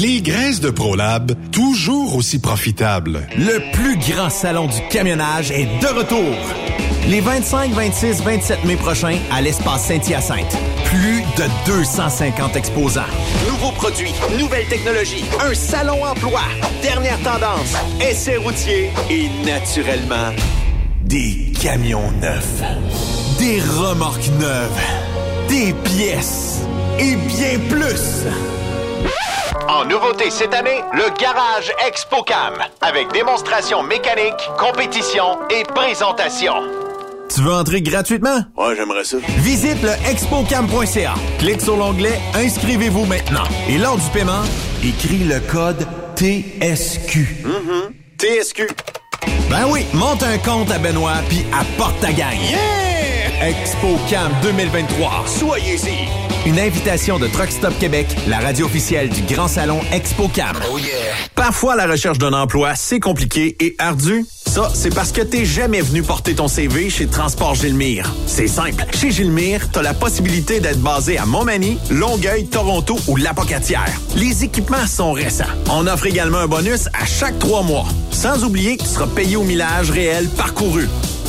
Les graisses de ProLab, toujours aussi profitables. Le plus grand salon du camionnage est de retour. Les 25, 26, 27 mai prochains à l'espace Saint-Hyacinthe. Plus de 250 exposants. Nouveaux produits, nouvelles technologies, un salon emploi, dernière tendance, essais routiers et naturellement des camions neufs, des remorques neuves, des pièces et bien plus. En nouveauté cette année, le Garage ExpoCam, avec démonstration mécanique, compétition et présentation. Tu veux entrer gratuitement? Ouais, j'aimerais ça. Visite le expocam.ca. Clique sur l'onglet Inscrivez-vous maintenant. Et lors du paiement, écris le code TSQ. TSQ. Ben oui, monte un compte à Benoît puis apporte ta gagne. Yeah! ExpoCam 2023. Soyez-y. Une invitation de Truck Stop Québec, la radio officielle du Grand Salon ExpoCam. Oh yeah. Parfois, la recherche d'un emploi, c'est compliqué et ardu. Ça, c'est parce que t'es jamais venu porter ton CV chez Transport Gilmire. C'est simple. Chez Gilmire, t'as la possibilité d'être basé à Montmagny, Longueuil, Toronto ou Lapocatière. Les équipements sont récents. On offre également un bonus à chaque trois mois. Sans oublier que tu seras payé au millage réel parcouru.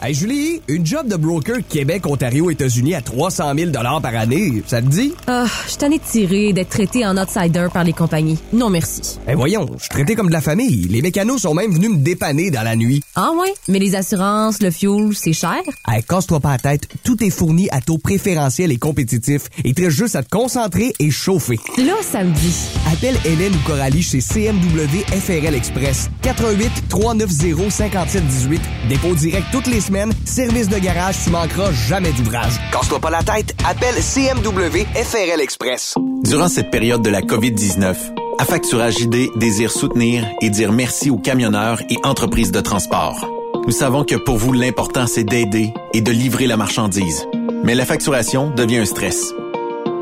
Hey Julie, une job de broker Québec, Ontario, États-Unis à 300 000 par année, ça te dit? Ah, je t'en ai tiré d'être traité en outsider par les compagnies. Non merci. Eh voyons, je suis traité comme de la famille. Les mécanos sont même venus me dépanner dans la nuit. Ah ouais? Mais les assurances, le fuel, c'est cher? Hey, casse-toi pas la tête, tout est fourni à taux préférentiel et compétitif. Il te reste juste à te concentrer et chauffer. Là, ça me dit. Appelle Hélène ou Coralie chez CMW FRL Express. 88 390 5718. Dépôt direct toutes les semaines. Service de garage, tu manqueras jamais d'ouvrage. Casse-toi pas la tête, appelle CMW FRL Express. Durant cette période de la COVID-19, Affacturage ID désire soutenir et dire merci aux camionneurs et entreprises de transport. Nous savons que pour vous, l'important, c'est d'aider et de livrer la marchandise. Mais la facturation devient un stress.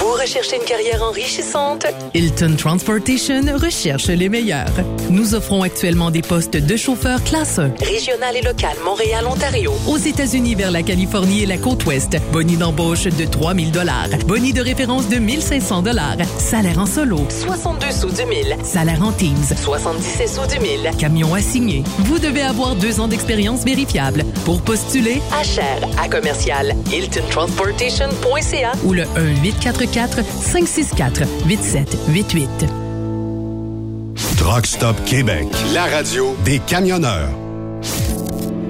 Vous recherchez une carrière enrichissante? Hilton Transportation recherche les meilleurs. Nous offrons actuellement des postes de chauffeur classe 1. Régional et local, Montréal, Ontario. Aux États-Unis vers la Californie et la côte ouest. Boni d'embauche de 3000 dollars. Boni de référence de 1500 dollars. Salaire en solo. 62 sous du mille. Salaire en teams. 77 sous du mille. Camion assigné. Vous devez avoir deux ans d'expérience vérifiable. Pour postuler, À cher, à commercial, hiltontransportation.ca ou le 1-844 564 8788. Truck Stop Québec, la radio des camionneurs.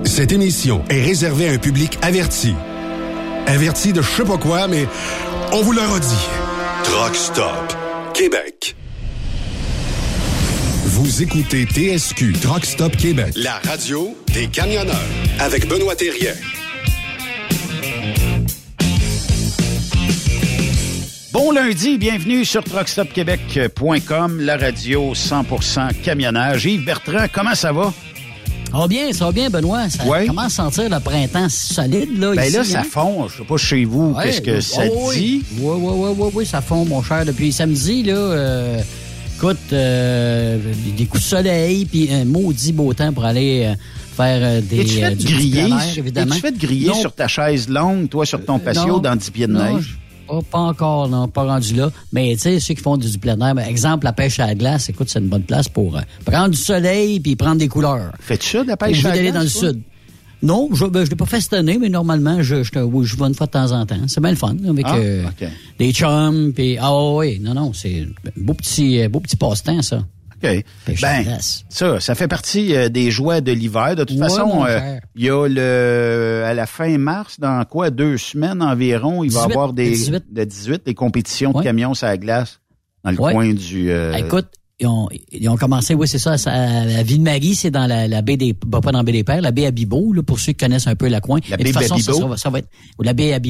Cette émission est réservée à un public averti. Averti de je sais pas quoi, mais on vous le redit. Truck Stop Québec. Vous écoutez TSQ Truck Stop Québec, la radio des camionneurs avec Benoît Thérien. Bon lundi, bienvenue sur truckstopquebec.com, la radio 100% camionnage. Yves Bertrand, comment ça va? Ça va bien, ça va bien, Benoît. Ça Ouais. commence à sentir le printemps solide, là, Ben ici, là, ça hein? fond. Je sais pas chez vous, Ouais, qu'est-ce que ça oh, dit? Oui, oui, oui, oui, oui, oui, ça fond, mon cher. Depuis samedi, là, euh, écoute, euh, des coups de soleil, puis un maudit beau temps pour aller euh, faire euh, des euh, fait du petit griller, évidemment. es-tu fait griller Non. sur ta chaise longue, toi, sur ton patio, non. dans 10 pieds de Non, neige? Pas, pas encore, non, pas rendu là. Mais tu sais, ceux qui font du, du plein air, ben, exemple, la pêche à la glace, écoute, c'est une bonne place pour euh, prendre du soleil puis prendre des couleurs. Fais-tu ça, de la pêche à la d'aller dans le glace, toi? sud. Non, je ne l'ai pas fait cette année, mais normalement, je, je, oui, je vais une fois de temps en temps. C'est bien le fun, avec Ah, euh, des chums, puis ah oui, non, non, c'est un beau petit, euh, beau petit passe-temps, ça. OK. Ben, ça, ça fait partie euh, des joies de l'hiver. De toute Ouais, façon, euh, il y a le à la fin mars, dans quoi, deux semaines environ, il va y 18, avoir des le 18. de 18 des compétitions de camions sur la glace dans le Ouais. coin du. euh, Écoute, ils ont, ils ont commencé, oui, c'est ça, à la Ville-Marie, c'est dans la, la baie des, bah, pas dans la baie des Pères, la baie à là, pour ceux qui connaissent un peu la coin. La de baie toute façon, ça, va, ça va être, ou la baie à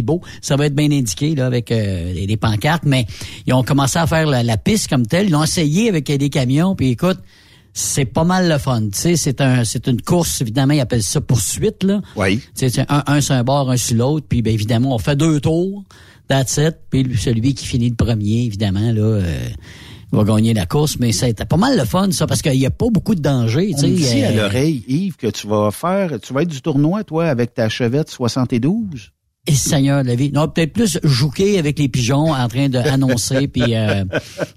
ça va être bien indiqué, là, avec euh, les, les pancartes, mais ils ont commencé à faire la, la piste comme telle, ils l'ont essayé avec des camions, puis écoute, c'est pas mal le fun, tu sais, c'est un, c'est une course, évidemment, ils appellent ça poursuite, là. Oui. Tu sais, c'est un, un sur un bord, un sur l'autre, puis ben, évidemment, on fait deux tours, that's it, puis celui qui finit le premier, évidemment, là, euh, va gagner la course, mais c'était pas mal le fun, ça, parce qu'il y a pas beaucoup de danger, On à euh, l'oreille, Yves, que tu vas faire, tu vas être du tournoi, toi, avec ta chevette 72. Et Seigneur de la vie. Non, peut-être plus jouquer avec les pigeons en train d'annoncer puis euh,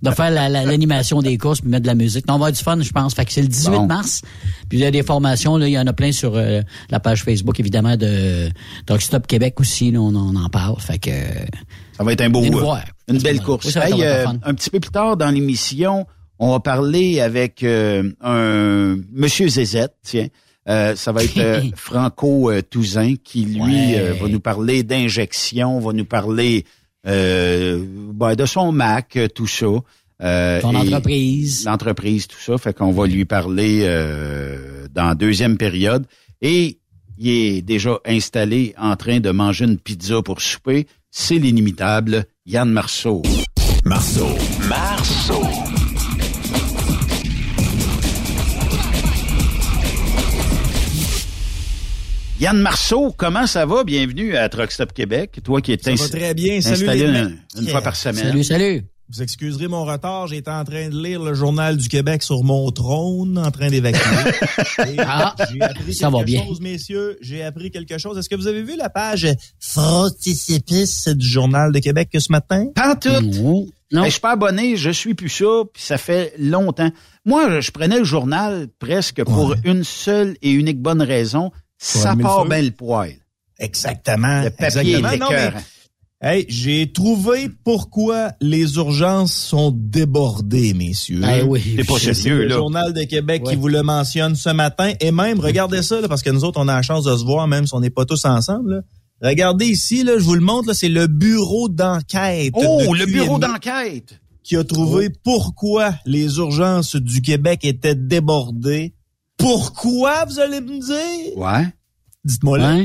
de faire la- la- l'animation des courses puis mettre de la musique. Non, on va avoir du fun, je pense. Fait que c'est le 18 Bon. mars. Puis il y a des formations, là, il y en a plein sur euh, la page Facebook, évidemment, de Truck Stop Québec aussi. Là, on, on en parle. Fait que Ça va être un beau, voir. une belle course. oui, Hey, euh, un petit peu plus tard dans l'émission, on va parler avec euh, un Monsieur Zézette, tiens. Euh, ça va être Franco Touzin qui, lui, Ouais. va nous parler d'injection, va nous parler euh, ben, de son Mac, tout ça. Euh, ton entreprise. L'entreprise, tout ça. Fait qu'on va lui parler euh, dans la deuxième période. Et il est déjà installé en train de manger une pizza pour souper. C'est l'inimitable Yann Marceau. Marceau. Marceau. Yann Marceau, comment ça va? Bienvenue à Truck Stop Québec. Toi qui es Ça va inst- très bien. Salut installé les une, mecs. une fois par semaine. Salut, salut. Vous excuserez mon retard, j'étais en train de lire le journal du Québec sur mon trône, en train d'évacuer. Et Ah, j'ai appris ça quelque va bien. chose, messieurs. J'ai appris quelque chose. Est-ce que vous avez vu la page frontispice du journal de Québec ce matin? Pas tout. Non. Ben, je suis pas abonné, je suis plus ça, puis ça fait longtemps. Moi, je prenais le journal presque pour une seule et unique bonne raison. Ça part bien le poil. Exactement. Le papier Exactement. est Non, mais-. Hey, j'ai trouvé pourquoi les urgences sont débordées, messieurs. Ben oui. T'es pas C'est sérieux, le là. Journal de Québec Ouais. qui vous le mentionne ce matin. Et même, regardez ça, là, parce que nous autres, on a la chance de se voir, même si on n'est pas tous ensemble. là. Regardez ici, là, je vous le montre, là, c'est le bureau d'enquête. Oh, de le bureau d'enquête! Qui a trouvé pourquoi les urgences du Québec étaient débordées. Pourquoi, vous allez me dire? Ouais. Dites-moi là.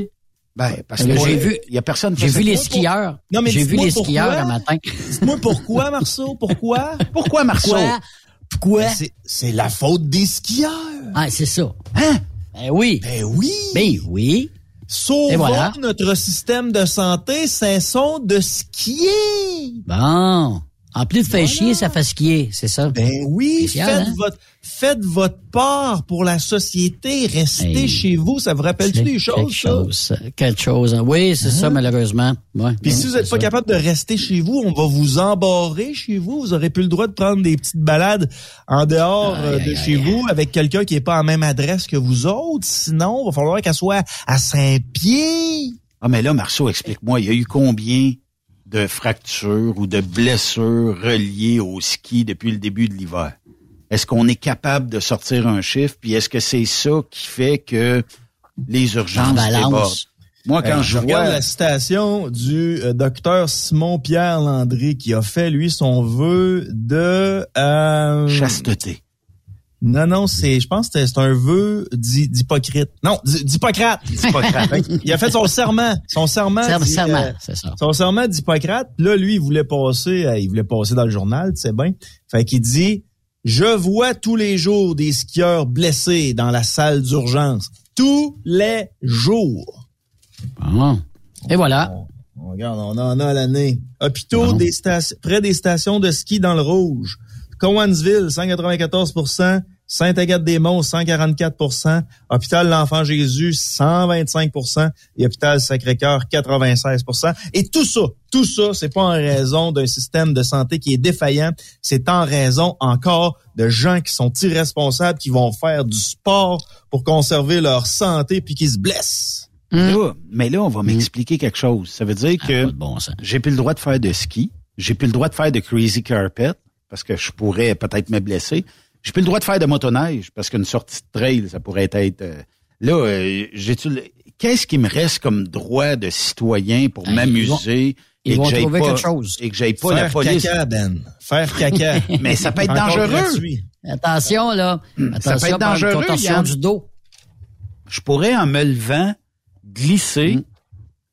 Ben, parce que j'ai vu- il y a personne qui J'ai vu les skieurs. Non, mais J'ai vu les pourquoi. skieurs un matin. Dites-moi pourquoi, Marceau? Pourquoi? Pourquoi, Marceau? Quoi? Pourquoi? Ben, c'est- C'est la faute des skieurs. Ah, c'est ça. Hein? Ben oui. Ben oui. Ben oui. Sauvons voilà. notre système de santé, cessons de skier. Bon. En plus de faire chier, ça fait skier, c'est ça? Ben oui, Spécial, faites hein? votre faites votre part pour la société. Restez Hey. chez vous. Ça vous rappelle-tu des choses, quelque ça? chose. Quelque chose. hein? Oui, c'est ça, malheureusement. Ouais, Puis si vous n'êtes pas ça. capable de rester chez vous, on va vous embarrer chez vous. Vous aurez plus le droit de prendre des petites balades en dehors Aïe, euh, de aïe, chez aïe. vous avec quelqu'un qui est pas en même adresse que vous autres. Sinon, il va falloir qu'elle soit à Saint-Pied. Ah, mais là, Marceau, explique-moi, il y a eu combien de fractures ou de blessures reliées au ski depuis le début de l'hiver? Est-ce qu'on est capable de sortir un chiffre? Puis est-ce que c'est ça qui fait que les urgences débordent? Moi, quand Euh, je regarde vois... la citation du euh, docteur Simon-Pierre Landry qui a fait, lui, son vœu de... euh, Chasteté. Non, non, c'est, je pense que c'est un vœu d'Hippocrate. Non, d'Hi- d'Hippocrate. Qu'il a fait son serment. Son serment. Serment, dit, serment, euh, c'est ça. son serment d'Hippocrate. Là, lui, il voulait passer, euh, il voulait passer dans le journal, tu sais bien. Fait qu'il dit, je vois tous les jours des skieurs blessés dans la salle d'urgence. Tous les jours. Bon. Et voilà. On, regarde, on en a à l'année. Hôpitaux Bon. des stations, près des stations de ski dans le rouge. Cowansville, 194 Sainte-Agathe-des-Monts, 144% Hôpital L'Enfant Jésus, 125 et Hôpital Sacré-Cœur, 96% Et tout ça, tout ça, c'est pas en raison d'un système de santé qui est défaillant, c'est en raison encore de gens qui sont irresponsables, qui vont faire du sport pour conserver leur santé puis qui se blessent. Là, mais là, on va m'expliquer quelque chose. Ça veut dire Ah, que bon j'ai plus le droit de faire de ski, j'ai plus le droit de faire de crazy carpet parce que je pourrais peut-être me blesser. J'ai plus le droit de faire de motoneige parce qu'une sortie de trail, ça pourrait être euh, là. euh, j'ai-tu le- Qu'est-ce qui me reste comme droit de citoyen pour Ah, m'amuser ils et vont que j'aille trouver pas quelque chose. et que j'aille pas la Faire police? caca, Ben. Faire caca. Mais ça peut être dangereux. Attention, là. Attention, peut être dangereux, Yann. du dos. Je pourrais en me levant glisser Mm.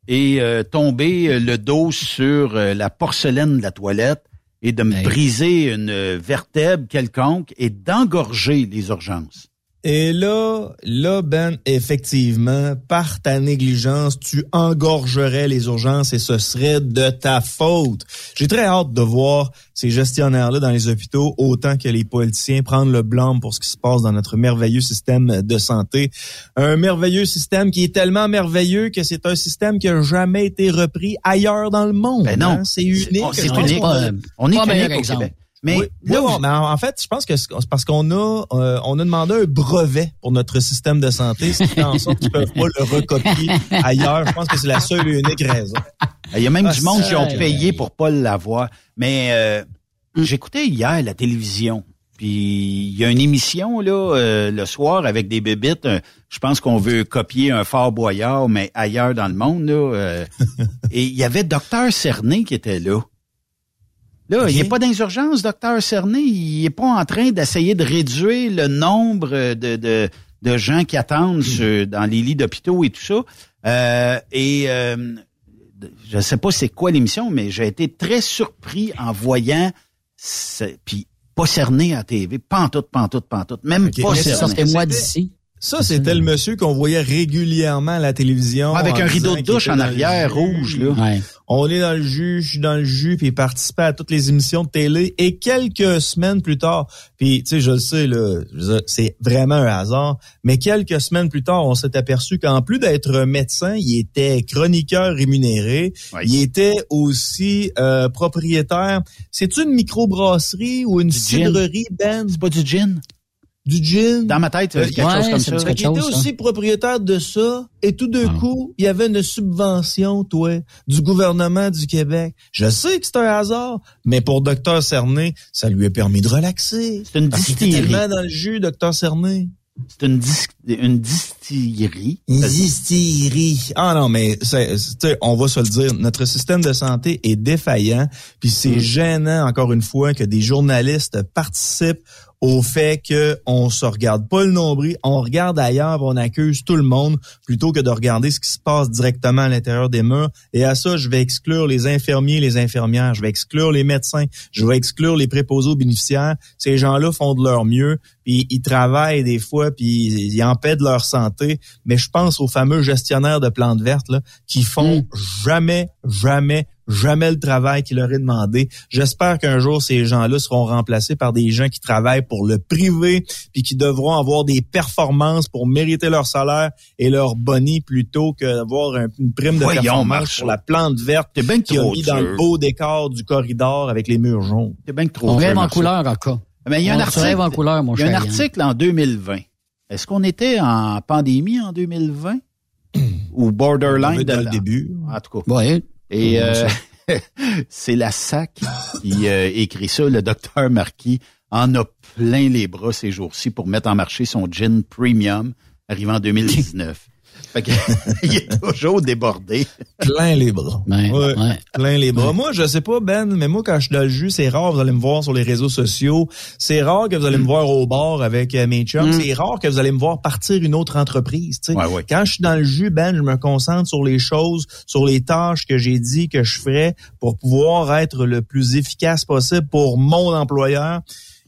et euh, tomber euh, le dos sur euh, la porcelaine de la toilette et de me Hey. briser une vertèbre quelconque et d'engorger les urgences. Et là, là, Ben, effectivement, par ta négligence, tu engorgerais les urgences et ce serait de ta faute. J'ai très hâte de voir ces gestionnaires-là dans les hôpitaux, autant que les politiciens, prendre le blanc pour ce qui se passe dans notre merveilleux système de santé. Un merveilleux système qui est tellement merveilleux que c'est un système qui a jamais été repris ailleurs dans le monde. Ben non. hein. C'est unique. C'est unique. Pas, On est unique au exemple. Québec. Mais oui, là, oui, mais en fait, je pense que c'est parce qu'on a euh, on a demandé un brevet pour notre système de santé, ce qui fait en sorte qu'ils peuvent pas le recopier ailleurs. Je pense que c'est la seule et unique raison. il y a même Ah, du monde qui ont payé pour pas l'avoir. Mais euh, j'écoutais hier la télévision. Puis il y a une émission là euh, le soir avec des bébites. euh, je pense qu'on veut copier un Fort Boyard, mais ailleurs dans le monde là. euh, et il y avait Docteur Cerné qui était là. Là, Ok. il n'est pas urgences, Docteur Cerné. Il est pas en train d'essayer de réduire le nombre de, de, de gens qui attendent sur- dans les lits d'hôpitaux et tout ça. Euh, et euh, je sais pas c'est quoi l'émission, mais j'ai été très surpris en voyant, ce- puis pas cerné à TV, pantoute, pantoute, pantoute, même pas cerné. Sortez-moi d'ici. Ça, c'était le monsieur qu'on voyait régulièrement à la télévision. Avec un rideau de douche en arrière, jus. rouge, là. Ouais. On est dans le jus, je suis dans le jus, puis il participait à toutes les émissions de télé. Et quelques semaines plus tard, puis tu sais, je le sais, là, c'est vraiment un hasard, mais quelques semaines plus tard, on s'est aperçu qu'en plus d'être médecin, il était chroniqueur rémunéré. Il était aussi euh, propriétaire. C'est une microbrasserie ou une cidrerie, Ben? C'est pas du gin? Du gin? Dans ma tête, c'est Euh, quelque ouais, chose comme ça quelque il était chose, aussi propriétaire de ça. Et tout d'un Ah. coup, il y avait une subvention, toi, du gouvernement du Québec. Je sais que c'est un hasard, mais pour Dr Cerné, ça lui a permis de relaxer. C'est une distillerie. tellement dans le jus, Dr Cerné. C'est une, dis- une distillerie. Une distillerie. Ah non, mais c'est- c'est- tu sais, on va se le dire, notre système de santé est défaillant, puis c'est gênant encore une fois que des journalistes participent au fait que on se regarde pas le nombril, on regarde ailleurs, on accuse tout le monde plutôt que de regarder ce qui se passe directement à l'intérieur des murs. Et à ça, je vais exclure les infirmiers, les infirmières, je vais exclure les médecins, je vais exclure les préposés aux bénéficiaires. Ces gens-là font de leur mieux, puis ils travaillent des fois, puis ils empêchent leur santé. Mais je pense aux fameux gestionnaires de plantes vertes là, qui font jamais, jamais, jamais le travail qui leur est demandé. J'espère qu'un jour, ces gens-là seront remplacés par des gens qui travaillent pour le privé, puis qui devront avoir des performances pour mériter leur salaire et leur boni plutôt que d'avoir un- une prime de Voyons, performance Marceau. pour la plante verte T'es bien qui a trop mis dans le beau décor du corridor avec les murs jaunes. C'est bien trop On rêve en couleur, en cas. Mais il y a un article. rêve en couleur, mon Il y a un article en 2020. Est-ce qu'on était en pandémie en 2020? Ou borderline de dans le début. En tout cas. Ouais. Et euh, c'est la SAC qui euh, écrit ça. Le docteur Marquis en a plein les bras ces jours-ci pour mettre en marché son gin premium arrivé en 2019. Fait que, il est toujours débordé. Plein les bras. Ouais, Ouais, ouais. Plein les bras. Moi, je sais pas, Ben, mais moi, quand je suis dans le jus, c'est rare, vous allez me voir sur les réseaux sociaux. C'est rare que vous allez me voir au bar avec euh, mes chums. Mm. C'est rare que vous allez me voir partir une autre entreprise. Quand je suis dans le jus, Ben, je me concentre sur les choses, sur les tâches que j'ai dit que je ferais pour pouvoir être le plus efficace possible pour mon employeur.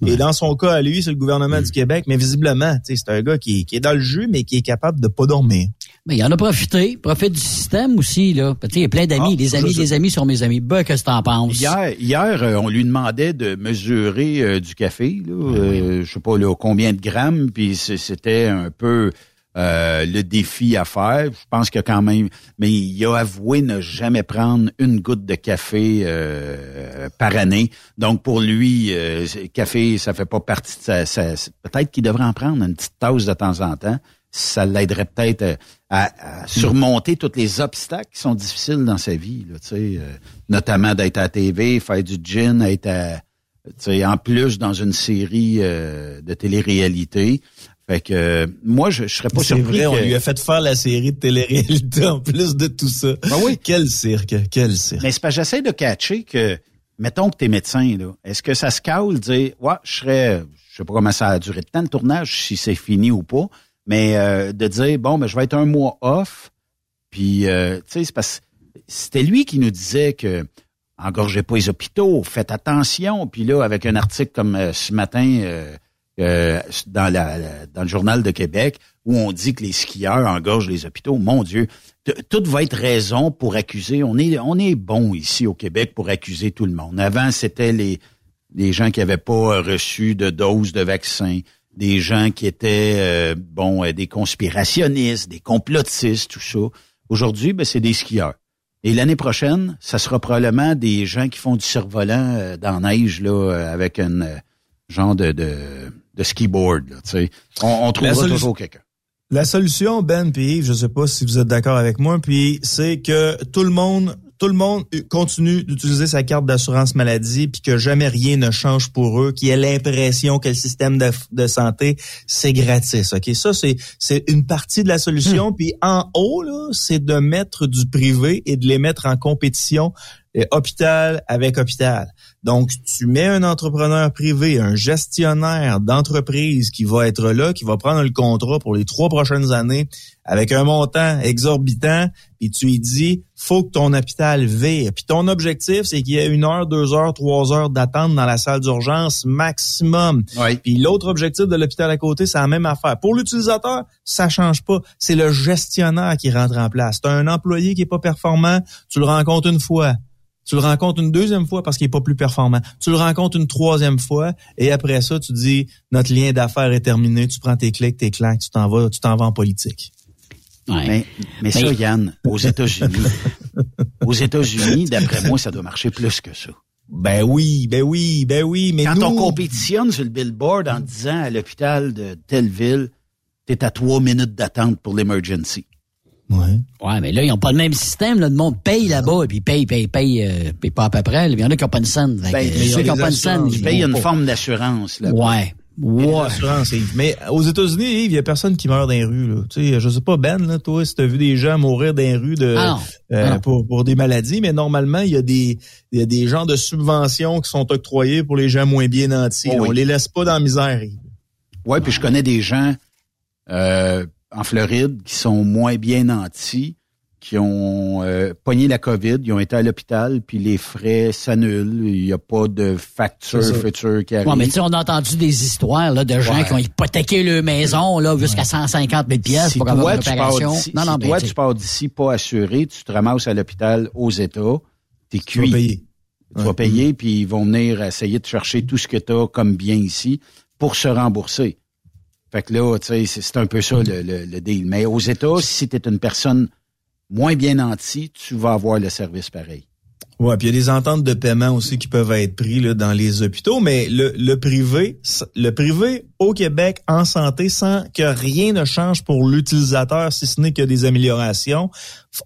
Et dans son cas, à lui, c'est le gouvernement du Québec, mais visiblement, tu sais, c'est un gars qui, qui est dans le jus, mais qui est capable de pas dormir. Mais il en a profité. Profite du système aussi, là. Tu sais, il y a plein d'amis. Ah, des amis, des amis sont mes amis. Ben, qu'est-ce que t'en penses? Hier, hier euh, on lui demandait de mesurer euh, du café, là, euh, je sais pas là, combien de grammes, puis c'était un peu euh, le défi à faire. Je pense que quand même, mais il a avoué ne jamais prendre une goutte de café euh, par année. Donc pour lui, euh, café, ça fait pas partie de sa. peut-être qu'il devrait en prendre une petite tasse de temps en temps. Ça l'aiderait peut-être euh, à, surmonter tous les obstacles qui sont difficiles dans sa vie, là, notamment d'être à TV, faire du gin, être à, en plus dans une série de télé-réalité. Fait que euh, moi, je, je serais pas C'est surpris vrai, on lui a fait faire la série de télé-réalité en plus de tout ça. Ben oui. Quel cirque, quel cirque. Mais c'est parce que j'essaie de catcher que, mettons que t'es médecin, là, est-ce que ça se cale de dire, ouais, je serais, je sais pas comment ça a duré de temps le tournage, si c'est fini ou pas, mais euh, de dire, bon, ben, je vais être un mois off, puis, euh, tu sais, c'est parce que c'était lui qui nous disait que, engorgez pas les hôpitaux, faites attention, puis là, avec un article comme euh, ce matin, euh, euh, dans, le journal de Québec où on dit que les skieurs engorgent les hôpitaux. Mon Dieu, tout va être raison pour accuser. On est on est bon ici au Québec pour accuser tout le monde. Avant, c'était les les gens qui avaient pas reçu de dose de vaccin, des gens qui étaient euh, bon euh, des conspirationnistes, des complotistes, tout ça. Aujourd'hui, ben, c'est des skieurs. Et l'année prochaine, ça sera probablement des gens qui font du survolant euh, dans la neige là, euh, avec un euh, genre de, de, de skiboard. Là, tu sais. on, on trouvera toujours quelqu'un. La solution, Ben puis Yves, je sais pas si vous êtes d'accord avec moi, puis c'est que tout le monde, tout le monde continue d'utiliser sa carte d'assurance maladie, puis que jamais rien ne change pour eux, qui aient l'impression que le système de, de santé c'est gratis. Ok, ça c'est c'est une partie de la solution. Puis en haut là, c'est de mettre du privé et de les mettre en compétition euh, hôpital avec hôpital. Donc, tu mets un entrepreneur privé, un gestionnaire d'entreprise qui va être là, qui va prendre le contrat pour les trois prochaines années avec un montant exorbitant, puis tu lui dis, faut que ton hôpital vire. Puis ton objectif, c'est qu'il y ait une heure, deux heures, trois heures d'attente dans la salle d'urgence maximum. Puis l'autre objectif de l'hôpital à côté, c'est la même affaire. Pour l'utilisateur, ça change pas. C'est le gestionnaire qui rentre en place. Tu un employé qui est pas performant, tu le rencontres une fois. Tu le rencontres une deuxième fois parce qu'il est pas plus performant. Tu le rencontres une troisième fois et après ça, tu dis notre lien d'affaires est terminé. Tu prends tes clics, tes claques, tu t'en vas, tu t'en vas en politique. Mais, mais ça, Yann, aux États-Unis, aux États-Unis, d'après moi, ça doit marcher plus que ça. Ben oui, ben oui, ben oui, mais Quand nous... on compétitionne sur le billboard en disant à l'hôpital de telle ville, t'es à trois minutes d'attente pour l'emergency. Ouais. Ouais, mais là, ils n'ont pas le même système. Là. Le monde paye là-bas et puis paye, paye, paye, euh, paye pas à peu près. Il y en a qui n'ont pas une scène. Ben, ceux qui n'ont pas une scène, ils payes vont une pas. forme d'assurance. Là. Ouais. Ouais. Yves. Mais aux États-Unis, Yves, il y a personne qui meurt dans les rues. Là. Tu sais, je sais pas, Ben, là, toi, si tu as vu des gens mourir dans les rues de, Ah non. euh, Ah pour, pour des maladies, mais normalement, il y a des il y a des genres de subventions qui sont octroyées pour les gens moins bien nantis. Oh oui. On les laisse pas dans la misère. Yves. Ouais, puis je connais des gens euh, en Floride qui sont moins bien nantis, qui ont euh, pogné la COVID, ils ont été à l'hôpital, puis les frais s'annulent. Il n'y a pas de facture future qui arrive. Ouais, mais tu sais, on a entendu des histoires là, de gens Ouais. qui ont hypothéqué leur maison là, jusqu'à 150 000 pièces si pour avoir une tu pars opération. d'ici, non, non, si ben, toi, tu tu pars d'ici pas assuré, tu te ramasses à l'hôpital aux États, t'es cuit. vas payer. Tu vas payer, puis ils vont venir essayer de chercher tout ce que tu as comme bien ici pour se rembourser. Fait que là, tu sais, c'est un peu ça le, le, le deal. Mais aux États, si tu es une personne moins bien nantie, tu vas avoir le service pareil. Ouais, puis il y a des ententes de paiement aussi qui peuvent être prises là, dans les hôpitaux, mais le, le privé, le privé au Québec en santé, sans que rien ne change pour l'utilisateur, si ce n'est que des améliorations,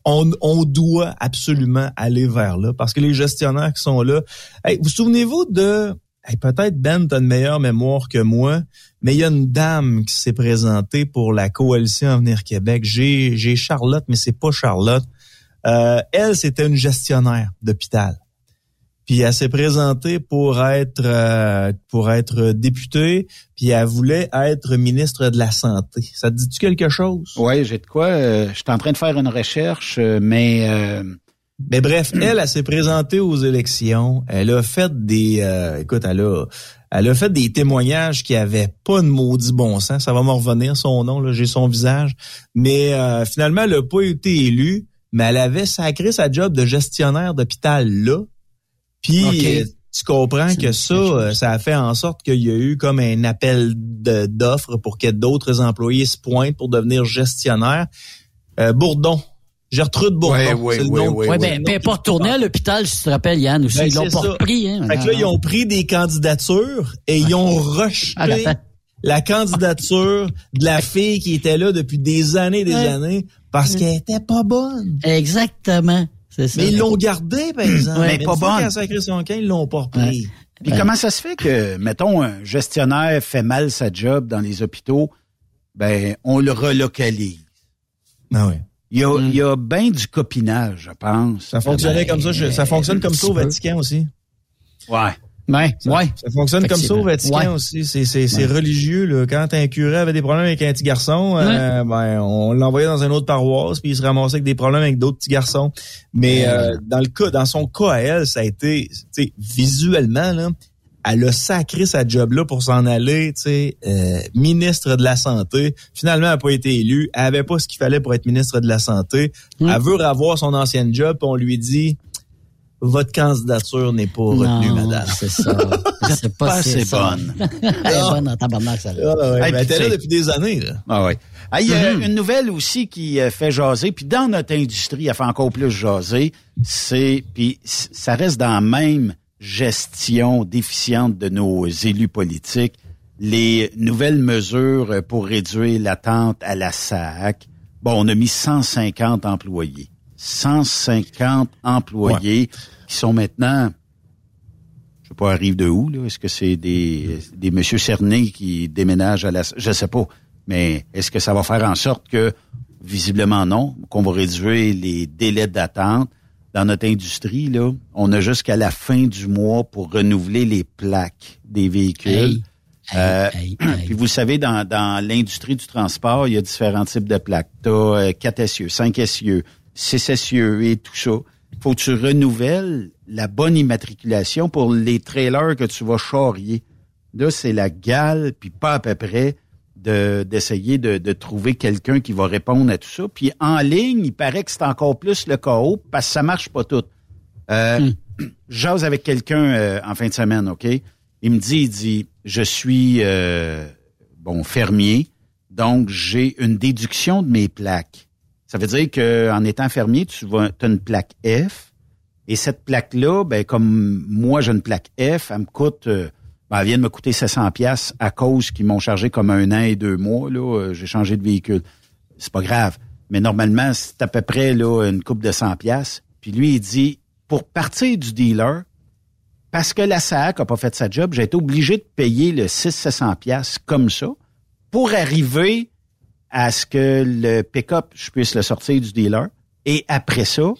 on, on doit absolument aller vers là, parce que les gestionnaires qui sont là, hey, vous souvenez-vous de, hey, peut-être Ben, t'as une meilleure mémoire que moi, mais il y a une dame qui s'est présentée pour la coalition Avenir Québec. J'ai, j'ai Charlotte, mais c'est pas Charlotte. Euh, elle, c'était une gestionnaire d'hôpital. Puis elle s'est présentée pour être euh, pour être députée, puis elle voulait être ministre de la santé. Ça te dit-tu quelque chose? Oui, j'ai de quoi. euh, je suis en train de faire une recherche, euh, mais euh, Mais bref, elle, elle s'est présentée aux élections. Elle a fait des, euh, écoute, elle a, elle a fait des témoignages qui avaient pas de maudit bon sens. Ça va me revenir son nom, là, j'ai son visage. Mais euh, finalement, elle a pas été élue, mais elle avait sacré sa job de gestionnaire d'hôpital là. Puis tu comprends que ça, euh, ça a fait en sorte qu'il y a eu comme un appel de- d'offres pour que d'autres employés se pointent pour devenir gestionnaire. Euh, Bourdon. Gertrude Bourdon. Ouais, ouais, c'est le ouais, nom- ouais, ben, ben, pas retourné à l'hôpital, si tu te rappelles, Yann, aussi. Ben, ils l'ont pas repris, hein. Fait que là, ils ont pris des candidatures et ils ont rejeté Ah, la candidature de la fille qui était là depuis des années et des Ouais. années parce qu'elle était pas bonne. Exactement. C'est ça. Mais ils l'ont gardée, par exemple. Ouais, mais pas bonne. sacré son camp, ils l'ont pas repris. Ouais. Puis comment ça se fait que, mettons, un gestionnaire fait mal sa job dans les hôpitaux, ben, on le relocalise? Ah ouais. Il y a, il y a bien du copinage, je pense. Ça fonctionnait comme ça. je- ça fonctionne comme ça au peu. Vatican aussi. Ouais. Ouais, ouais. Ça fonctionne comme ça au. Vatican Ouais. aussi. C'est, c'est, c'est religieux. Là. Quand un curé avait des problèmes avec un petit garçon, euh, ben, on l'envoyait dans une autre paroisse, puis il se ramassait avec des problèmes avec d'autres petits garçons. Mais euh, dans le cas, dans son cas à elle, ça a été, tu sais, visuellement, là, elle a sacré sa job là pour s'en aller, tu sais, euh, ministre de la santé. Finalement, elle n'a pas été élue. Elle avait pas ce qu'il fallait pour être ministre de la santé. Mm. Elle veut revoir son ancienne job, puis on lui dit votre candidature n'est pas retenue, Non, madame. c'est ça. C'est pas, Pas ça. bonne. Elle est bonne en tabarnak, celle-là. Ah, ouais, Hey, tu là depuis des années. Là. Ah ouais. Ah, Il y a Mm-hmm. une nouvelle aussi qui euh, fait jaser, puis dans notre industrie, elle fait encore plus jaser, c'est, puis ça reste dans la même gestion déficiente de nos élus politiques, les nouvelles mesures pour réduire l'attente à la SAC. Bon, on a mis 150 employés. 150 employés qui sont maintenant je sais pas, arrivent de où, là? Est-ce que c'est des, des monsieur Cerné qui déménagent à la, je sais pas. Mais est-ce que ça va faire en sorte que, visiblement non, qu'on va réduire les délais d'attente? Dans notre industrie, là, on a jusqu'à la fin du mois pour renouveler les plaques des véhicules. Euh, puis vous savez, dans, dans l'industrie du transport, il y a différents types de plaques. Tu as 4 essieux, 5 essieux, 6 essieux et tout ça. faut que tu renouvelles la bonne immatriculation pour les trailers que tu vas charrier. Là, c'est la gale, puis pas à peu près d'essayer de, de, trouver quelqu'un qui va répondre à tout ça. Puis en ligne, il paraît que c'est encore plus le chaos parce que ça marche pas tout. Euh, hmm. J'ose avec quelqu'un euh, en fin de semaine, OK? Il me dit, il dit, je suis euh, bon fermier, donc j'ai une déduction de mes plaques. Ça veut dire que en étant fermier, tu vas, as une plaque F, et cette plaque-là, ben comme moi j'ai une plaque F, elle me coûte euh, ben, elle vient de me coûter 700 pièces à cause qu'ils m'ont chargé comme un an et deux mois. Là, euh, j'ai changé de véhicule. C'est pas grave. Mais normalement, c'est à peu près là, une coupe de 100 pièces. Puis lui, il dit, pour partir du dealer, parce que la SAC a pas fait sa job, j'ai été obligé de payer le 600 pièces comme ça pour arriver à ce que le pick-up, je puisse le sortir du dealer. Et après ça,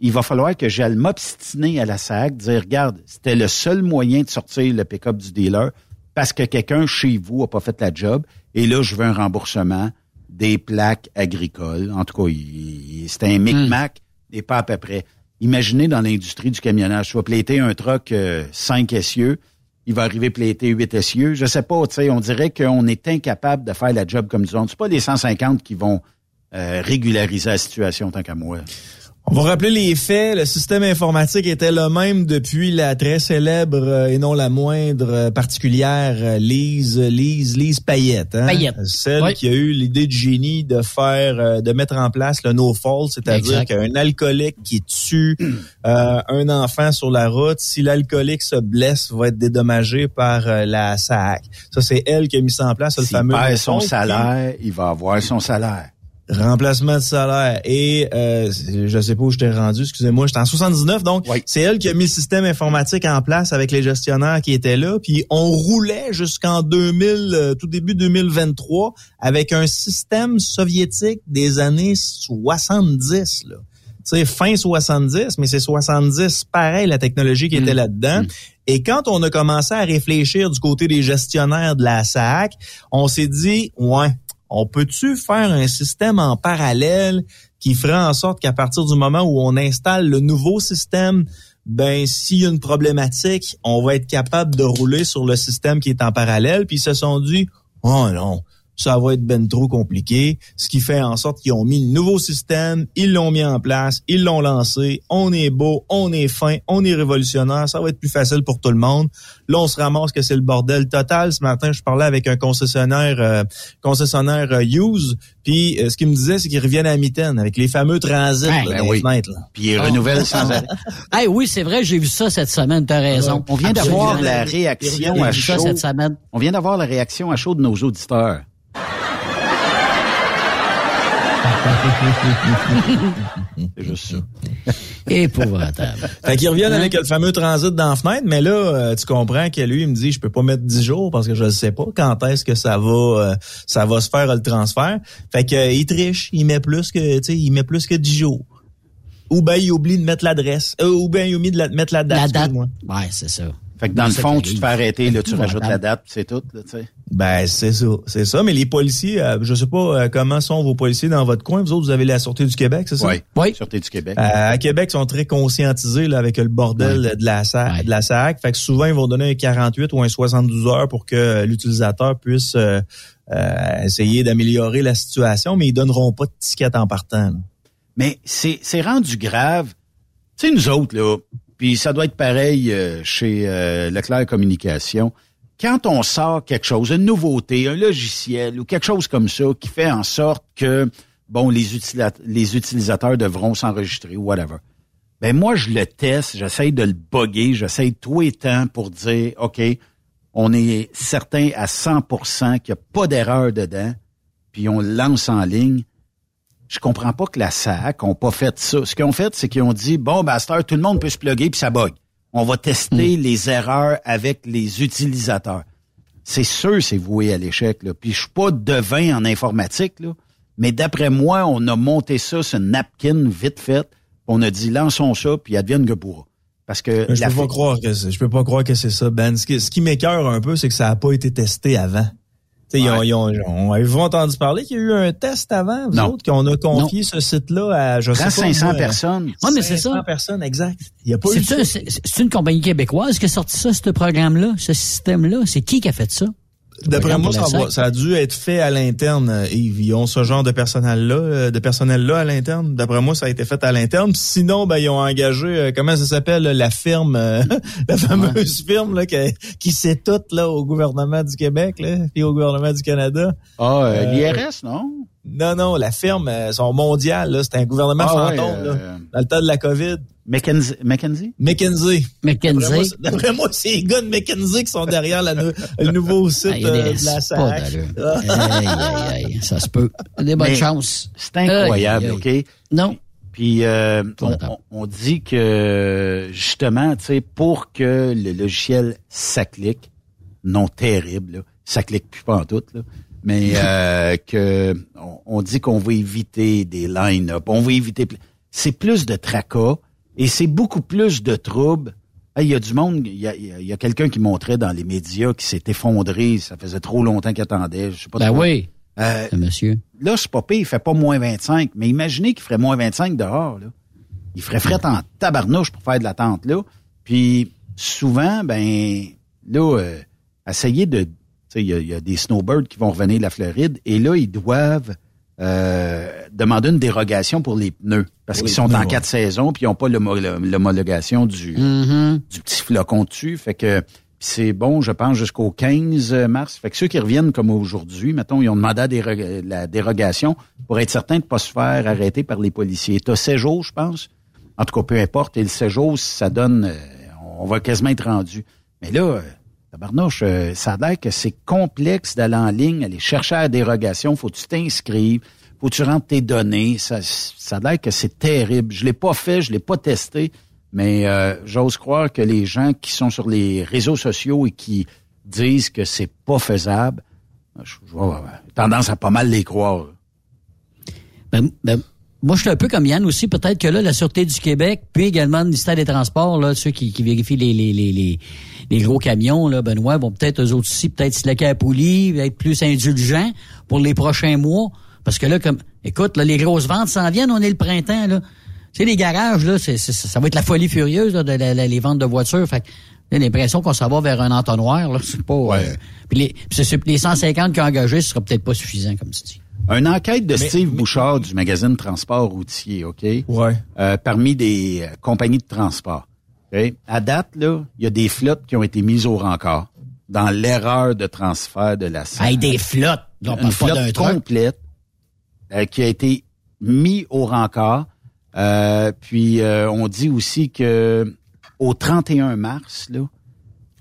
il va falloir que j'aille m'obstiner à la SAC, dire, regarde, c'était le seul moyen de sortir le pick-up du dealer parce que quelqu'un chez vous a pas fait la job et là, je veux un remboursement des plaques agricoles. En tout cas, c'était un micmac et pas à peu près. Imaginez dans l'industrie du camionnage, tu vas plaiter un truck 5 euh, essieux, il va arriver plaiter 8 essieux. Je sais pas, tu sais, on dirait qu'on est incapable de faire la job comme autres. C'est pas les 150 qui vont euh, régulariser la situation tant qu'à moi. On va rappeler les faits. Le système informatique était le même depuis la très célèbre euh, et non la moindre euh, particulière euh, Lise, Lise, Lise Payette. Hein? Payette. Celle qui a eu l'idée de génie de faire, de mettre en place le no fault, c'est-à-dire qu'un alcoolique qui tue un enfant sur la route, si l'alcoolique se blesse, va être dédommagé par la SAC. Ça, c'est elle qui a mis ça en place, le fameux. Perd son salaire, il va avoir son salaire. Remplacement de salaire. Et euh, je sais pas où je t'ai rendu, excusez-moi, j'étais en 79, donc c'est elle qui a mis le système informatique en place avec les gestionnaires qui étaient là. Puis on roulait jusqu'en 2000, euh, tout début 2023, avec un système soviétique des années 70. Là. sais, fin 70, mais c'est 70 pareil la technologie qui était mm. là-dedans. Mm. Et quand on a commencé à réfléchir du côté des gestionnaires de la SAC, on s'est dit, ouais, on peut-tu faire un système en parallèle qui ferait en sorte qu'à partir du moment où on installe le nouveau système, ben s'il y a une problématique, on va être capable de rouler sur le système qui est en parallèle. Puis ils se sont dit, oh non, ça va être ben trop compliqué. Ce qui fait en sorte qu'ils ont mis le nouveau système, ils l'ont mis en place, ils l'ont lancé. On est beau, on est fin, on est révolutionnaire. Ça va être plus facile pour tout le monde. Là, on se ramasse que c'est le bordel total. Ce matin, je parlais avec un concessionnaire, euh, concessionnaire euh, Use. Puis euh, ce qu'il me disait, c'est qu'ils reviennent à mitaine avec les fameux transits ben oui. Puis ils renouvellent sans arrêt. hey, oui, c'est vrai, j'ai vu ça cette semaine. T'as raison. On vient d'avoir la réaction à chaud. Cette semaine. On vient d'avoir la réaction à chaud de nos auditeurs. C'est juste ça. Épouvantable. fait qu'ils reviennent avec le fameux transit dans la fenêtre, mais là, euh, tu comprends que lui, il me dit, je peux pas mettre 10 jours parce que je ne sais pas quand est-ce que ça va euh, ça va se faire le transfert? Fait que euh, il triche, il met plus que, tu sais, il met plus que 10 jours. Ou bien il oublie de mettre l'adresse. ou bien il oublie de mettre la date. La date. Ouais, c'est ça. Fait que dans le fond, tu te fais arrêter, là, tu rajoutes la date, c'est tout, là, tu sais. Ben, c'est ça, c'est ça. Mais les policiers, euh, je sais pas euh, comment sont vos policiers dans votre coin. Vous autres, vous avez la Sûreté du Québec, c'est ça? Oui, oui. Sûreté du Québec. Euh, à Québec, ils sont très conscientisés là, avec le bordel de la SAC. De la SAC. Fait que souvent, ils vont donner un 48 ou un 72 heures pour que l'utilisateur puisse essayer d'améliorer la situation, mais ils donneront pas de ticket en partant. Mais c'est rendu grave. Tu sais, nous autres, là, puis ça doit être pareil euh, chez euh, Leclerc Communication. Quand on sort quelque chose, une nouveauté, un logiciel ou quelque chose comme ça qui fait en sorte que bon les, les utilisateurs devront s'enregistrer ou whatever. Ben moi je le teste, j'essaye de le bugger, j'essaye tout et temps pour dire OK, on est certain à 100% qu'il n'y a pas d'erreur dedans, puis on le lance en ligne je comprends pas que la SAC ont pas fait ça. Ce qu'ils ont fait, c'est qu'ils ont dit, bon, ben, tout le monde peut se plugger puis ça bug. On va tester hmm. les erreurs avec les utilisateurs. C'est sûr, c'est voué à l'échec. Là. Puis je suis pas devin en informatique, là, mais d'après moi, on a monté ça une napkin vite faite On a dit, lançons ça, puis advienne que pourra. Parce que je la peux pas croire que c'est, je peux pas croire que c'est ça, Ben. Ce qui, ce qui m'écœure un peu, c'est que ça a pas été testé avant. Tu sais, ils ont, ils ont, on avez-vous entendu parler qu'il y a eu un test avant, vous Non. autres, qu'on a confié ce site-là à, je sais pas. 500 moi, personnes. Ouais, mais c'est 500 ça. personnes, exact. Il y a pas c'est une compagnie québécoise qui a sorti ça, ce programme-là, ce système-là. C'est qui qui a fait ça? D'après moi, ça, va- a dû être fait à l'interne, euh. Ils ont ce genre de personnel-là, euh, de personnel-là à l'interne. D'après moi, ça a été fait à l'interne. Sinon, ben, ils ont engagé, euh, comment ça s'appelle, la firme, euh, la fameuse firme là, qui, qui sait tout là, au gouvernement du Québec là, puis au gouvernement du Canada. Ah, Euh, l'IRS, non? Non, non, la firme, euh, son mondial, là, c'était un gouvernement Ah, ouais, fantôme, euh, là, dans le temps de la COVID. Moi, McKenzie. c'est- D'après moi, c'est les gars de McKinsey qui sont derrière la le nouveau site Ah, il y a des- euh, de la c'est pas SAC. d'allure. Aïe, aïe, aïe, ça se peut. Des bonnes Mais chances. C'est incroyable, Aïe, OK? Non. Puis euh, on, dit que justement, tu sais, pour que le logiciel s'aclique, non terrible, là, ça clique plus pas en tout, là, mais euh, que on, on dit qu'on va éviter des line-up, on va éviter, c'est plus de tracas et c'est beaucoup plus de troubles. Hey, Il y a du monde, il y a, il y a- il y a quelqu'un qui montrait dans les médias qui s'est effondré, ça faisait trop longtemps qu'il attendait, je sais pas Ben trop. oui. Euh, monsieur. là, c'est pas pire, il fait pas moins 25, mais imaginez qu'il ferait moins 25 dehors, là. Il ferait fret en tabarnouche pour faire de la tente, là. Puis, souvent, ben, là, euh, essayer de, il y, a- il y a des snowbirds qui vont revenir de la Floride, et là, ils doivent euh, demander une dérogation pour les pneus, parce qu'ils sont pneus, en ouais. quatre saisons, puis ils n'ont pas l'homo- l'homologation du, Mhm. du petit flocon dessus. Fait que c'est bon, je pense, jusqu'au 15 mars. Fait que ceux qui reviennent comme aujourd'hui, mettons, ils ont demandé la, déro- la dérogation pour être certain de ne pas se faire arrêter par les policiers. T'as 16 jours, je pense. En tout cas, peu importe. Et le 16 jours, ça donne... euh, on va quasiment être rendu. Mais là, tabarnouche, euh, ça a l'air que c'est complexe d'aller en ligne, aller chercher la dérogation. Faut que tu t'inscrives. Faut que tu rentres tes données. Ça, ça a l'air que c'est terrible. Je l'ai pas fait, je l'ai pas testé. Mais euh, j'ose croire que les gens qui sont sur les réseaux sociaux et qui disent que c'est pas faisable, je, je avoir tendance à pas mal les croire. Ben, ben, moi, je suis un peu comme Yann aussi. Peut-être que là, la Sûreté du Québec, puis également le ministère des Transports, là, ceux qui, qui vérifient les, les, les, les, les gros camions, là, Benoît, vont peut-être eux autres aussi, peut-être se à la poulie, être plus indulgents pour les prochains mois. Parce que là, comme, écoute, là, les grosses ventes s'en viennent, on est le printemps, là. Tu sais, les garages, là, c'est, c'est- ça va être la folie furieuse, là, de la- la- les ventes de voitures. Fait que, j'ai l'impression qu'on s'en va vers un entonnoir, là. C'est pas, euh, puis les, puis c'est- les 150 qui ont engagé, ce sera peut-être pas suffisant, comme tu dis. Une enquête de Mais- Steve Bouchard du magazine Transport routier, OK? Ouais. Euh, parmi des euh, compagnies de transport. OK? À date, là, il y a des flottes qui ont été mises au rencard dans l'erreur de transfert de la SAC. Hey, des flottes. On une flotte complète euh, qui a été mis au rencard. Euh, puis euh, on dit aussi que au 31 mars, là,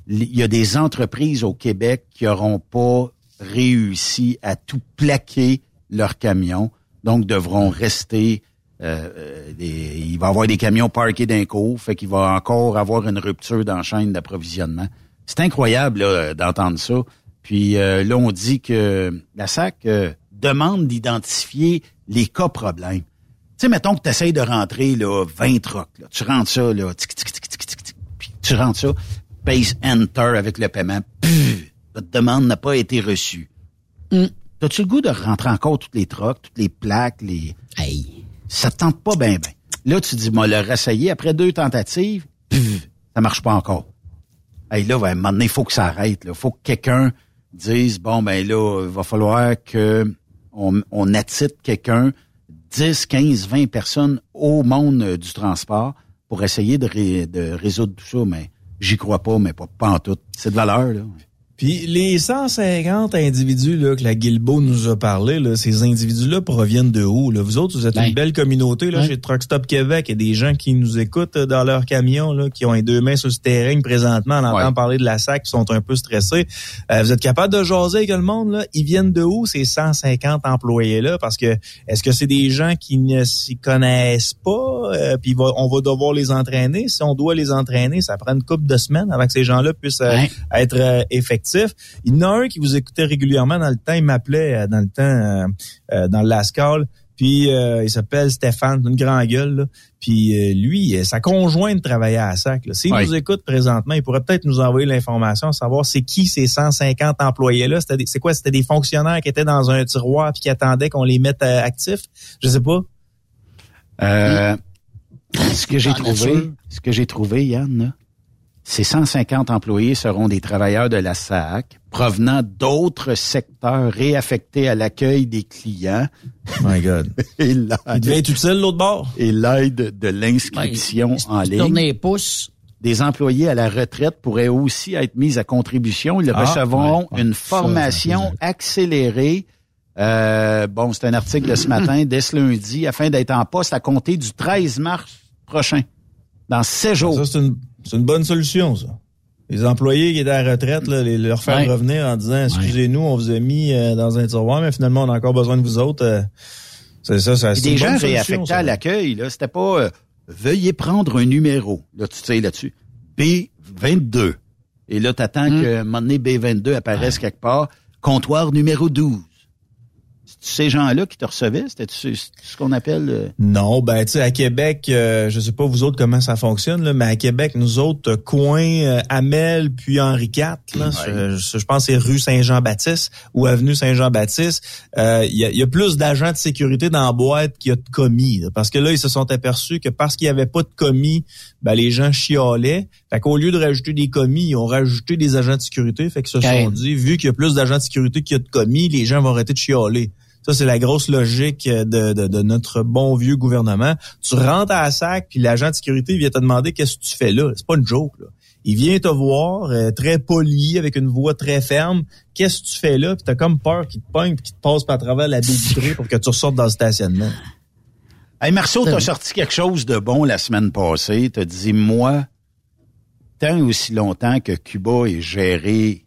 il y a des entreprises au Québec qui n'auront pas réussi à tout plaquer leurs camions, donc devront rester. euh, euh, des- il va avoir des camions parqués d'un coup, fait qu'il va encore avoir une rupture dans la chaîne d'approvisionnement. C'est incroyable d'entendre ça. Puis euh, là, on dit que la SAC euh, demande d'identifier les cas problèmes. Tu sais, mettons que tu essayes de rentrer là, 20 trucks. Là. Tu rentres ça, là, tic, tic, tic, tic, tic, tic, puis tu rentres ça, pace Enter avec le paiement. Pff, votre demande n'a pas été reçue. Mm. T'as-tu le goût de rentrer encore toutes les trucks, toutes les plaques, les... Hey. Ça te tente pas bien, bien. Là, tu dis, moi, le rassayer, après deux tentatives, pff, ça marche pas encore. Hey, là, ben, à un moment donné, il faut que ça arrête. Il faut que quelqu'un dise, bon, ben là, il va falloir que on, on attitre quelqu'un, 10, 15, 20 personnes au monde euh, du transport pour essayer de, ré- de résoudre tout ça. Mais j'y crois pas, mais pas, pas en tout. C'est de valeur, là. Puis les 150 individus là, que la Guilbeault nous a parlé, là, ces individus-là proviennent de où? Là? Vous autres, vous êtes Ben. une belle communauté là, chez Truck Stop Québec. Il y a des gens qui nous écoutent euh, dans leur camion, là, qui ont les deux mains sur le terrain présentement, en entendant Ouais. parler de la SAC, qui sont un peu stressés. Euh, vous êtes capable de jaser avec le monde? Là? Ils viennent de où, ces 150 employés-là? Parce que est-ce que c'est des gens qui ne s'y connaissent pas? Euh, puis va- on va devoir les entraîner? Si on doit les entraîner, ça prend une couple de semaines avant que ces gens-là puissent euh, être euh, Il y en a un qui vous écoutait régulièrement dans le temps, il m'appelait euh, dans le temps, euh, euh, dans le last call, Puis euh, il s'appelle Stéphane, une grande gueule. là. Puis euh, lui, sa conjointe travaillait à SAC. S'il nous écoute présentement, il pourrait peut-être nous envoyer l'information, savoir c'est qui ces 150 employés-là. C'est quoi? C'était des fonctionnaires qui étaient dans un tiroir puis qui attendaient qu'on les mette euh, actifs? Je sais pas. Euh, ce que j'ai trouvé, ce que j'ai trouvé, Yann, là, ces 150 employés seront des travailleurs de la SAC provenant d'autres secteurs réaffectés à l'accueil des clients. My God. Et l'aide- Il être utile l'autre bord. et l'aide de l'inscription en se tourner ligne. les pouces. Des employés à la retraite pourraient aussi être mis à contribution. Ils Ah, recevront ouais, une Ça, formation ça, ça. accélérée. Euh, bon, c'est un article de ce matin, dès ce lundi, afin d'être en poste à compter du 13 mars prochain. Dans sept jours. Ça, c'est une, c'est une bonne solution, ça. Les employés qui étaient à la retraite, là, les, leur faire Ouais. revenir en disant excusez-nous, on vous a mis euh, dans un tiroir, mais finalement on a encore besoin de vous autres. euh, c'est ça, ça des une bonne gens réaffectés à l'accueil, là, c'était pas euh, veuillez prendre un numéro. Là, tu sais là-dessus. B22. Et là, t'attends Hmm. que un moment donné, B22 apparaisse quelque part. Comptoir numéro 12. Ces gens-là qui te recevaient? C'était ce qu'on appelle... euh, Non, ben tu sais à Québec, euh, je sais pas vous autres comment ça fonctionne là, mais à Québec, nous autres euh, coin euh, Amel puis Henri IV, là, je, je- je pense que c'est rue Saint-Jean-Baptiste ou avenue Saint-Jean-Baptiste, euh, il y, a, il y a plus d'agents de sécurité dans la boîte qu'il y a de commis là, parce que là ils se sont aperçus que parce qu'il y avait pas de commis, ben les gens chialaient. Fait qu'au lieu de rajouter des commis, ils ont rajouté des agents de sécurité, fait qu'ils se sont dit vu qu'il y a plus d'agents de sécurité qu'il y a de commis, les gens vont arrêter de chialer. Ça, c'est la grosse logique de, de, de notre bon vieux gouvernement. Tu rentres à la SAC, puis l'agent de sécurité vient te demander qu'est-ce que tu fais là. C'est pas une joke, là. Il vient te voir, euh, très poli, avec une voix très ferme. Qu'est-ce que tu fais là? Puis t'as comme peur qu'il te pogne qu'il te passe par travers la baie vitrée pour que tu ressortes dans le stationnement. Hey, Marceau, t'as sorti quelque chose de bon la semaine passée. T'as dit, moi, tant aussi longtemps que Cuba est géré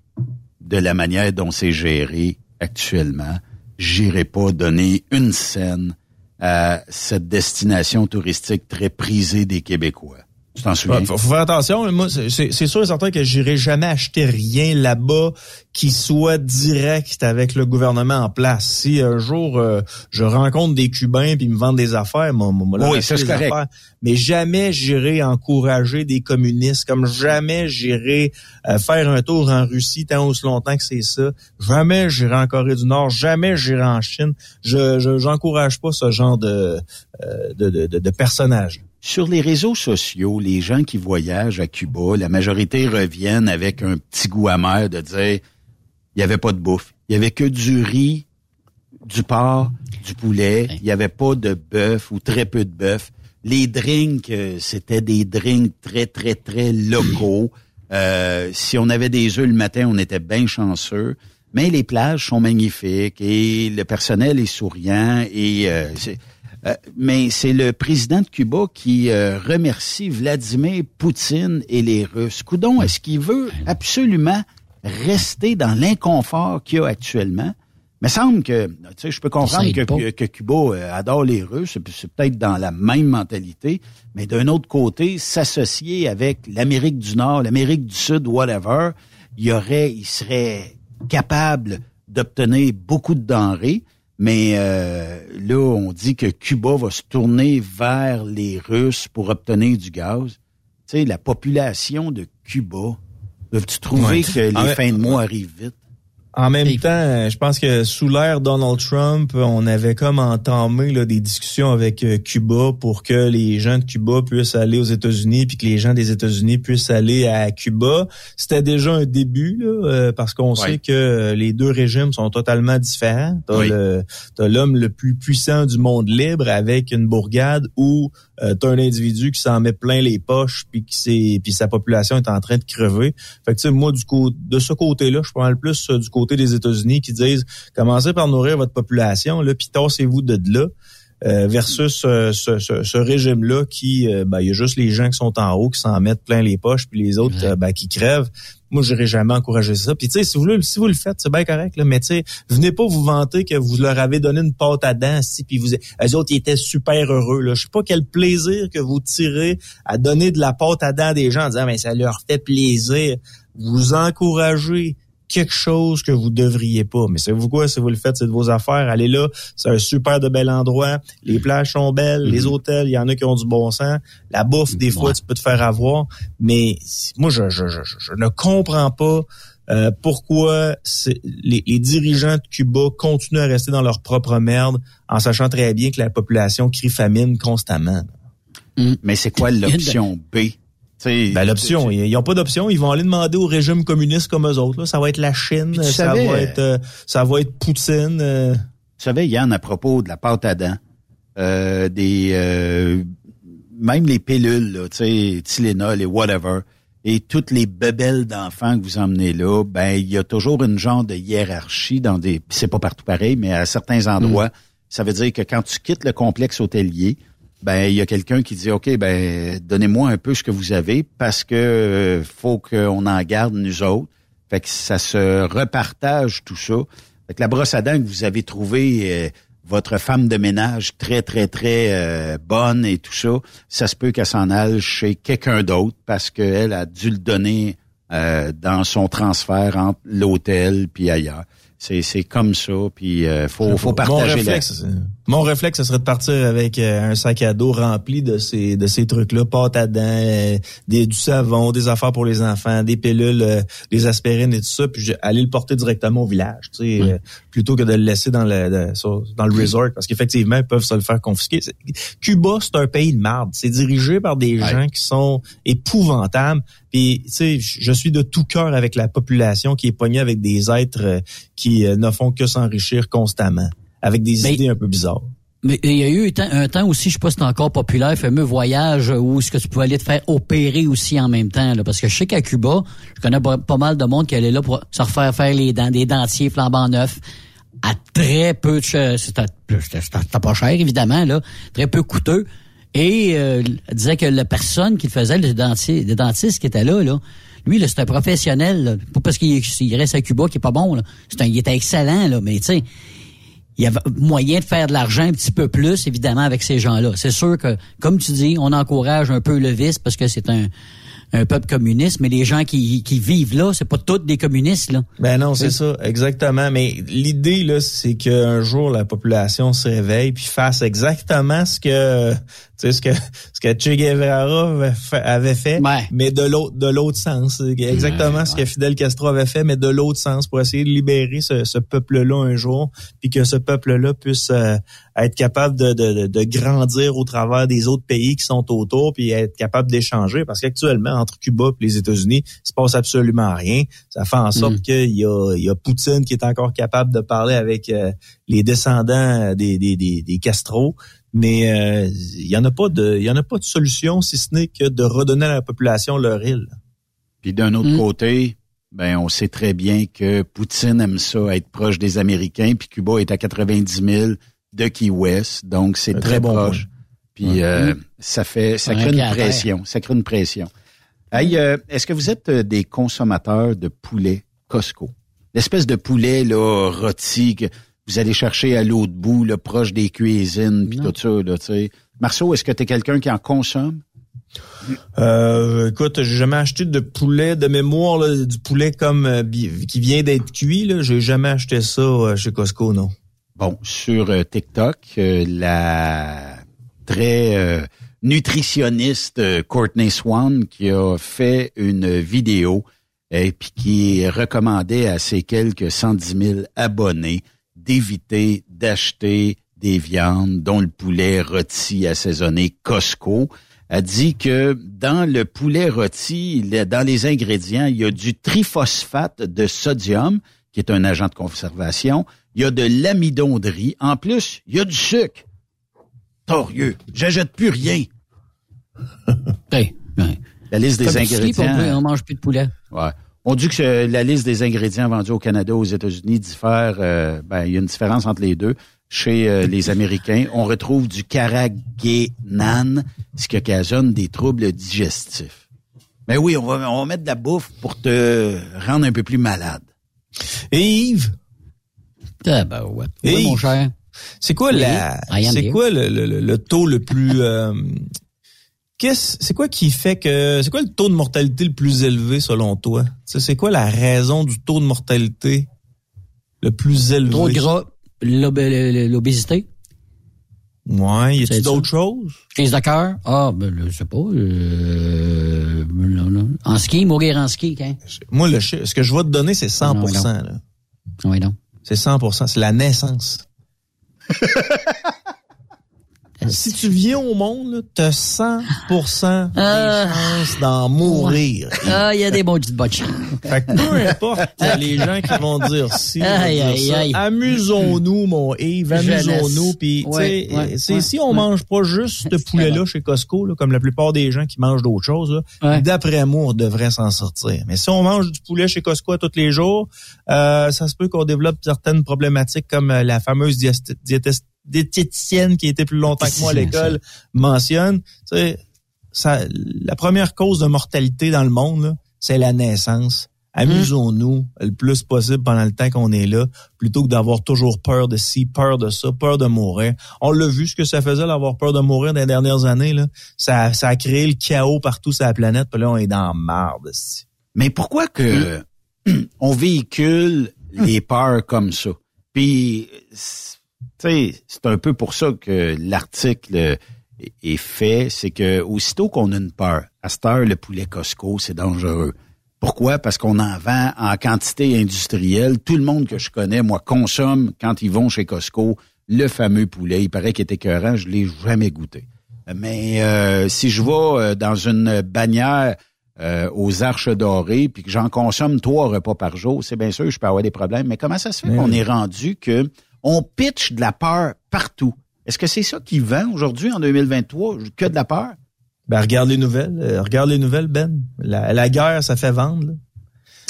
de la manière dont c'est géré actuellement, j'irai pas donner une scène à cette destination touristique très prisée des Québécois. Tu t'en souviens? Ouais, faut, faut faire attention. Moi, c'est- sûr et certain que j'irai jamais acheter rien là-bas qui soit direct avec le gouvernement en place. Si un jour euh, je rencontre des Cubains puis ils me vendent des affaires, moi, moi, leur Oui, c'est correct. affaires. Mais jamais j'irai encourager des communistes, comme jamais j'irai euh, faire un tour en Russie tant aussi longtemps que c'est ça. Jamais j'irai en Corée du Nord. Jamais j'irai en Chine. Je je- j'encourage pas ce genre de euh, de, de, de, de personnages. Sur les réseaux sociaux, les gens qui voyagent à Cuba, la majorité reviennent avec un petit goût amer de dire il n'y avait pas de bouffe. Il y avait que du riz, du porc, du poulet. Il n'y avait pas de bœuf ou très peu de bœuf. Les drinks, euh, c'était des drinks très, très, très locaux. Euh, si on avait des œufs le matin, on était bien chanceux. Mais les plages sont magnifiques et le personnel est souriant et euh, c'est- euh, mais c'est le président de Cuba qui euh, remercie Vladimir Poutine et les Russes. Coudon, est-ce qu'il veut absolument rester dans l'inconfort qu'il y a actuellement? Il me semble que, tu sais, je peux comprendre que, que Cuba euh, adore les Russes, c'est peut-être dans la même mentalité, mais d'un autre côté, s'associer avec l'Amérique du Nord, l'Amérique du Sud, whatever, il y aurait, il serait capable d'obtenir beaucoup de denrées, mais euh, là, on dit que Cuba va se tourner vers les Russes pour obtenir du gaz. Tu sais, la population de Cuba, dois-tu trouver Ouais. que les Ah ouais. fins de mois arrivent vite? En même temps, je pense que sous l'ère Donald Trump, on avait comme entamé là, des discussions avec euh, Cuba pour que les gens de Cuba puissent aller aux États-Unis, puis que les gens des États-Unis puissent aller à Cuba. C'était déjà un début, là, euh, parce qu'on Ouais. sait que euh, les deux régimes sont totalement différents. T'as Oui. le- l'homme le plus puissant du monde libre avec une bourgade où euh, t'as un individu qui s'en met plein les poches, puis qui puis sa population est en train de crever. Fait que tu sais, moi, du coup, de ce côté-là, je prends le plus euh, du côté des États-Unis qui disent commencez par nourrir votre population, là, puis tassez-vous de là. Euh, versus euh, ce, ce- ce régime-là qui, euh, ben, il y a juste les gens qui sont en haut qui s'en mettent plein les poches, puis les autres euh, ben, qui crèvent. Moi, j'aurais jamais encouragé ça. Puis tu sais, si vous le, si vous le faites, c'est bien correct, là, mais tu sais, venez pas vous vanter que vous leur avez donné une pâte à dents, si, puis vous, eux autres, ils étaient super heureux. Là. Je sais pas quel plaisir que vous tirez à donner de la pâte à dents à des gens en disant, mais ça leur fait plaisir. Vous encouragez quelque chose que vous devriez pas. Mais savez-vous quoi? Si vous le faites, c'est de vos affaires. Allez là. C'est un super de bel endroit. Les plages sont belles. Les hôtels, il y en a qui ont du bon sens. La bouffe, des fois, tu peux te faire avoir. Mais moi, je, je, je, je ne comprends pas euh, pourquoi les, les, dirigeants de Cuba continuent à rester dans leur propre merde en sachant très bien que la population crie famine constamment. Mais c'est quoi l'option B? Ben, l'option, ils n'ont pas d'option. Ils vont aller demander au régime communiste comme eux autres. Là. Ça va être la Chine, ça va être euh, ça va être Poutine. Euh. Tu savais, Yann, à propos de la pâte à dents, euh, des euh, même les pilules, là, tu sais, Tylenol et whatever, et toutes les bebelles d'enfants que vous emmenez là, ben il y a toujours une genre de hiérarchie dans des. C'est pas partout pareil, mais à certains endroits, mm. ça veut dire que quand tu quittes le complexe hôtelier, ben il y a quelqu'un qui dit OK ben donnez-moi un peu ce que vous avez parce que euh, faut qu'on en garde nous autres. Fait que ça se repartage tout ça. Fait que la brosse à dents que vous avez trouvée euh, votre femme de ménage très très très euh, bonne et tout ça, ça se peut qu'elle s'en aille chez quelqu'un d'autre parce qu'elle a dû le donner dans son transfert entre l'hôtel puis ailleurs. C'est c'est comme ça puis faut faut partager mon réflexe, ce serait de partir avec euh, un sac à dos rempli de ces de ces trucs-là, pâte à dents, euh, des, du savon, des affaires pour les enfants, des pilules, euh, des aspirines et tout ça, puis aller le porter directement au village, tu sais, plutôt que de le laisser dans le dans le resort, parce qu'effectivement, ils peuvent se le faire confisquer. Cuba, c'est un pays de marde. C'est dirigé par des gens qui sont épouvantables. Puis, tu sais, je suis de tout cœur avec la population qui est pognée avec des êtres qui ne font que s'enrichir constamment avec des idées un peu bizarres. Mais il y a eu un temps aussi, je sais pas si c'est encore populaire, fameux voyage où est-ce que tu pouvais aller te faire opérer aussi en même temps. Là, parce que je sais qu'à Cuba, je connais pas mal de monde qui allait là pour se refaire faire les dents, des dentiers flambant neufs à très peu de c'était pas cher évidemment là, très peu coûteux. Et euh, disait que la personne qui faisait le dentier, le dentiste qui était là là, lui là c'est un professionnel, pas parce qu'il reste à Cuba qui est pas bon là, c'est un il était excellent là, mais tu sais il y avait moyen de faire de l'argent un petit peu plus, évidemment, avec ces gens-là. C'est sûr que, comme tu dis, on encourage un peu le vice parce que c'est un, un peuple communiste, mais les gens qui, qui vivent là, c'est pas tous des communistes là. Ben non, c'est ça, exactement. Mais l'idée là, c'est qu'un jour la population se réveille puis fasse exactement ce que tu sais ce que ce que Che Guevara avait fait, mais de l'autre de l'autre sens, exactement ce que Fidel Castro avait fait, mais de l'autre sens pour essayer de libérer ce, ce peuple-là un jour, puis que ce peuple-là puisse euh, être capable de, de, de, grandir au travers des autres pays qui sont autour, puis être capable d'échanger, parce qu'actuellement entre Cuba et les États-Unis, il se passe absolument rien. Ça fait en sorte mm. qu'il y a, il y a Poutine qui est encore capable de parler avec euh, les descendants des, des, des, des Castro mais euh, il y en a pas de il y en a pas de solution si ce n'est que de redonner à la population leur île. Puis d'un autre mm. côté, ben on sait très bien que Poutine aime ça être proche des Américains, puis Cuba est à 90 000 de Key West, donc c'est très, bon proche. Puis euh, mm. ça fait ça crée une pression, ça crée une pression. Hey, euh, est-ce que vous êtes des consommateurs de poulet Costco? L'espèce de poulet là rôti vous allez chercher à l'autre bout, là, proche des cuisines, puis tout ça, là, tu sais. Marceau, est-ce que tu es quelqu'un qui en consomme? Euh, écoute, j'ai jamais acheté de poulet de mémoire, du poulet comme euh, qui vient d'être cuit. Là, j'ai jamais acheté ça euh, chez Costco, non. Bon, sur euh, TikTok, la très nutritionniste Courtney Swan qui a fait une vidéo et puis qui recommandait à ses quelques 110 000 abonnés d'éviter d'acheter des viandes, dont le poulet rôti assaisonné Costco, a dit que dans le poulet rôti, dans les ingrédients, il y a du triphosphate de sodium, qui est un agent de conservation, il y a de l'amidon de riz, en plus, il y a du sucre. Torieux, j'achète plus rien. La liste des ingrédients. on mange plus de poulet. Ouais. On dit que la liste des ingrédients vendus au Canada aux États-Unis diffère. Euh, ben, il y a une différence entre les deux. Chez euh, les Américains, on retrouve du carragénane, ce qui occasionne des troubles digestifs. Mais ben oui, on va, on va mettre de la bouffe pour te rendre un peu plus malade. Et Yves? Ah ben ouais. mon cher. C'est quoi la, c'est quoi le, le, taux le plus, euh, qu'est-ce, c'est quoi qui fait que, c'est quoi le taux de mortalité le plus élevé selon toi? C'est quoi la raison du taux de mortalité le plus élevé? Trop gras, l'ob- l'obésité. Ouais, y a-t-il d'autres choses? Crise de cœur. Ah, ben, je sais pas. euh, non, non. En ski, mourir en ski, hein? Moi, le ce que je vais te donner, c'est 100 Non, non. là. Oui, non. C'est 100% c'est la naissance. si tu viens au monde, tu as 100% des chances d'en mourir. Ah, il y a des petites botches. Fait que peu importe les gens qui vont dire si, amusons-nous, mon Yves, amusons-nous. Puis, tu Ouais, sais, ouais, si on mange pas juste ce poulet-là chez Costco, là, comme la plupart des gens qui mangent d'autres choses, d'après moi, on devrait s'en sortir. Mais si on mange du poulet chez Costco tous les jours, euh, ça se peut qu'on développe certaines problématiques comme euh, la fameuse diétest- diététicienne qui était plus longtemps que moi à l'école mentionne. Tu sais, ça, la première cause de mortalité dans le monde, c'est la naissance. Amusons-nous le plus possible pendant le temps qu'on est là, plutôt que d'avoir toujours peur de ci, peur de ça, peur de mourir. On l'a vu ce que ça faisait d'avoir peur de mourir dans les dernières années. Là. Ça, ça a créé le chaos partout sur la planète, puis là, on est dans marde. Mais pourquoi que on véhicule les peurs comme ça? Puis, c'est- tu sais, c'est un peu pour ça que l'article est- fait, c'est que aussitôt qu'on a une peur, à cette heure, le poulet Costco, c'est dangereux. Pourquoi? Parce qu'on en vend en quantité industrielle. Tout le monde que je connais, moi, consomme quand ils vont chez Costco le fameux poulet. Il paraît qu'il est écœurant, je l'ai jamais goûté. Mais euh, si je vais euh, dans une bannière euh, aux Arches dorées, puis que j'en consomme trois repas par jour, c'est bien sûr, je peux avoir des problèmes. Mais comment ça se fait qu'on est rendu que on pitch de la peur partout? Est-ce que c'est ça qui vend aujourd'hui en 2023, que de la peur? Ben, regarde les nouvelles. euh, regarde les nouvelles, Ben. La, la guerre, ça fait vendre. là.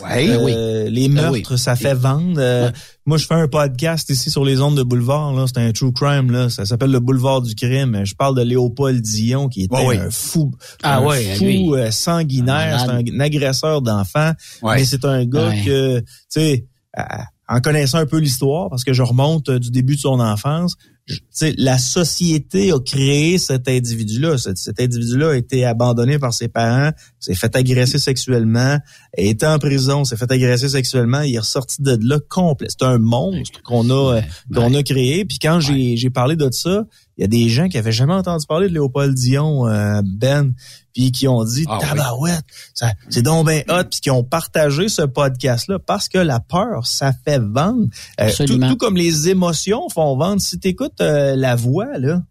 Ouais, Euh, Les Ben meurtres, oui. ça fait vendre. Euh, Moi, je fais un podcast ici sur les ondes de boulevard. Là, c'est un true crime. Là, ça s'appelle le boulevard du crime. Je parle de Léopold Dion, qui était Ouais, un fou, Ah un ouais, fou lui. sanguinaire. Un C'est malade. un, agresseur d'enfants. Mais c'est un gars que, tu sais, en connaissant un peu l'histoire, parce que je remonte euh, du début de son enfance, je- la société a créé cet individu-là. Cet individu-là a été abandonné par ses parents, s'est fait agresser sexuellement, été en prison, s'est fait agresser sexuellement, il est ressorti de là complet. C'est un monstre qu'on a euh, qu'on a créé. Puis quand j'ai j'ai parlé de ça, il y a des gens qui avaient jamais entendu parler de Léopold Dion, euh, Ben, puis qui ont dit Ah tabarouette, c'est donc ben hot, puis qui ont partagé ce podcast-là parce que la peur, ça fait vendre. Euh, tout comme les émotions font vendre. Si t'écoutes euh, la voix, là,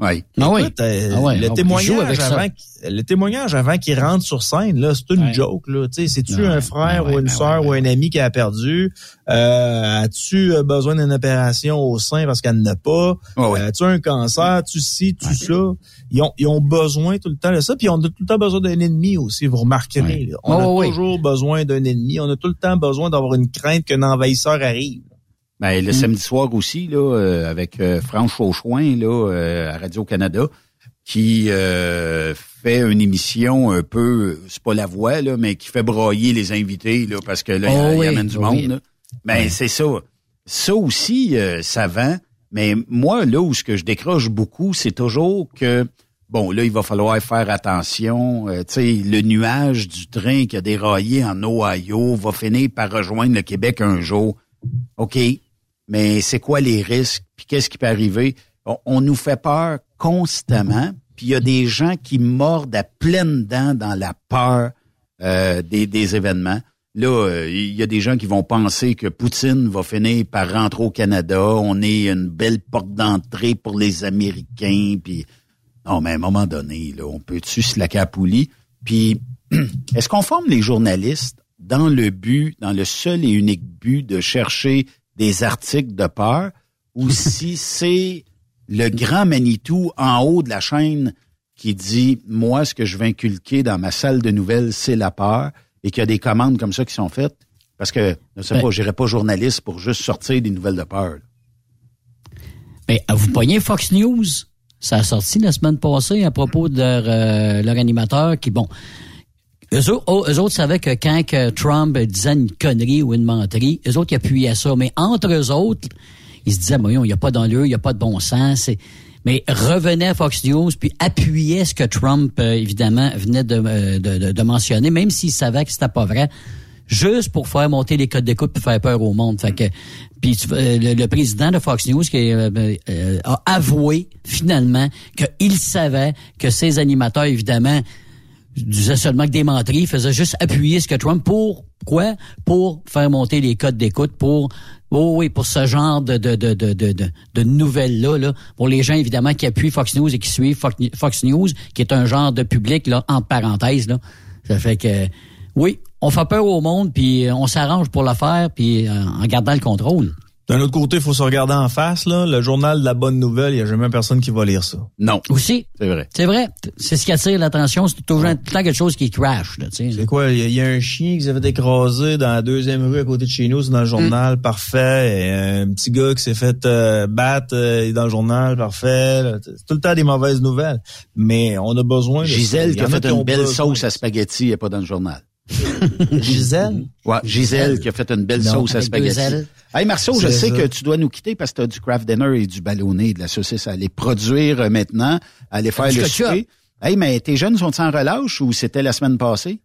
Oui. Ah oui. Écoute, euh, Ah ouais, le, témoignage avant, qu'il- le témoignage avant qu'il rentre sur scène, là, c'est une Ouais. joke. Là. Tu sais, C'est-tu un frère ou une sœur ou un ami qui a perdu? Euh, As-tu euh, besoin d'une opération au sein parce qu'elle n'a pas? Euh, As-tu un cancer? Tu ci, tu ça? Ils ont, ils ont besoin tout le temps de ça. Puis on a tout le temps besoin d'un ennemi aussi, vous remarquerez. Là. On a toujours besoin d'un ennemi. On a tout le temps besoin d'avoir une crainte qu'un envahisseur arrive. Ben, Mm. le samedi soir aussi, là, euh, avec euh, Franche Auchoin, là, euh, à Radio-Canada, qui euh, fait une émission un peu, c'est pas la voix, là, mais qui fait broyer les invités, là, parce que là, il- Oh il oui, amène du oui. monde. là. Ben, c'est ça. Ça aussi, euh, ça vend. Mais moi, là où ce que je décroche beaucoup, c'est toujours que Bon, là, il va falloir faire attention. Euh, tu sais, le nuage du train qui a déraillé en Ohio va finir par rejoindre le Québec un jour. OK, mais c'est quoi les risques? Puis qu'est-ce qui peut arriver? On, nous fait peur constamment. Puis il y a des gens qui mordent à pleines dents dans la peur euh, des, des événements. Là, euh, il y a des gens qui vont penser que Poutine va finir par rentrer au Canada. On est une belle porte d'entrée pour les Américains. Puis non, mais à un moment donné, là, on peut-tu se la capoulie? Puis est-ce qu'on forme les journalistes dans le but, dans le seul et unique but de chercher des articles de peur, ou si c'est le grand Manitou en haut de la chaîne qui dit moi ce que je vais inculquer dans ma salle de nouvelles c'est la peur et qu'il y a des commandes comme ça qui sont faites parce que je sais Ben- pas j'irai pas journaliste pour juste sortir des nouvelles de peur. Mais Ben, vous pognez Fox News. Ça a sorti la semaine passée à propos de leur, euh, leur animateur qui, bon, eux, autres- eux autres savaient que quand Trump disait une connerie ou une menterie, eux autres ils appuyaient ça. Mais entre eux autres, ils se disaient, voyons, il n'y a pas d'enleu, il n'y a pas de bon sens. Mais revenait à Fox News puis appuyait ce que Trump, euh, évidemment, venait de, euh, de, de- de mentionner, même s'il savait que c'était pas vrai, juste pour faire monter les codes d'écoute puis faire peur au monde. Fait que, puis euh, le, le président de Fox News qui euh, a avoué finalement qu'il savait que ses animateurs, évidemment, disaient seulement que des menteries, il faisait juste appuyer ce que Trump pour quoi? Pour faire monter les codes d'écoute pour oh oui pour ce genre de de de de de, de, nouvelles là là. Pour les gens évidemment qui appuient Fox News et qui suivent Fox, Fox News qui est un genre de public là entre parenthèses là. Ça fait que oui on fait peur au monde puis euh, on s'arrange pour le faire puis euh, en gardant le contrôle D'un autre côté, il faut se regarder en face. Là. Le journal de la bonne nouvelle, il n'y a jamais personne qui va lire ça. Non. aussi C'est vrai. c'est vrai c'est ce qui attire l'attention c'est toujours tout le temps quelque chose qui crash là tu sais C'est quoi? Il y, a- il y a un chien qui s'est fait écraser dans la deuxième rue à côté de chez nous, c'est dans le journal, parfait. Et un petit gars qui s'est fait euh, battre euh, il est dans le journal, parfait. C'est tout le temps des mauvaises nouvelles. Mais on a besoin de. Gisèle qui a fait une belle sauce à spaghetti, elle n'est pas dans le journal. Gisèle? Ouais, Gisèle qui a fait une belle Non, sauce à spaghetti. Hey Marceau, je sais ça. que tu dois nous quitter parce que tu as du craft dinner et du ballonné, de la saucisse à aller produire euh, maintenant, à aller faire le souper. Hey, mais tes jeunes sont en relâche ou c'était la semaine passée?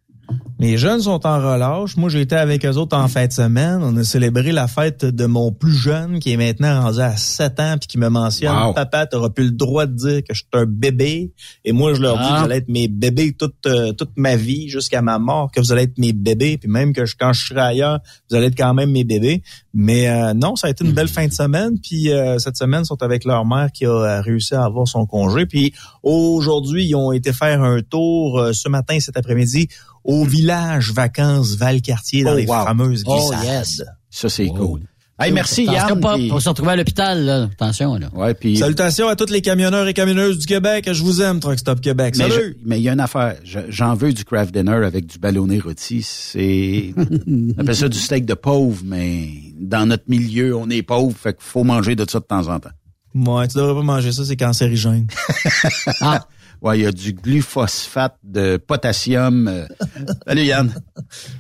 Mes jeunes sont en relâche. Moi, j'ai été avec eux autres en fin de semaine. On a célébré la fête de mon plus jeune, qui est maintenant rendu à 7 ans, puis qui me mentionne Wow. Papa, t'auras plus le droit de dire que je suis un bébé. Et moi, je leur dis Ah. que vous allez être mes bébés toute, euh, toute ma vie, jusqu'à ma mort, que vous allez être mes bébés. Puis même que je, quand je serai ailleurs, vous allez être quand même mes bébés. Mais euh, non, ça a été une belle fin de semaine. Puis euh, cette semaine, ils sont avec leur mère qui a euh, réussi à avoir son congé. Puis aujourd'hui, ils ont été faire un tour euh, ce matin, cet après-midi, au village vacances Valcartier dans Oh, les wow. fameuses Oh, glissades. yes. Ça, c'est cool. Hey, merci Yann. pas pour se retrouver à l'hôpital là attention là Ouais, Salutations à tous les camionneurs et camionneuses du Québec. Je vous aime, Truck Stop Québec. mais Salut! je- mais il y a une affaire. Je- J'en veux du craft dinner avec du ballonné rôti. C'est, on appelle ça du steak de pauvre, mais dans notre milieu, on est pauvre, fait qu'il faut manger de ça de temps en temps. Ouais, tu devrais pas manger ça, c'est cancérigène. ah Ouais, il y a du gluphosphate de potassium. euh. Salut Yann.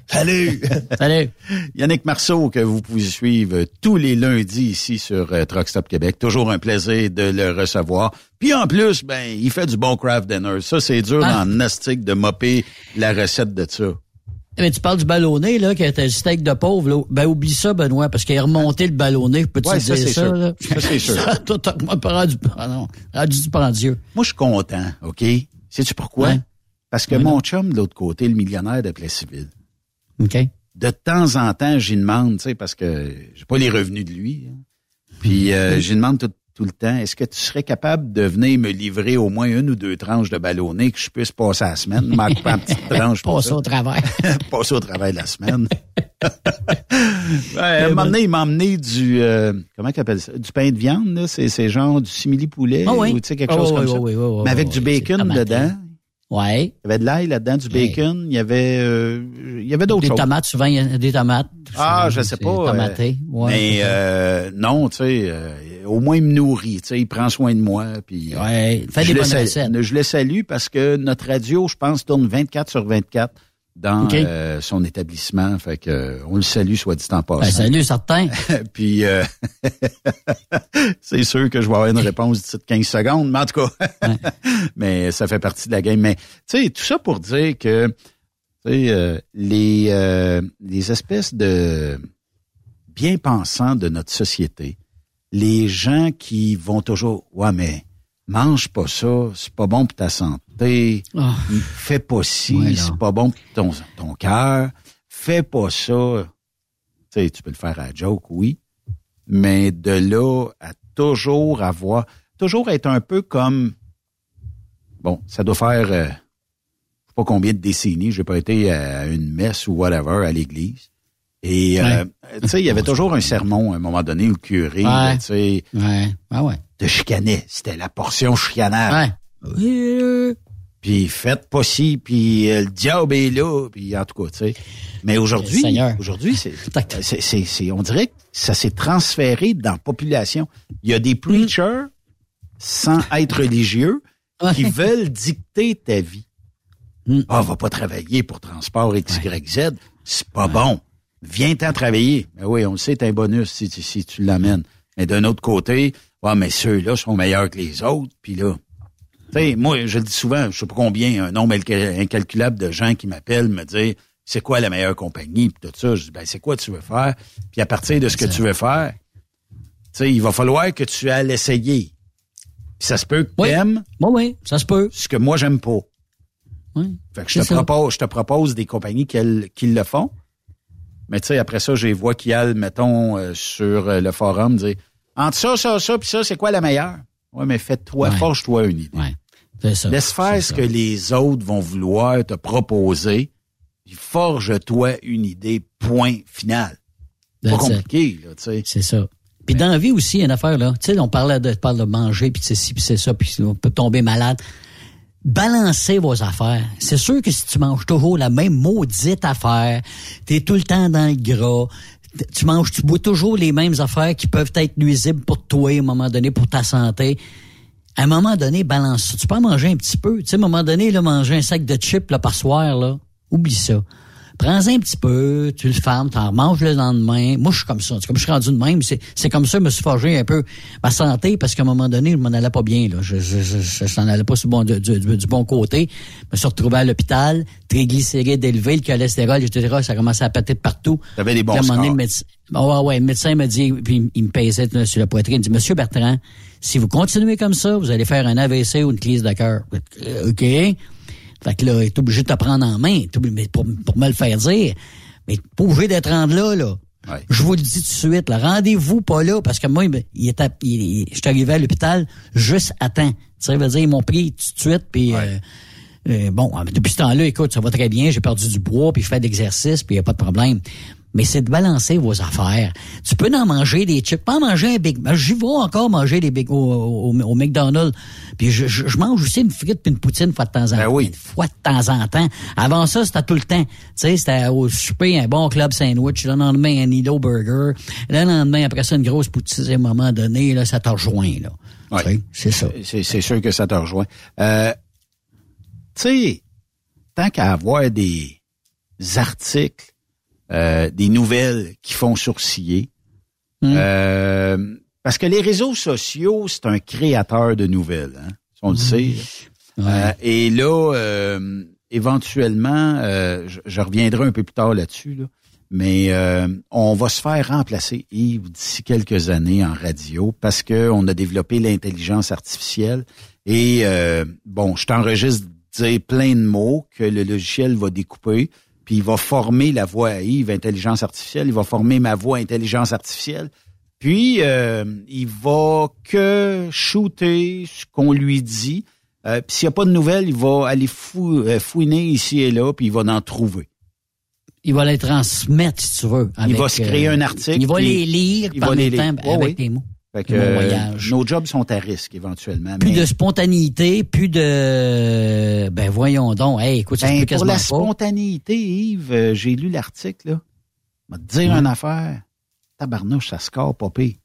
Salut! salut Yannick Marceau, que vous pouvez suivre tous les lundis ici sur euh, Truck Stop Québec. Toujours un plaisir de le recevoir. Puis en plus, ben, il fait du bon craft dinner. Ça, c'est dur Ah. dans le nastic de mopper la recette de ça. Mais tu parles du ballonné, là, qui était le steak de pauvre, là. Ben, oublie ça, Benoît, parce qu'il a remonté le ballonné. Peux-tu Ouais, dire ça, c'est ça, sûr. là? Ça, c'est sûr. Ça, toi, t'as moi, pas rendu, ah rendu du prend Dieu. Moi, je suis content, OK? Sais-tu pourquoi? Ouais. Parce que Ouais, mon non. chum, de l'autre côté, le millionnaire de Plessisville, OK. de temps en temps, j'y demande, tu sais, parce que j'ai pas les revenus de lui. hein. Puis euh, j'y demande tout, tout le temps, est-ce que tu serais capable de venir me livrer au moins une ou deux tranches de ballonné que je puisse passer la semaine, m'en couper en petites tranches pour Pas ça, ça au travers. passer au travail de la semaine. à un moment donné, il m'a emmené du, euh, comment ça, du pain de viande, là, c'est, genre du simili-poulet, Ah oui. ou tu sais, quelque Ah chose oui, comme oui, ça. Mais avec du bacon dedans. Ouais. Il y avait de l'ail là-dedans, du bacon, il y avait, euh, il y avait d'autres Des choses. tomates, souvent, il y a des tomates. Ah, Souvent, je sais pas. euh, Tomaté. Ouais, mais euh, non, tu sais, euh, au moins il me nourrit, tu sais, il prend soin de moi. Puis, Ouais, fais je des bonnes recettes. Je le salue parce que notre radio, je pense, tourne 24 sur 24 dans euh, son établissement. Fait que euh, on le salue, soit dit en passant. Ben, salut, certain. Puis euh, c'est sûr que je vais avoir une réponse d'ici de 15 secondes, mais en tout cas, mais ça fait partie de la game. Mais tu sais, tout ça pour dire que tu sais, euh, les, euh, les espèces de bien-pensants de notre société, les gens qui vont toujours Ouais, mais mange pas ça, c'est pas bon pour ta santé, Ah. fais pas ci, c'est pas bon pour ton, ton cœur, fais pas ça. Tu sais, tu peux le faire à joke, oui, mais de là à toujours avoir, toujours être un peu comme, bon, ça doit faire, euh, je sais pas combien de décennies, j'ai pas été à une messe ou whatever à l'église. Et, euh, tu sais, il y avait toujours un sermon à un moment donné le curé, Ouais. tu sais, Ouais. Ah ouais. Te chicanait. C'était la portion chicanade. Ouais. Oui. Puis faites pas ci, puis euh, le diable est là, puis en tout cas, tu sais. Mais aujourd'hui, aujourd'hui, c'est, c'est, c'est, c'est- on dirait que ça s'est transféré dans la population. Il y a des preachers, sans être religieux, qui Ouais. veulent dicter ta vie. Mm. Ah, va pas travailler pour transport XYZ, c'est pas bon. Viens-t'en travailler. Mais oui, on le sait, t'as un bonus si, tu- si tu l'amènes. Mais d'un autre côté, Ouais, mais ceux-là sont meilleurs que les autres. Puis là, tu sais, moi, je le dis souvent, je sais pas combien, un nombre incal- incalculable de gens qui m'appellent me dire c'est quoi la meilleure compagnie, puis tout ça. Je dis, ben, c'est quoi tu veux faire? Puis à partir de ce que tu veux faire, tu sais, il va falloir que tu ailles l'essayer. Puis ça se peut que t'aimes. Oui, oui, ça se peut. Ce que moi, j'aime pas. Oui. Fait que je te ça. propose, je te propose des compagnies qui, le font. Mais tu sais, après ça, j'ai vois qui mettons, euh, sur euh, le forum, dire entre ça, ça, ça, puis ça, c'est quoi la meilleure? Ouais, mais fais-toi, Ouais. forge-toi une idée. C'est ça. Laisse faire ce ça. que les autres vont vouloir te proposer, puis forge-toi une idée, point final. Pas compliqué, là, tu sais. C'est ça. Puis dans la vie aussi, il y a une affaire, là. Tu sais, on parlait de, parle de manger, puis c'est ci, puis c'est ça, puis on peut tomber malade. Balancez vos affaires. C'est sûr que si tu manges toujours la même maudite affaire, t'es tout le temps dans le gras, tu manges, tu bois toujours les mêmes affaires qui peuvent être nuisibles pour toi à un moment donné, pour ta santé. À un moment donné, balance ça. Tu peux en manger un petit peu. Tu sais, à un moment donné, là, manger un sac de chips là, par soir, là, oublie ça. Prends-en un petit peu, tu le fermes, t'en manges le lendemain. Moi, je suis comme ça. C'est comme je suis rendu de même. C'est, comme ça, je me suis forgé un peu ma santé parce qu'à un moment donné, je m'en allais pas bien. Là. Je, n'en allais pas bon, du, du- du bon côté. Je me suis retrouvé à l'hôpital, triglycérides élevés, le cholestérol, etc. Ça commençait à péter de partout. T'avais des bons à un moment donné, le médecin, Ah ouais, le médecin me dit, puis il me pesait là, sur la poitrine, il dit, Monsieur Bertrand, si vous continuez comme ça, vous allez faire un AVC ou une crise de cœur. Euh, OK. Fait que là, il est obligé de te prendre en main, pour, pour me le faire dire. Mais t'es pas obligé d'être rendu là, là. Je vous le dis tout de suite, là. Rendez-vous pas là, parce que moi, il, me- il était, il, je suis arrivé à l'hôpital juste à temps. Ça veut dire, ils m'ont pris tout de suite, puis euh, euh, bon, depuis ce temps-là, écoute, ça va très bien, j'ai perdu du poids, puis je fais de l'exercice, puis il n'y a pas de problème. Mais c'est de balancer vos affaires. Tu peux en manger des chips, pas en manger un Big Mac. J'y vais encore manger des Big au, au, au McDonald's. Puis je, je, je mange aussi une frite puis une poutine fois de temps en temps. Une fois de temps en temps. Avant ça, c'était tout le temps. Tu sais, c'était au souper un bon club sandwich, le lendemain un Nido burger, le lendemain après ça une grosse poutine à un moment donné, là, ça te rejoint, là. Ouais. C'est ça. C'est, c'est sûr que ça te rejoint. Euh, tu sais, tant qu'à avoir des articles, euh, des nouvelles qui font sourciller, euh, parce que les réseaux sociaux, c'est un créateur de nouvelles, hein, on le sait. Euh, et là, euh, éventuellement, euh, je, je reviendrai un peu plus tard là-dessus, là, mais euh, on va se faire remplacer, Yves, d'ici quelques années en radio parce que on a développé l'intelligence artificielle. Et euh, bon, je t'enregistre dire plein de mots que le logiciel va découper, puis il va former la voix à Yves, intelligence artificielle, il va former ma voix, intelligence artificielle. Puis, euh, il va que shooter ce qu'on lui dit. Euh, puis s'il n'y a pas de nouvelles, il va aller fou- euh, fouiner ici et là, puis il va en trouver. Il va les transmettre, si tu veux. il va se créer euh, un article. Il va les lire il par va le les temps avec oui. tes mots. Fait que, euh, nos jobs sont à risque éventuellement. Plus mais- de spontanéité, plus de... Ben voyons donc. Hey, écoute, Ben, pour la pas. spontanéité, Yves, euh, j'ai lu l'article, là. Te dire Hum. une affaire. Tabarnouche, ça score pas pire.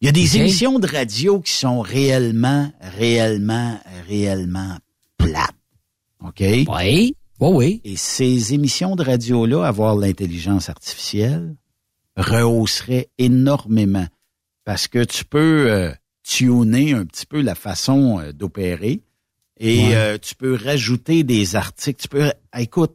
Il y a des émissions de radio qui sont réellement, réellement, réellement plates. OK? Oui, oui, oui. Et ces émissions de radio-là, avoir l'intelligence artificielle, rehausserait énormément. Parce que tu peux euh, tuner un petit peu la façon euh, d'opérer et Ouais. euh, tu peux rajouter des articles. Tu peux, ah, écoute,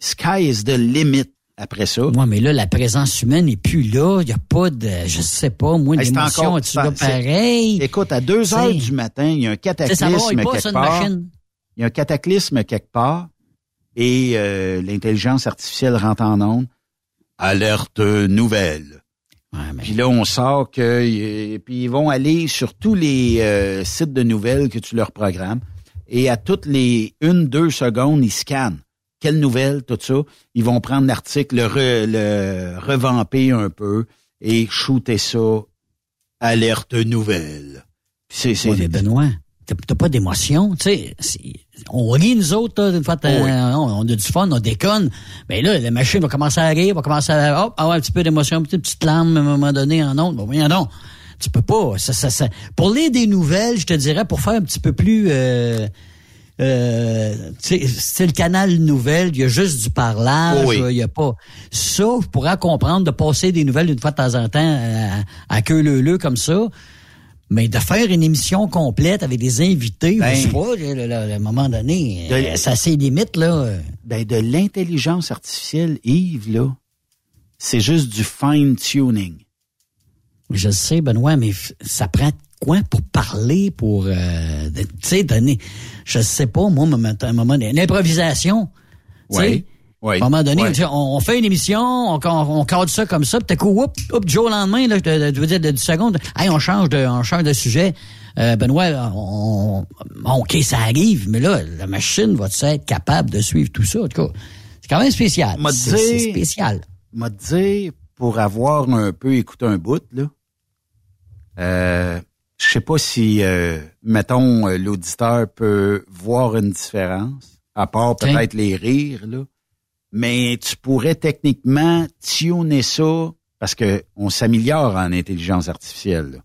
sky is the limit après ça. Ouais, mais là, la présence humaine n'est plus là. Il n'y a pas de, je sais pas, moi, Hey, encore- Tu c'est- pareil? Écoute, à 2 heures du matin, il y a un cataclysme quelque une part. machine. Il y a un cataclysme quelque part et euh, l'intelligence artificielle rentre en onde. Alerte nouvelle. Puis là, on sort que puis ils vont aller sur tous les euh, sites de nouvelles que tu leur programmes et à toutes les une deux secondes, ils scannent. Quelle nouvelle, tout ça. Ils vont prendre l'article, le, re- le revamper un peu et shooter ça. Alerte nouvelle. C'est, c'est, Ouais, Benoît, t'as pas d'émotion, tu sais. On rit, nous autres, là, une fois, oui. on, on a du fun, on déconne. Mais là, la machine va commencer à rire, va commencer à hop, avoir un petit peu d'émotion, une petite, larme à un moment donné en ondes. Bon, voyons donc. Tu peux pas. Ça, ça, ça. Pour lire des nouvelles, je te dirais, pour faire un petit peu plus... Euh, euh, c'est le canal nouvelle, il y a juste du parlage, oui. il y a pas ça, je pourrais comprendre de passer des nouvelles une fois de temps en temps à, à queue leu comme ça. Mais de faire une émission complète avec des invités, Ben, je sais pas, le- le- le- à un moment donné, de- euh, ça c'est limite, là. Ben, de l'intelligence artificielle, Yves, là, c'est juste du fine-tuning. Je sais, Benoît, mais ça prend quoi pour parler, pour, euh, de- tu sais, donner, je sais pas, moi, à un moment donné, l'improvisation, tu sais. Oui, oui, À un moment donné, oui. tu sais, on, on fait une émission, on, on, on cadre ça comme ça, puis t'as coup, oups, oups, Joe, le lendemain, là, je je veux dire, de 10 secondes, hey, on change de, on change de sujet. Euh, Benoît, on, on- OK, ça arrive, mais là, la machine va être capable de suivre tout ça? En tout cas, c'est quand même spécial. C'est spécial. M'a dit, pour avoir un peu écouté un bout, là, euh, je sais pas si, euh, mettons, euh, l'auditeur peut voir une différence, à part peut-être les rires, là. Mais tu pourrais techniquement tuner ça, parce que on s'améliore en intelligence artificielle, là.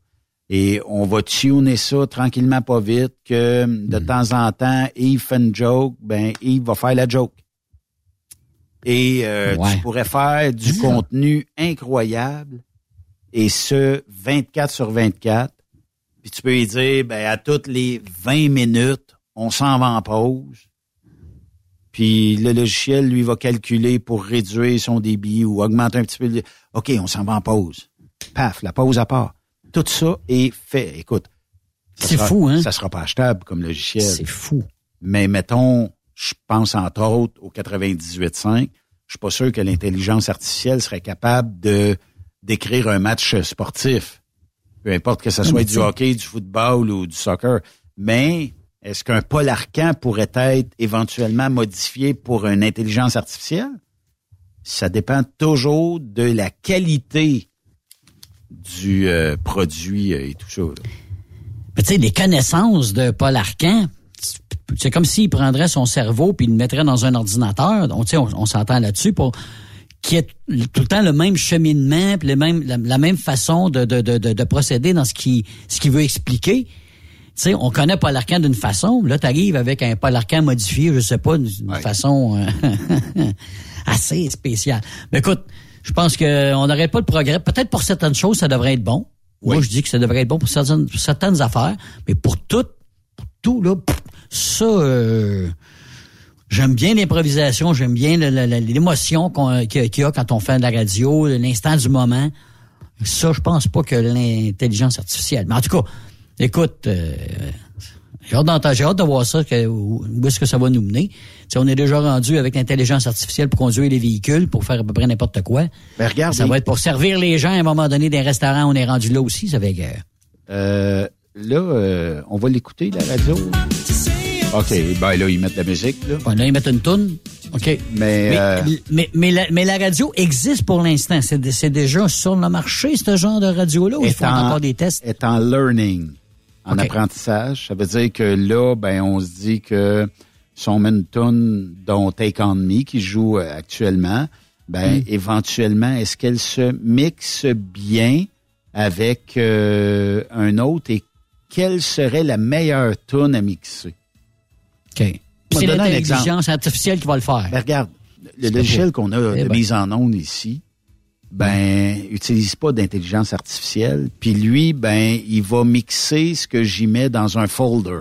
Et on va tuner ça tranquillement, pas vite, que de temps en temps, Yves fait une joke, ben Yves va faire la joke. Et euh, Ouais. tu pourrais faire du contenu incroyable, et ce, 24 sur 24. Puis tu peux lui dire, ben, à toutes les 20 minutes, on s'en va en pause. Puis le logiciel, lui, va calculer pour réduire son débit ou augmenter un petit peu. le- OK, on s'en va en pause. Paf, la pause à part. Tout ça est fait. Écoute. C'est fou, hein? Ça sera pas achetable comme logiciel. C'est fou. Mais mettons, je pense entre autres au 98.5, je suis pas sûr que l'intelligence artificielle serait capable de d'écrire un match sportif. Peu importe que ce soit du hockey, du football ou du soccer. Mais est-ce qu'un Paul Arcan pourrait être éventuellement modifié pour une intelligence artificielle? Ça dépend toujours de la qualité du euh, produit euh, et tout ça. Mais tu sais, les connaissances de Paul Arcan, c'est comme s'il prendrait son cerveau puis le mettrait dans un ordinateur. Donc, on, on s'entend là-dessus pour qu'il y ait tout le temps le même cheminement puis la, même façon de, de, de, de, de procéder dans ce qu'il ce qu'il veut expliquer. Tu sais, on connaît Paul Arcan d'une façon. Là, tu arrives avec un Paul Arcan modifié, je sais pas, d'une façon euh, assez spéciale. Mais écoute, je pense qu'on n'aurait pas de progrès. Peut-être pour certaines choses, ça devrait être bon. Moi, je dis que ça devrait être bon pour certaines, pour certaines affaires, mais pour tout, pour tout, là, ça, euh, j'aime bien l'improvisation, j'aime bien l'émotion qu'il y a quand on fait de la radio, l'instant du moment. Ça, je pense pas que l'intelligence artificielle. Mais en tout cas, écoute, euh, j'ai hâte, d'entendre- j'ai hâte de voir ça, que, où où est-ce que ça va nous mener. On est déjà rendu avec l'intelligence artificielle pour conduire les véhicules, pour faire à peu près n'importe quoi. Ben, regarde, ça va être pour servir les gens à un moment donné des restaurants. On est rendu là aussi, ça fait que... Euh, là, euh, on va l'écouter, la radio. OK, ben là, ils mettent de la musique, là. Ils mettent une toune. OK. Mais, Mais, euh, mais, mais, la, mais la radio existe pour l'instant. C'est déjà sur le marché, ce genre de radio-là, ou ils font en- encore des tests? est en learning, en apprentissage. Ça veut dire que là, ben, on se dit que si on met une tune dont Take On Me qui joue euh, actuellement, ben, Mm. éventuellement, est-ce qu'elle se mixe bien avec euh, un autre et quelle serait la meilleure tune à mixer? OK. C'est l'intelligence artificielle qui va le faire. Ben, regarde, le logiciel qu'on a Eh de ben. mise en onde ici, ben, utilise pas d'intelligence artificielle. Puis lui, ben, il va mixer ce que j'y mets dans un folder.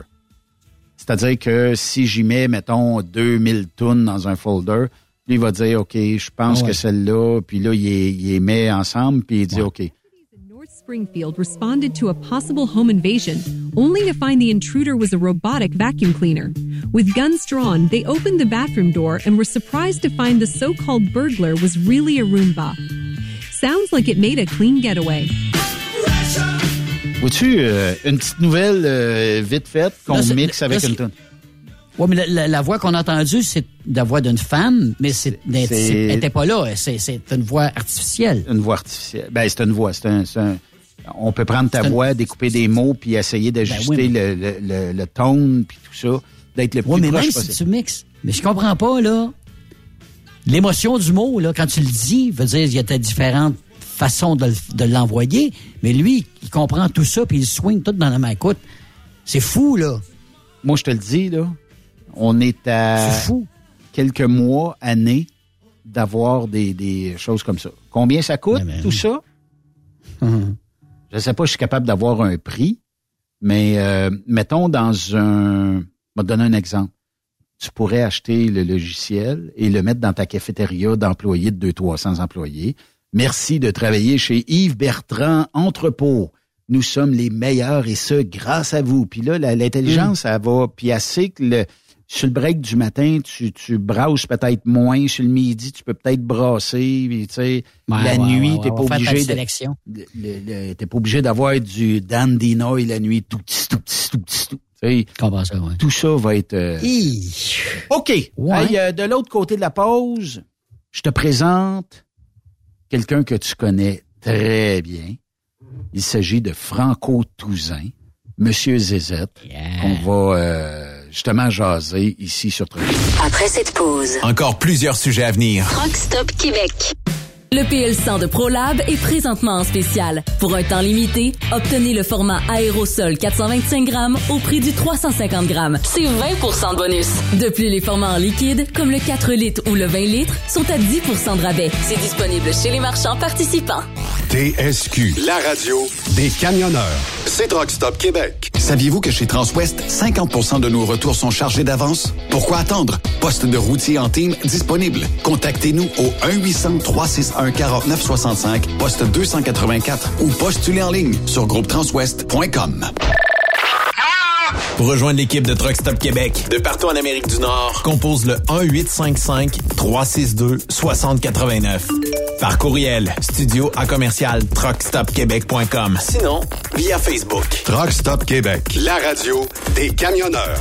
C'est-à-dire que si j'y mets, mettons, 2000 tonnes dans un folder, lui, il va dire, OK, je pense Ah ouais. que celle-là, puis là, il les, il les met ensemble, puis il dit, OK. North Springfield responded to a possible home invasion, only to find the intruder was a robotic vacuum cleaner. With guns drawn, they opened the bathroom door and were surprised to find the so called burglar was really a Roomba. Sounds like it made a clean getaway. Vois-tu, euh, une petite nouvelle euh, vite faite qu'on mixe avec une c'est- tonne. Oui, mais la, la- la voix qu'on a entendue, c'est la voix d'une femme, mais c'est, mais c'est- c'est- elle n'était pas là. C'est, c'est une voix artificielle. Une voix artificielle. Ben, c'est une voix. C'est un, c'est un- on peut prendre ta voix, découper des mots, puis essayer d'ajuster Ben oui, le, le, le, le tone, puis tout ça, d'être le plus Oui, mais proche même si tu mixes. Mais je comprends pas, là. L'émotion du mot, là, quand tu le dis, veut dire, il y a différentes façons de, le- de l'envoyer, mais lui, il comprend tout ça, puis il swing tout dans la main. Écoute, c'est fou, là. Moi, je te le dis, là, on est à quelques mois, années, d'avoir des, des choses comme ça. Combien ça coûte, tout ça? Je sais pas, je suis capable d'avoir un prix, Mais euh, mettons dans un... Je vais te donner un exemple. Tu pourrais acheter le logiciel et le mettre dans ta cafétéria d'employés de 200-300 employés. Merci de travailler chez Yves Bertrand Entrepôt. Nous sommes les meilleurs et ce, grâce à vous. Puis là, l'intelligence, Mm. elle va... Puis elle sait que le, sur le break du matin, tu, tu brasses peut-être moins. Sur le midi, tu peux peut-être brasser. Puis, tu sais, Ouais, la ouais, nuit, ouais, t'es pas obligé de... T'es pas obligé d'avoir du Dan Dinoy la nuit. Tout petit, tout petit, tout petit, tout. Tu sais, ça. Tout ça va être... euh, OK. Ouais. Hey, euh, de l'autre côté de la pause, je te présente quelqu'un que tu connais très bien. Il s'agit de Franco Touzin, Monsieur Zézette, qu'on va euh, justement jaser ici sur Truc. Après cette pause, Encore plusieurs sujets à venir. Rock Stop Québec. Le PL100 de ProLab est présentement en spécial. Pour un temps limité, obtenez le format aérosol 425 grammes au prix du 350 grammes. C'est 20% de bonus. De plus, les formats en liquide, comme le 4 litres ou le 20 litres, sont à 10% de rabais. C'est disponible chez les marchands participants. TSQ, la radio des camionneurs. C'est Truck Stop Québec. Saviez-vous que chez Transwest, 50% de nos retours sont chargés d'avance? Pourquoi attendre? Poste de routier en team disponible. Contactez-nous au 1-800-361-4965, poste 284 ou postulez en ligne sur groupetranswest.com. Pour rejoindre l'équipe de Truck Stop Québec, de partout en Amérique du Nord, compose le 1-855-362-6089. Par courriel, studio à commercial truckstopquebec.com. Sinon, via Facebook. Truck Stop Québec, la radio des camionneurs.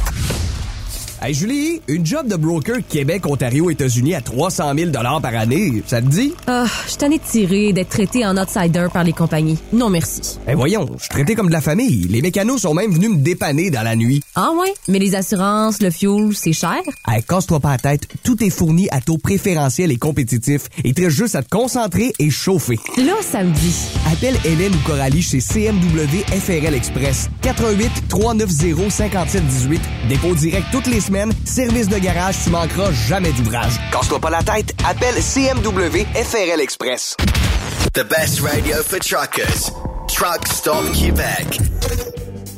Hey Julie, une job de broker Québec, Ontario, États-Unis à 300 000 par année, ça te dit? Ah, je de tirer et d'être traité en outsider par les compagnies. Non merci. Eh voyons, je suis traité comme de la famille. Les mécanos sont même venus me dépanner dans la nuit. Ah ouais? Mais les assurances, le fuel, c'est cher? Hey, casse-toi pas la tête, tout est fourni à taux préférentiel et compétitif. Il te reste juste à te concentrer et chauffer. Là, ça me dit. Appelle Hélène ou Coralie chez CMW FRL Express. 88 390 5718. Dépôt direct toutes les semaines. Service de garage, tu manqueras jamais d'ouvrage. Casse-toi pas la tête, appelle CMW FRL Express. The best radio for truckers. Truck Stop Québec.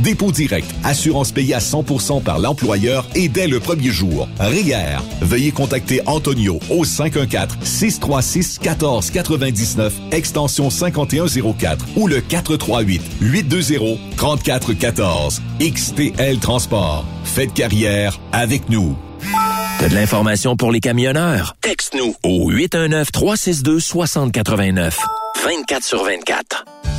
dépôt direct, assurance payée à 100% par l'employeur et dès le premier jour. RIER. Veuillez contacter Antonio au 514-636-1499, extension 5104 ou le 438-820-3414. XTL Transport. Faites carrière avec nous. T'as de l'information pour les camionneurs? Texte-nous au 819-362-6089. 24 sur 24.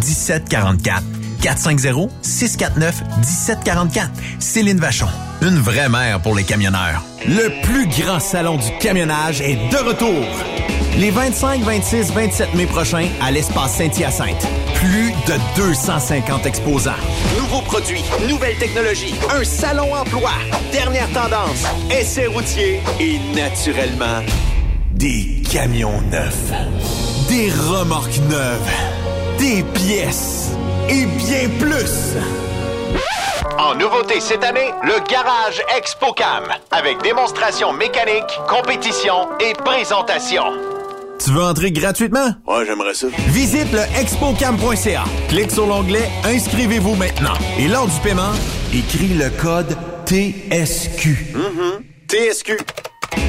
1744. 450-649-1744. Céline Vachon, une vraie mère pour les camionneurs. Le plus grand salon du camionnage est de retour. Les 25, 26, 27 mai prochains à l'espace Saint-Hyacinthe. Plus de 250 exposants. Nouveaux produits, nouvelles technologies, un salon emploi, dernière tendance, essais routiers et naturellement des camions neufs, des remorques neuves, des pièces et bien plus. En nouveauté cette année, le Garage ExpoCam, avec démonstration mécanique, compétition et présentation. Tu veux entrer gratuitement? Ouais, j'aimerais ça. Visite le expocam.ca. Clique sur l'onglet Inscrivez-vous maintenant. Et lors du paiement, écris le code TSQ. Mm-hmm. TSQ.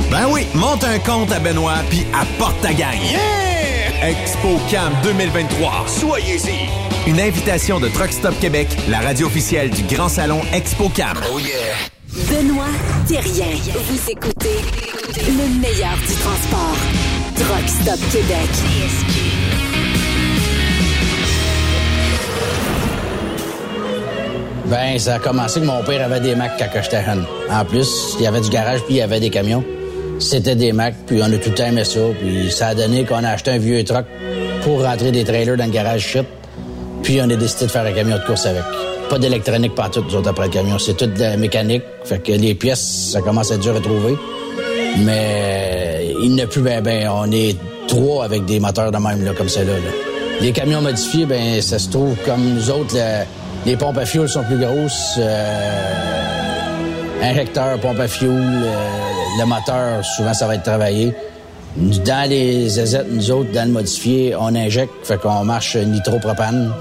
Ben oui, monte un compte à Benoît puis apporte ta gagne. Yeah! ExpoCam 2023. Soyez-y. Une invitation de Truck Stop Québec, la radio officielle du Grand Salon ExpoCam. Oh yeah. Benoît Thérien. Vous écoutez le meilleur du transport. Truck Stop Québec. Ben, ça a commencé que mon père avait des Macs quand j'étais jeune. En plus, il y avait du garage puis il y avait des camions. C'était des Macs, puis on a tout le temps aimé ça. Puis ça a donné qu'on a acheté un vieux truck pour rentrer des trailers dans le garage shit. Puis on a décidé de faire un camion de course avec. Pas d'électronique partout, nous autres, après le camion. C'est toute de la mécanique. Fait que les pièces, ça commence à être dur à trouver. Mais il n'y a plus ben ben. On est trois avec des moteurs de même, là, comme celle-là. là. Les camions modifiés, ben ça se trouve comme nous autres, le- les pompes à fuel sont plus grosses. euh, injecteur, pompe à fuel, euh, le moteur, souvent ça va être travaillé. Dans les ZZ, nous autres, dans le modifié, on injecte, fait qu'on marche nitropropane,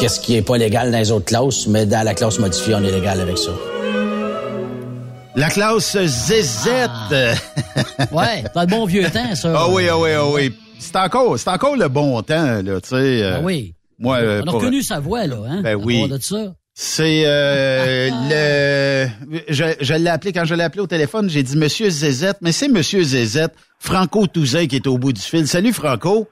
qu'est-ce qui est pas légal dans les autres classes, mais dans la classe modifiée, on est légal avec ça. La classe ZZ. Ouais, dans le bon vieux temps, ça. Ah oui, ah oui, ah oui. C'est encore, c'est encore le bon temps, là, tu sais. euh, Ah oui. Moi, euh, On a pour- reconnu sa voix, là, hein? Ben à oui. de ça. C'est euh, le. Je, je l'ai appelé quand je l'ai appelé au téléphone, j'ai dit Monsieur Zézette, mais c'est Monsieur Zézette, Franco Touzin qui est au bout du fil. Salut Franco.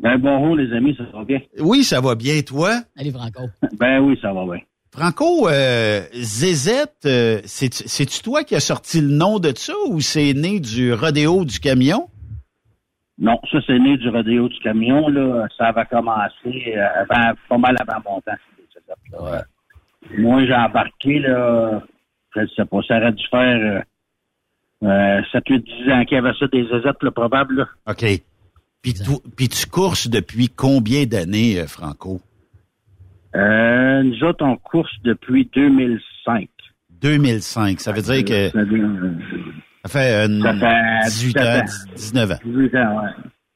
Ben bonjour les amis, ça va bien? Oui, ça va bien, toi? Allez, Franco. Ben oui, ça va bien. Franco, euh, Zézette, euh, c'est- c'est-tu toi qui as sorti le nom de ça ou c'est né du rodéo du camion? Non, ça c'est né du rodéo du camion, là. Ça va commencer euh, avant, pas mal avant mon temps. Moi, j'ai embarqué, là, je ne sais pas, ça aurait dû faire euh, 7, 8, 10 ans qu'il y avait ça, des zézettes, là, probable, là. OK. Puis, tu courses depuis combien d'années, euh, Franco? Euh, nous autres, on course depuis 2005. 2005. Ça veut dire que Ça fait, euh, ça fait, euh, Ça fait 18 17 ans, ans. 19 ans. 18 ans, ouais.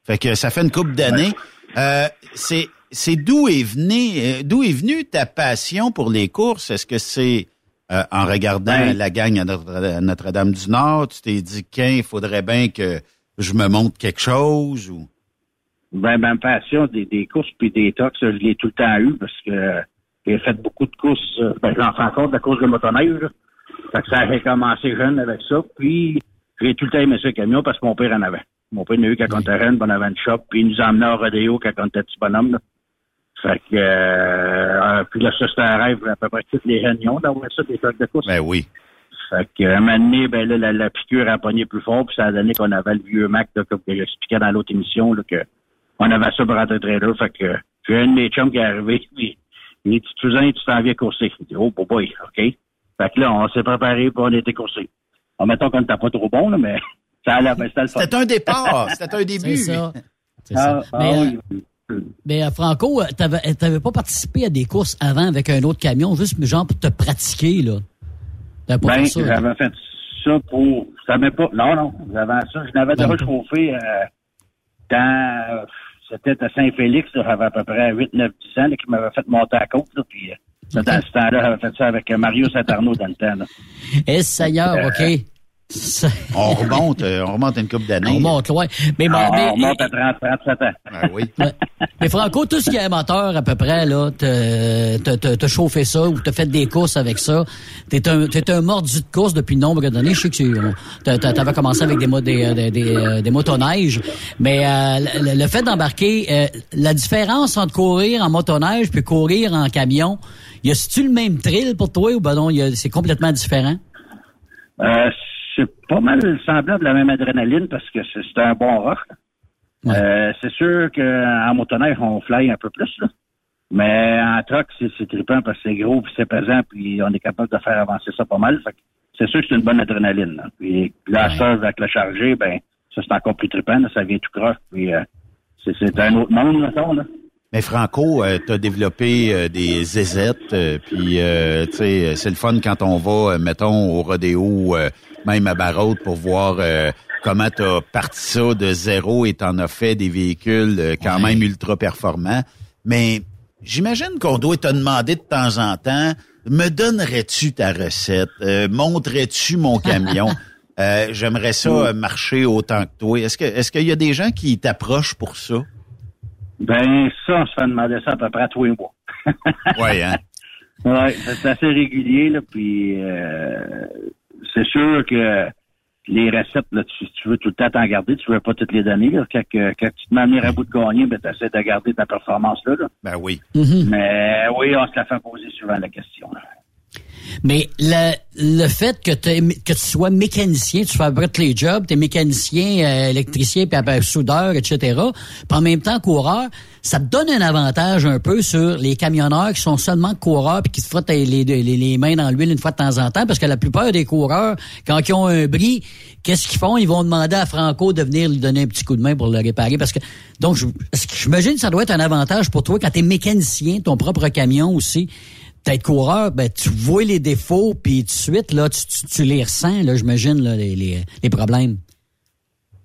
Fait que ça fait une couple d'années. Euh, c'est c'est d'où est venu euh, d'où est venue ta passion pour les courses? Est-ce que c'est euh, en regardant Ben- la gang à à Notre-Dame du Nord, tu t'es dit qu'il faudrait bien que je me montre quelque chose ou? Ben, ma passion des, des courses puis des tox, je l'ai tout le temps eu parce que euh, j'ai fait beaucoup de courses. euh, Ben, j'en fais encore de la course de motoneige. là. Fait que ça a commencé jeune avec ça. Puis, j'ai tout le temps aimé ce camion parce que mon père en avait. Mon père en a eu quand on était puis on avait une shop, puis il nous emmenait au rodéo quand on était petit bonhomme. Là. Fait que, euh, euh, puis là, ça, c'était un rêve à peu près toutes les réunions d'avoir ça, des trucs de course. Ben oui. Fait que, un moment donné, ben là, la, la piqûre a pogné plus fort, puis ça a donné qu'on avait le vieux Mac, là, comme j'expliquais dans l'autre émission, là, que on avait ça pour rentrer trailer. Fait que, j'ai un de mes chums qui est arrivé, puis il dit, tu tu t'en viens courser. Il dit, oh, boy, boy, OK. Fait que là, on s'est préparé, puis on été coursé. En mettant qu'on n'était pas trop bon, là, mais ça allait, ben, c'était le fun. C'était un départ, c'était un début. C'est ça. C'est Ah, ça. ah mais, oui. Mais, euh, Franco, euh, t'avais, euh, t'avais pas participé à des courses avant avec un autre camion, juste genre pour te pratiquer, là. T'avais pas Ben, fait ça, là. j'avais fait ça pour. Ça pas. Non, non. J'avais ça. Je l'avais déjà Ben, chauffé euh, dans. C'était à Saint-Félix, là, j'avais à peu près 8, 9, 10 ans, là, qui m'avait fait monter à côte, là, puis euh, dans ce temps-là, j'avais fait ça avec Mario Saint-Arnaud dans le temps, là. Eh, Seigneur, OK. Ça- On remonte, euh, on remonte une couple d'années. On monte loin. Mais, Ah, mais- on monte à 30, 37 ans. Ben oui. mais Franco, tout ce qui est moteur, à peu près, là, t'as- t'as t'as- t'as chauffé ça ou t'as fait des courses avec ça. T'es un, t'es un mordu de course depuis de nombreuses années. Je sais que t'as- t'avais commencé avec des, mo- des, des, des, euh, des motoneiges. Mais euh, le, le fait d'embarquer, euh, la différence entre courir en motoneige puis courir en camion, y a-tu le même thrill pour toi ou ben non, y a- c'est complètement différent? Euh, c'est pas mal semblable de la même adrénaline parce que c'est un bon rock. Euh, c'est sûr qu'en motoneige, on fly un peu plus, là. Mais en truck, c'est trippant parce que c'est gros puis c'est pesant puis on est capable de faire avancer ça pas mal. C'est sûr que c'est une bonne adrénaline. Là. Puis là, ça, avec le chargé, ben, ça c'est encore plus trippant, là, ça vient tout croche. Puis euh, c'est c'est un autre monde, là. Mais Franco, euh, tu as développé euh, des zézettes, euh, puis euh, tu sais, c'est le fun quand on va, euh, mettons, au rodéo, euh, même à Barraud, pour voir euh, comment tu as parti ça de zéro et t'en as fait des véhicules euh, quand même ultra performants. Mais j'imagine qu'on doit te demander de temps en temps, me donnerais-tu ta recette? Euh, montrais-tu mon camion? Euh, J'aimerais ça euh, marcher autant que toi. Est-ce que est-ce qu'il y a des gens qui t'approchent pour ça? Ben, ça, on se fait demander ça à peu près à tous les mois. Oui, hein? Ouais, c'est assez régulier, là, puis euh, c'est sûr que les recettes, là, tu, tu veux tout le temps t'en garder, tu veux pas toutes les donner, là. Quand, que- quand tu te mets à venir à bout de gagner, ben, t'essaies de garder ta performance là, là. Ben oui. Mais oui, on se la fait poser souvent la question, là. Mais le, le fait que, que tu sois mécanicien, tu fabriques les jobs, tu es mécanicien, euh, électricien, puis après, soudeur, etc., puis en même temps coureur, ça te donne un avantage un peu sur les camionneurs qui sont seulement coureurs puis qui se frottent les, les, les- mains dans l'huile une fois de temps en temps, parce que la plupart des coureurs, quand ils ont un bris, qu'est-ce qu'ils font? Ils vont demander à Franco de venir lui donner un petit coup de main pour le réparer. Parce que donc, j'imagine que ça doit être un avantage pour toi quand tu es mécanicien, ton propre camion aussi peut-être coureur, ben tu vois les défauts, puis tout de suite, là, tu, tu, tu les ressens, là, j'imagine, là, les, les, les problèmes.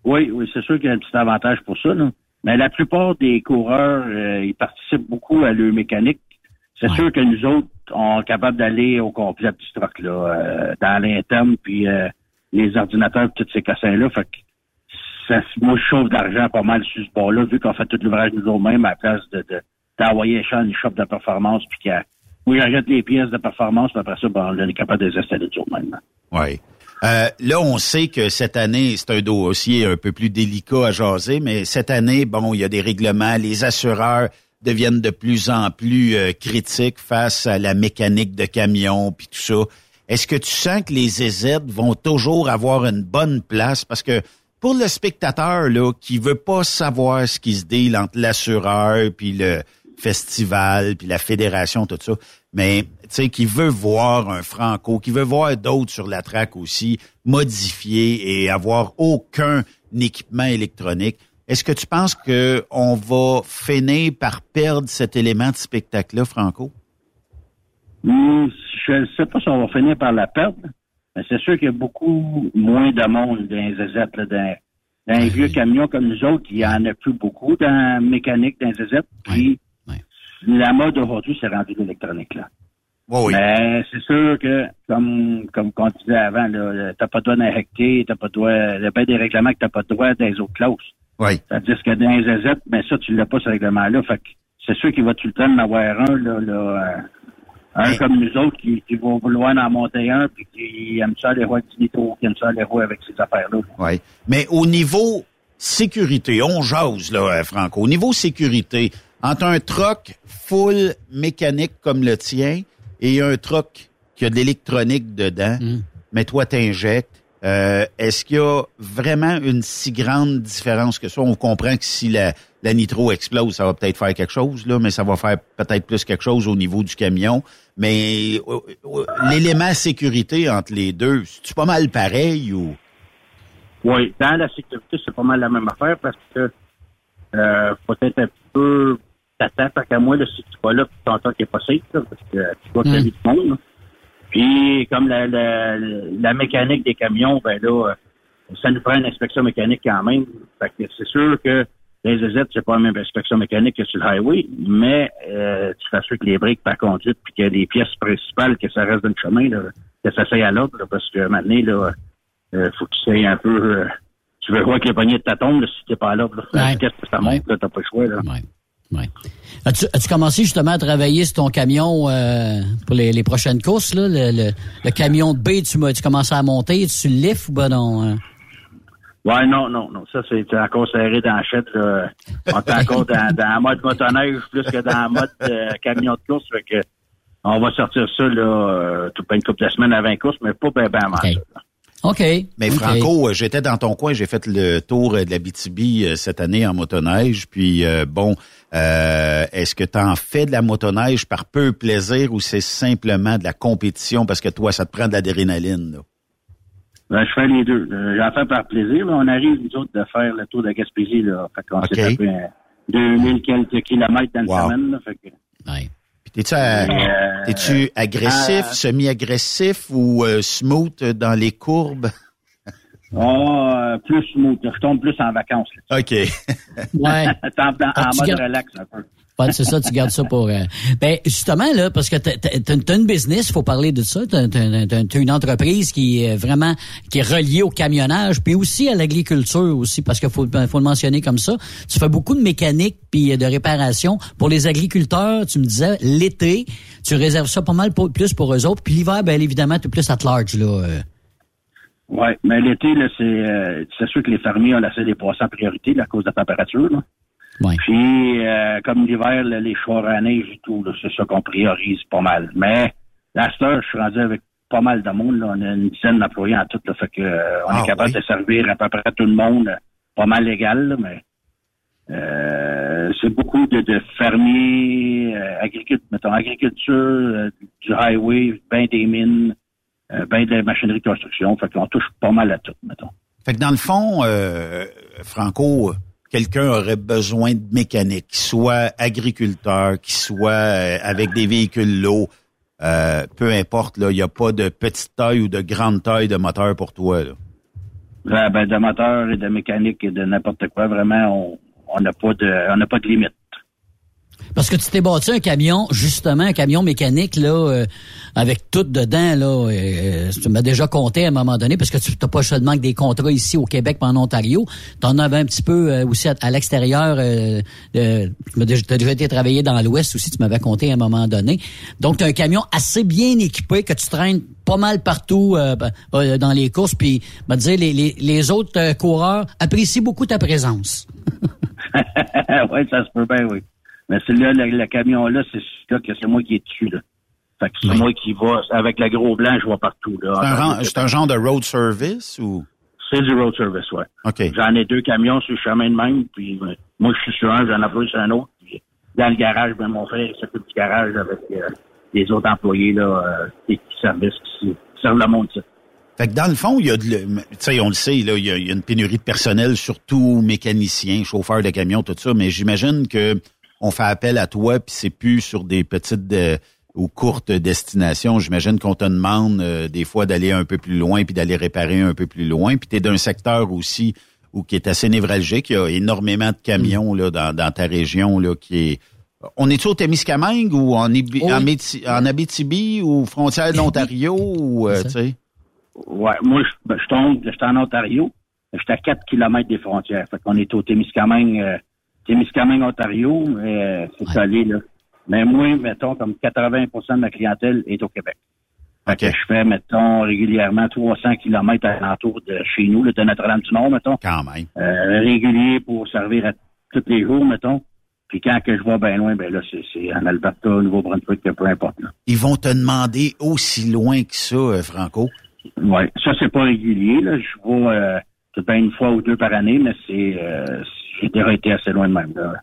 Oui, oui, c'est sûr qu'il y a un petit avantage pour ça, là. Mais la plupart des coureurs, euh, ils participent beaucoup à leur mécanique. C'est sûr que nous autres, on est capable d'aller au complet du stock, là, euh, dans l'interne, puis euh, les ordinateurs, tous ces cassins-là. Fait que ça, moi, je chauffe d'argent pas mal sur ce bord-là, vu qu'on fait tout l'ouvrage nous autres-mêmes à la place de, de d'envoyer ça à une shop de performance, puis qu'il y a oui, j'achète les pièces de performance, puis après ça, ben, on est capable de les installer nous autres-mêmes. Oui. Euh, là, on sait que cette année, c'est un dossier un peu plus délicat à jaser, mais cette année, bon, il y a des règlements. Les assureurs deviennent de plus en plus euh, critiques face à la mécanique de camions puis tout ça. Est-ce que tu sens que les EZ vont toujours avoir une bonne place? Parce que pour le spectateur là, qui veut pas savoir ce qui se dit entre l'assureur puis le festival puis la fédération, tout ça, mais tu sais, qui veut voir un Franco, qui veut voir d'autres sur la track aussi, modifier et avoir aucun équipement électronique. Est-ce que tu penses que on va finir par perdre cet élément de spectacle-là, Franco? Hmm, je ne sais pas si on va finir par la perdre, mais c'est sûr qu'il y a beaucoup moins de monde dans les ZZ, là, dans, dans les vieux camions comme nous autres, il y en a plus beaucoup dans la mécanique, dans les ZZ, puis la mode aujourd'hui, c'est rendu l'électronique, là. Mais c'est sûr que, comme, comme on disait avant, là, t'as pas le droit d'injecter, t'as pas le droit, il y a bien des règlements que t'as pas le droit dans les autres clauses. Oui. C'est-à-dire que dans les ZZ, ben ça, tu l'as pas, ce règlement-là. Fait que c'est sûr qu'il va tout le temps en avoir un, là, là, euh, un comme nous autres qui, qui va vouloir en monter un, puis qui aime ça les rois qui aime ça les rois avec ces affaires-là. Oui. Mais au niveau sécurité, on jase, là, euh, Franco. Au niveau sécurité, entre un troc full mécanique comme le tien et un troc qui a de l'électronique dedans, mais toi, t'injectes, euh, est-ce qu'il y a vraiment une si grande différence que ça? On comprend que si la, la nitro explose, ça va peut-être faire quelque chose, là, mais ça va faire peut-être plus quelque chose au niveau du camion. Mais euh, euh, l'élément sécurité entre les deux, c'est pas mal pareil ou? Oui, dans la sécurité, c'est pas mal la même affaire parce que euh, faut être un petit peu t'attends, parce qu'à moi, là, si tu vas là, puis ton qui est pas safe, là, parce que tu vois que la Mm. vie du monde. là. Puis comme la, la, la mécanique des camions, ben là, euh, ça nous prend une inspection mécanique quand même. Fait que c'est sûr que les ZZ, c'est pas la même inspection mécanique que sur le highway, mais euh, tu t'assures que les briques par conduite puis que les pièces principales, que ça reste dans le chemin, là, que ça s'aille à l'ordre, là, parce que maintenant, là, euh, faut que tu sais un peu. euh, tu veux voir que les poignées de ta tombe, là, si t'es pas à l'ordre. La vitesse que ça monte, là, t'as pas le choix. Là. As-tu, as-tu commencé justement à travailler sur ton camion euh, pour les, les prochaines courses, là? Le, le, le camion de B, tu, tu commences à monter, tu le lifts ou ben non? hein? Ouais, non, non, non. Ça, c'est encore serré dans la chute. là. On est encore dans, dans la mode motoneige plus que dans la mode euh, camion de course. Fait que on va sortir ça là, euh, tout pas une couple de semaines avant la course, mais pas ben ben avant ça. OK. Mais. Franco, euh, j'étais dans ton coin, j'ai fait le tour euh, de la BTB euh, cette année en motoneige. Puis euh, bon, euh, est-ce que tu en fais de la motoneige par peu plaisir ou c'est simplement de la compétition parce que toi, ça te prend de l'adrénaline? là? Ben, je fais les deux. J'en fais par plaisir. là. On arrive, nous autres, de faire le tour de la Gaspésie. Là. Fait qu'on OK. s'est tapé un, 2000 quelques kilomètres dans une Wow. semaine. Là, fait que, Puis T'es-tu à- Euh, t'es-tu agressif, euh, semi-agressif ou euh, smooth dans les courbes? Ah, euh, plus smooth. Je tombe plus en vacances. Là. OK. Ouais. En, mode gardes- relax un peu. C'est ça, tu gardes ça pour. euh, Ben justement là, parce que t'as- une business, faut parler de ça. T'as t'as une entreprise qui est vraiment qui est reliée au camionnage, puis aussi à l'agriculture aussi, parce qu'il faut faut le mentionner comme ça. Tu fais beaucoup de mécanique puis de réparation pour les agriculteurs. Tu me disais l'été, tu réserves ça pas mal pour- plus pour eux autres, puis l'hiver, ben évidemment, tu plus at large là. euh. Oui, mais l'été, là, c'est euh, c'est sûr que les fermiers ont laissé les poissons en priorité là, à cause de la température. Là. Puis, euh, comme l'hiver, les chars à neige et tout, c'est ça qu'on priorise pas mal. Mais, la star, je suis rendu avec pas mal de monde. Là. On a une dizaine d'employés en tout. Là, fait que, euh, on Ah, est capable oui. de servir à peu près tout le monde. euh, Pas mal légal, là, mais euh, c'est beaucoup de, de fermiers, euh, agriculture, mettons, agriculture, euh, du highway, ben des mines, euh, ben de la machinerie de construction. Fait qu'on touche pas mal à tout, mettons. Fait que dans le fond, euh, Franco, quelqu'un aurait besoin de mécanique, soit agriculteur, qui soit euh, avec des véhicules lourds, euh, peu importe, il n'y a pas de petite taille ou de grande taille de moteur pour toi. Là. Ben, de moteur et de mécanique et de n'importe quoi, vraiment, on n'a pas de on n'a pas de limite. Parce que tu t'es bâti un camion, justement, un camion mécanique, là, euh, avec tout dedans, là. euh, tu m'as déjà compté à un moment donné, parce que tu n'as pas seulement que des contrats ici au Québec, mais en Ontario. Tu en avais un petit peu euh, aussi à, à l'extérieur. Euh, euh, tu as déjà, t'as déjà été travailler dans l'Ouest aussi, tu m'avais compté à un moment donné. Donc, tu as un camion assez bien équipé que tu traînes pas mal partout euh, ben, euh, dans les courses. Puis, me dire, les, les, les autres euh, coureurs apprécient beaucoup ta présence. oui, ça se peut bien, oui. Mais celui-là, le, le camion-là, c'est celui-là que c'est moi qui est dessus, là. Fait que c'est moi qui va, avec le gros blanc, je vais partout, là. C'est un, c'est un genre de road service ou? C'est du road service, ouais. OK. J'en ai deux camions sur le chemin de même, puis euh, moi, je suis sur un, j'en ai sur un autre. Puis, dans le garage, ben, mon frère s'occupe du garage avec euh, les autres employés, là, euh, petits services qui, qui servent le monde, ça. Fait que dans le fond, il y a de, sais, on le sait, là, il y, a, il y a une pénurie de personnel, surtout mécaniciens, chauffeurs de camions, tout ça. Mais j'imagine que on fait appel à toi, puis c'est plus sur des petites ou courtes destinations. J'imagine qu'on te demande euh, des fois d'aller un peu plus loin, puis d'aller réparer un peu plus loin. Puis tu es d'un secteur aussi où qui est assez névralgique. Il y a énormément de camions là dans, dans ta région là qui est. On est-tu au Témiscamingue ou en, Ibi- en, Méti- en Abitibi ou frontière de l'Ontario ou euh, tu sais? Ouais, moi, je, ben, je tombe, je suis en Ontario. Je suis à 4 km des frontières. Fait qu'on est au Témiscamingue, euh, Témiscamingue, Ontario, euh, c'est collé, là. Mais moi, mettons, comme 80% de ma clientèle est au Québec. Que je fais, mettons, régulièrement 300 km alentour de chez nous, de Notre-Dame-du-Nord, mettons. Quand même. Euh, régulier pour servir à tous les jours, mettons. Puis quand que je vais bien loin, ben là, c'est, en Alberta, Nouveau-Brunswick, peu importe, là. Ils vont te demander aussi loin que ça, euh, Franco. Ouais, ça c'est pas régulier. Là. Je vais euh, peut-être bien une fois ou deux par année, mais c'est euh, j'ai déjà été assez loin de même. Là.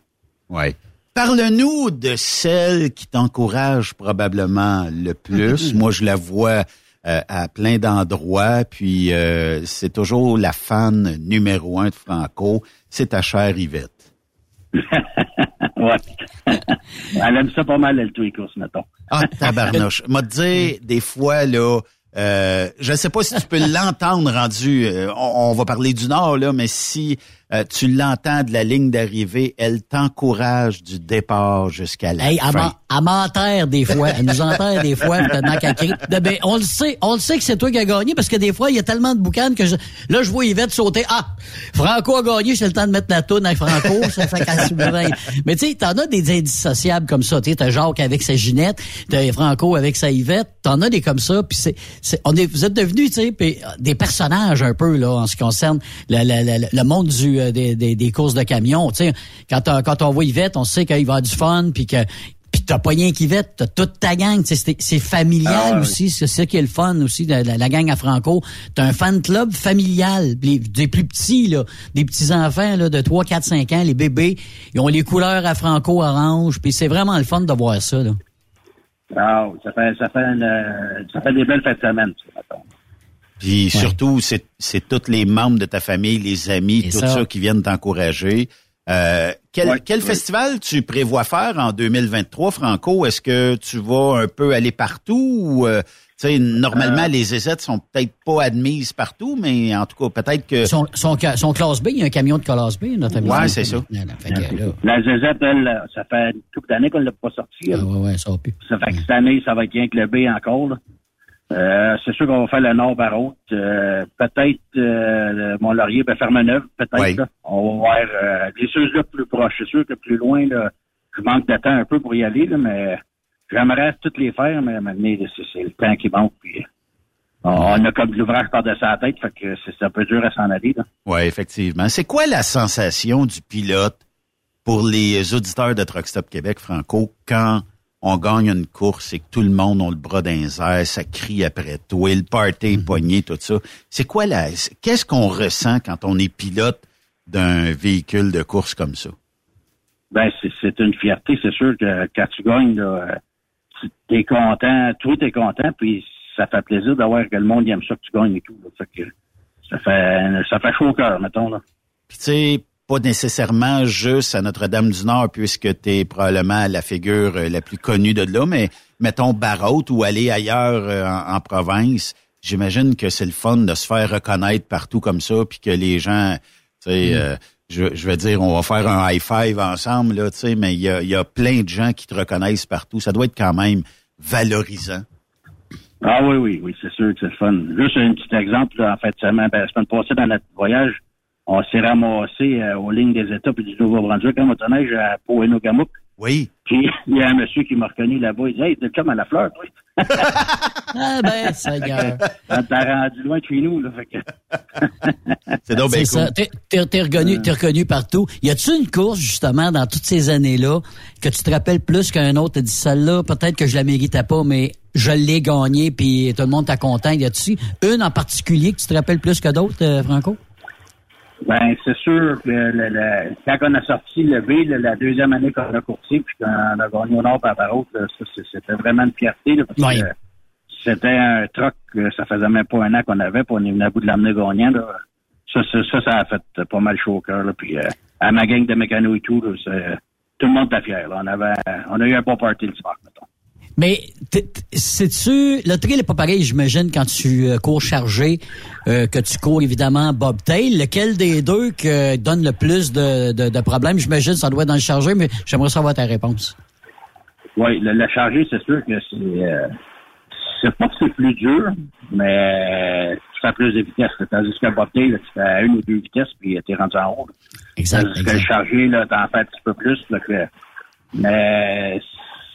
Ouais. Parle-nous de celle qui t'encourage probablement le plus. Moi, je la vois euh, à plein d'endroits, puis euh, c'est toujours la fan numéro un de Franco. C'est ta chère Yvette. ouais. Elle aime ça pas mal, elle, tous les courses, mettons. Ah, tabarnouche. M'a dit, des fois, là, euh, je ne sais pas si tu peux l'entendre rendu, euh, on, on va parler du Nord, là, mais si euh, tu l'entends de la ligne d'arrivée, elle t'encourage du départ jusqu'à la Hey, fin. elle m'enterre des fois. Elle nous enterre des fois qu'elle crie. De- ben, on le sait, on le sait que c'est toi qui as gagné parce que des fois, il y a tellement de boucanes que je, là, je vois Yvette sauter. Ah! Franco a gagné, j'ai le temps de mettre la toune avec Franco. ça fait qu'elle. Mais tu sais, t'en as des indissociables comme ça. Tu sais, t'as Jacques avec sa Ginette, t'as Franco avec sa Yvette. T'en as des comme ça. Puis c'est, c'est, on est, vous êtes devenus, tu sais, euh, des personnages un peu, là, en ce qui concerne le, le- le- le monde du, euh, des, courses de camions. Tu sais, quand, on- quand on voit Yvette, on sait qu'il va avoir du fun, puis que puis t'as pas rien qu'Yvette, t'as toute ta gang. C'est, familial Ah, oui. aussi. C'est ça qui est le fun aussi de la, la gang à Franco. T'as un fan club familial. Les- des plus petits, là, des petits-enfants là, de 3, 4, 5 ans, les bébés, ils ont les couleurs à Franco orange. Puis c'est vraiment le fun de voir ça. Là. Ah, ça fait ça fait une, euh, ça fait des belles fêtes de semaine, ça, Puis surtout, c'est, c'est tous les membres de ta famille, les amis, Et tout ça. ça. qui viennent t'encourager. Euh, quel, quel festival tu prévois faire en 2023, Franco? Est-ce que tu vas un peu aller partout ou euh, tu sais, normalement, Euh. les EZ sont peut-être pas admises partout, mais en tout cas, peut-être que... Son, son, son classe B, il y a un camion de classe B, notre ami. Ouais, c'est ça. Fait que, là, La ZZ, elle, ça fait une couple d'années qu'on ne l'a pas sorti. Ah ouais, ouais, ça va plus. Ça fait que cette année, ça va être rien que le B encore. là. Euh, c'est sûr qu'on va faire le nord par haute. Euh, peut-être euh, le Mont-Laurier, ben Fermeneuve, peut-être. Oui. là. On va voir euh, les choses-là plus proches. C'est sûr que plus loin, là, je manque de temps un peu pour y aller, là, mais j'aimerais toutes les faire, mais maintenant, c'est, c'est le temps qui manque. Puis, on, on a comme de l'ouvrage par-dessus la tête, fait que c'est, un peu dur à s'en aller. Là. Oui, effectivement. C'est quoi la sensation du pilote pour les auditeurs de Truck Stop Québec, Franco, quand on gagne une course et que tout le monde a le bras dans les airs, ça crie après toi, le party est pogné, tout ça. C'est quoi la, qu'est-ce qu'on ressent quand on est pilote d'un véhicule de course comme ça? Ben, c'est, une fierté, c'est sûr que quand tu gagnes, là, tu t'es content, toi t'es content, puis ça fait plaisir d'avoir que le monde aime ça que tu gagnes et tout. là. Fait que ça fait ça fait chaud au cœur, mettons là. Puis tu sais, pas nécessairement juste à Notre-Dame-du-Nord, puisque tu es probablement la figure euh, la plus connue de là, mais mettons Barraute ou aller ailleurs euh, en, en province, j'imagine que c'est le fun de se faire reconnaître partout comme ça, puis que les gens, tu sais, Mm. euh, je, je veux dire, on va faire un high five ensemble, là, tu sais, mais il y a, il y a plein de gens qui te reconnaissent partout. Ça doit être quand même valorisant. Ah oui, oui, oui, c'est sûr que c'est le fun. Juste un petit exemple, là, en fait, semaine, ben, la semaine passée, dans notre voyage, on s'est ramassé euh, aux lignes des États puis du Nouveau-Brunswick en motoneige à Poenogamuk. Oui. Puis il y a un monsieur qui m'a reconnu là-bas, il dit Hey, t'es chum à la fleur, toi. Ah ben, Seigneur. T'as rendu loin de chez nous, là. Fait que... c'est donc C'est ça. T'es, t'es- t'es reconnu, t'es reconnu partout. Y a-tu une course, justement, dans toutes ces années-là, que tu te rappelles plus qu'un autre? T'as dit, celle-là, peut-être que je la méritais pas, mais je l'ai gagnée, puis tout le monde t'a content. Y a-tu une en particulier que tu te rappelles plus que d'autres, euh, Franco? Ben, c'est sûr que le, le- quand on a sorti le B, le- la deuxième année qu'on a coursé, puis qu'on a gagné au Nord par ça, c'est- c'était vraiment une fierté, là, parce que c'était un truck, euh, ça faisait même pas un an qu'on avait, puis on est venu à bout de l'amener gagnant. Là. Ça, ça, ça, ça a fait pas mal chaud au cœur. Là, puis euh, à ma gang de mécanos et tout, là, tout le monde était fier. Là. On, avait, on a eu un bon party le dimanche, mettons. Mais sais-tu, le trail n'est pas pareil, j'imagine, quand tu euh, cours chargé, euh, que tu cours évidemment bobtail. Lequel des deux que donne le plus de, de, de problèmes? J'imagine ça doit être dans le chargé, mais j'aimerais savoir ta réponse. Oui, le, le chargé, c'est sûr que c'est. euh, c'est pas que c'est plus dur, mais tu fais plus de vitesse. Tandis qu'un bobtail, là, tu fais à une ou deux vitesses, puis t'es rendu en haut. Exact. Tandis que le chargé, là, t'en fais un petit peu plus. là, que- mais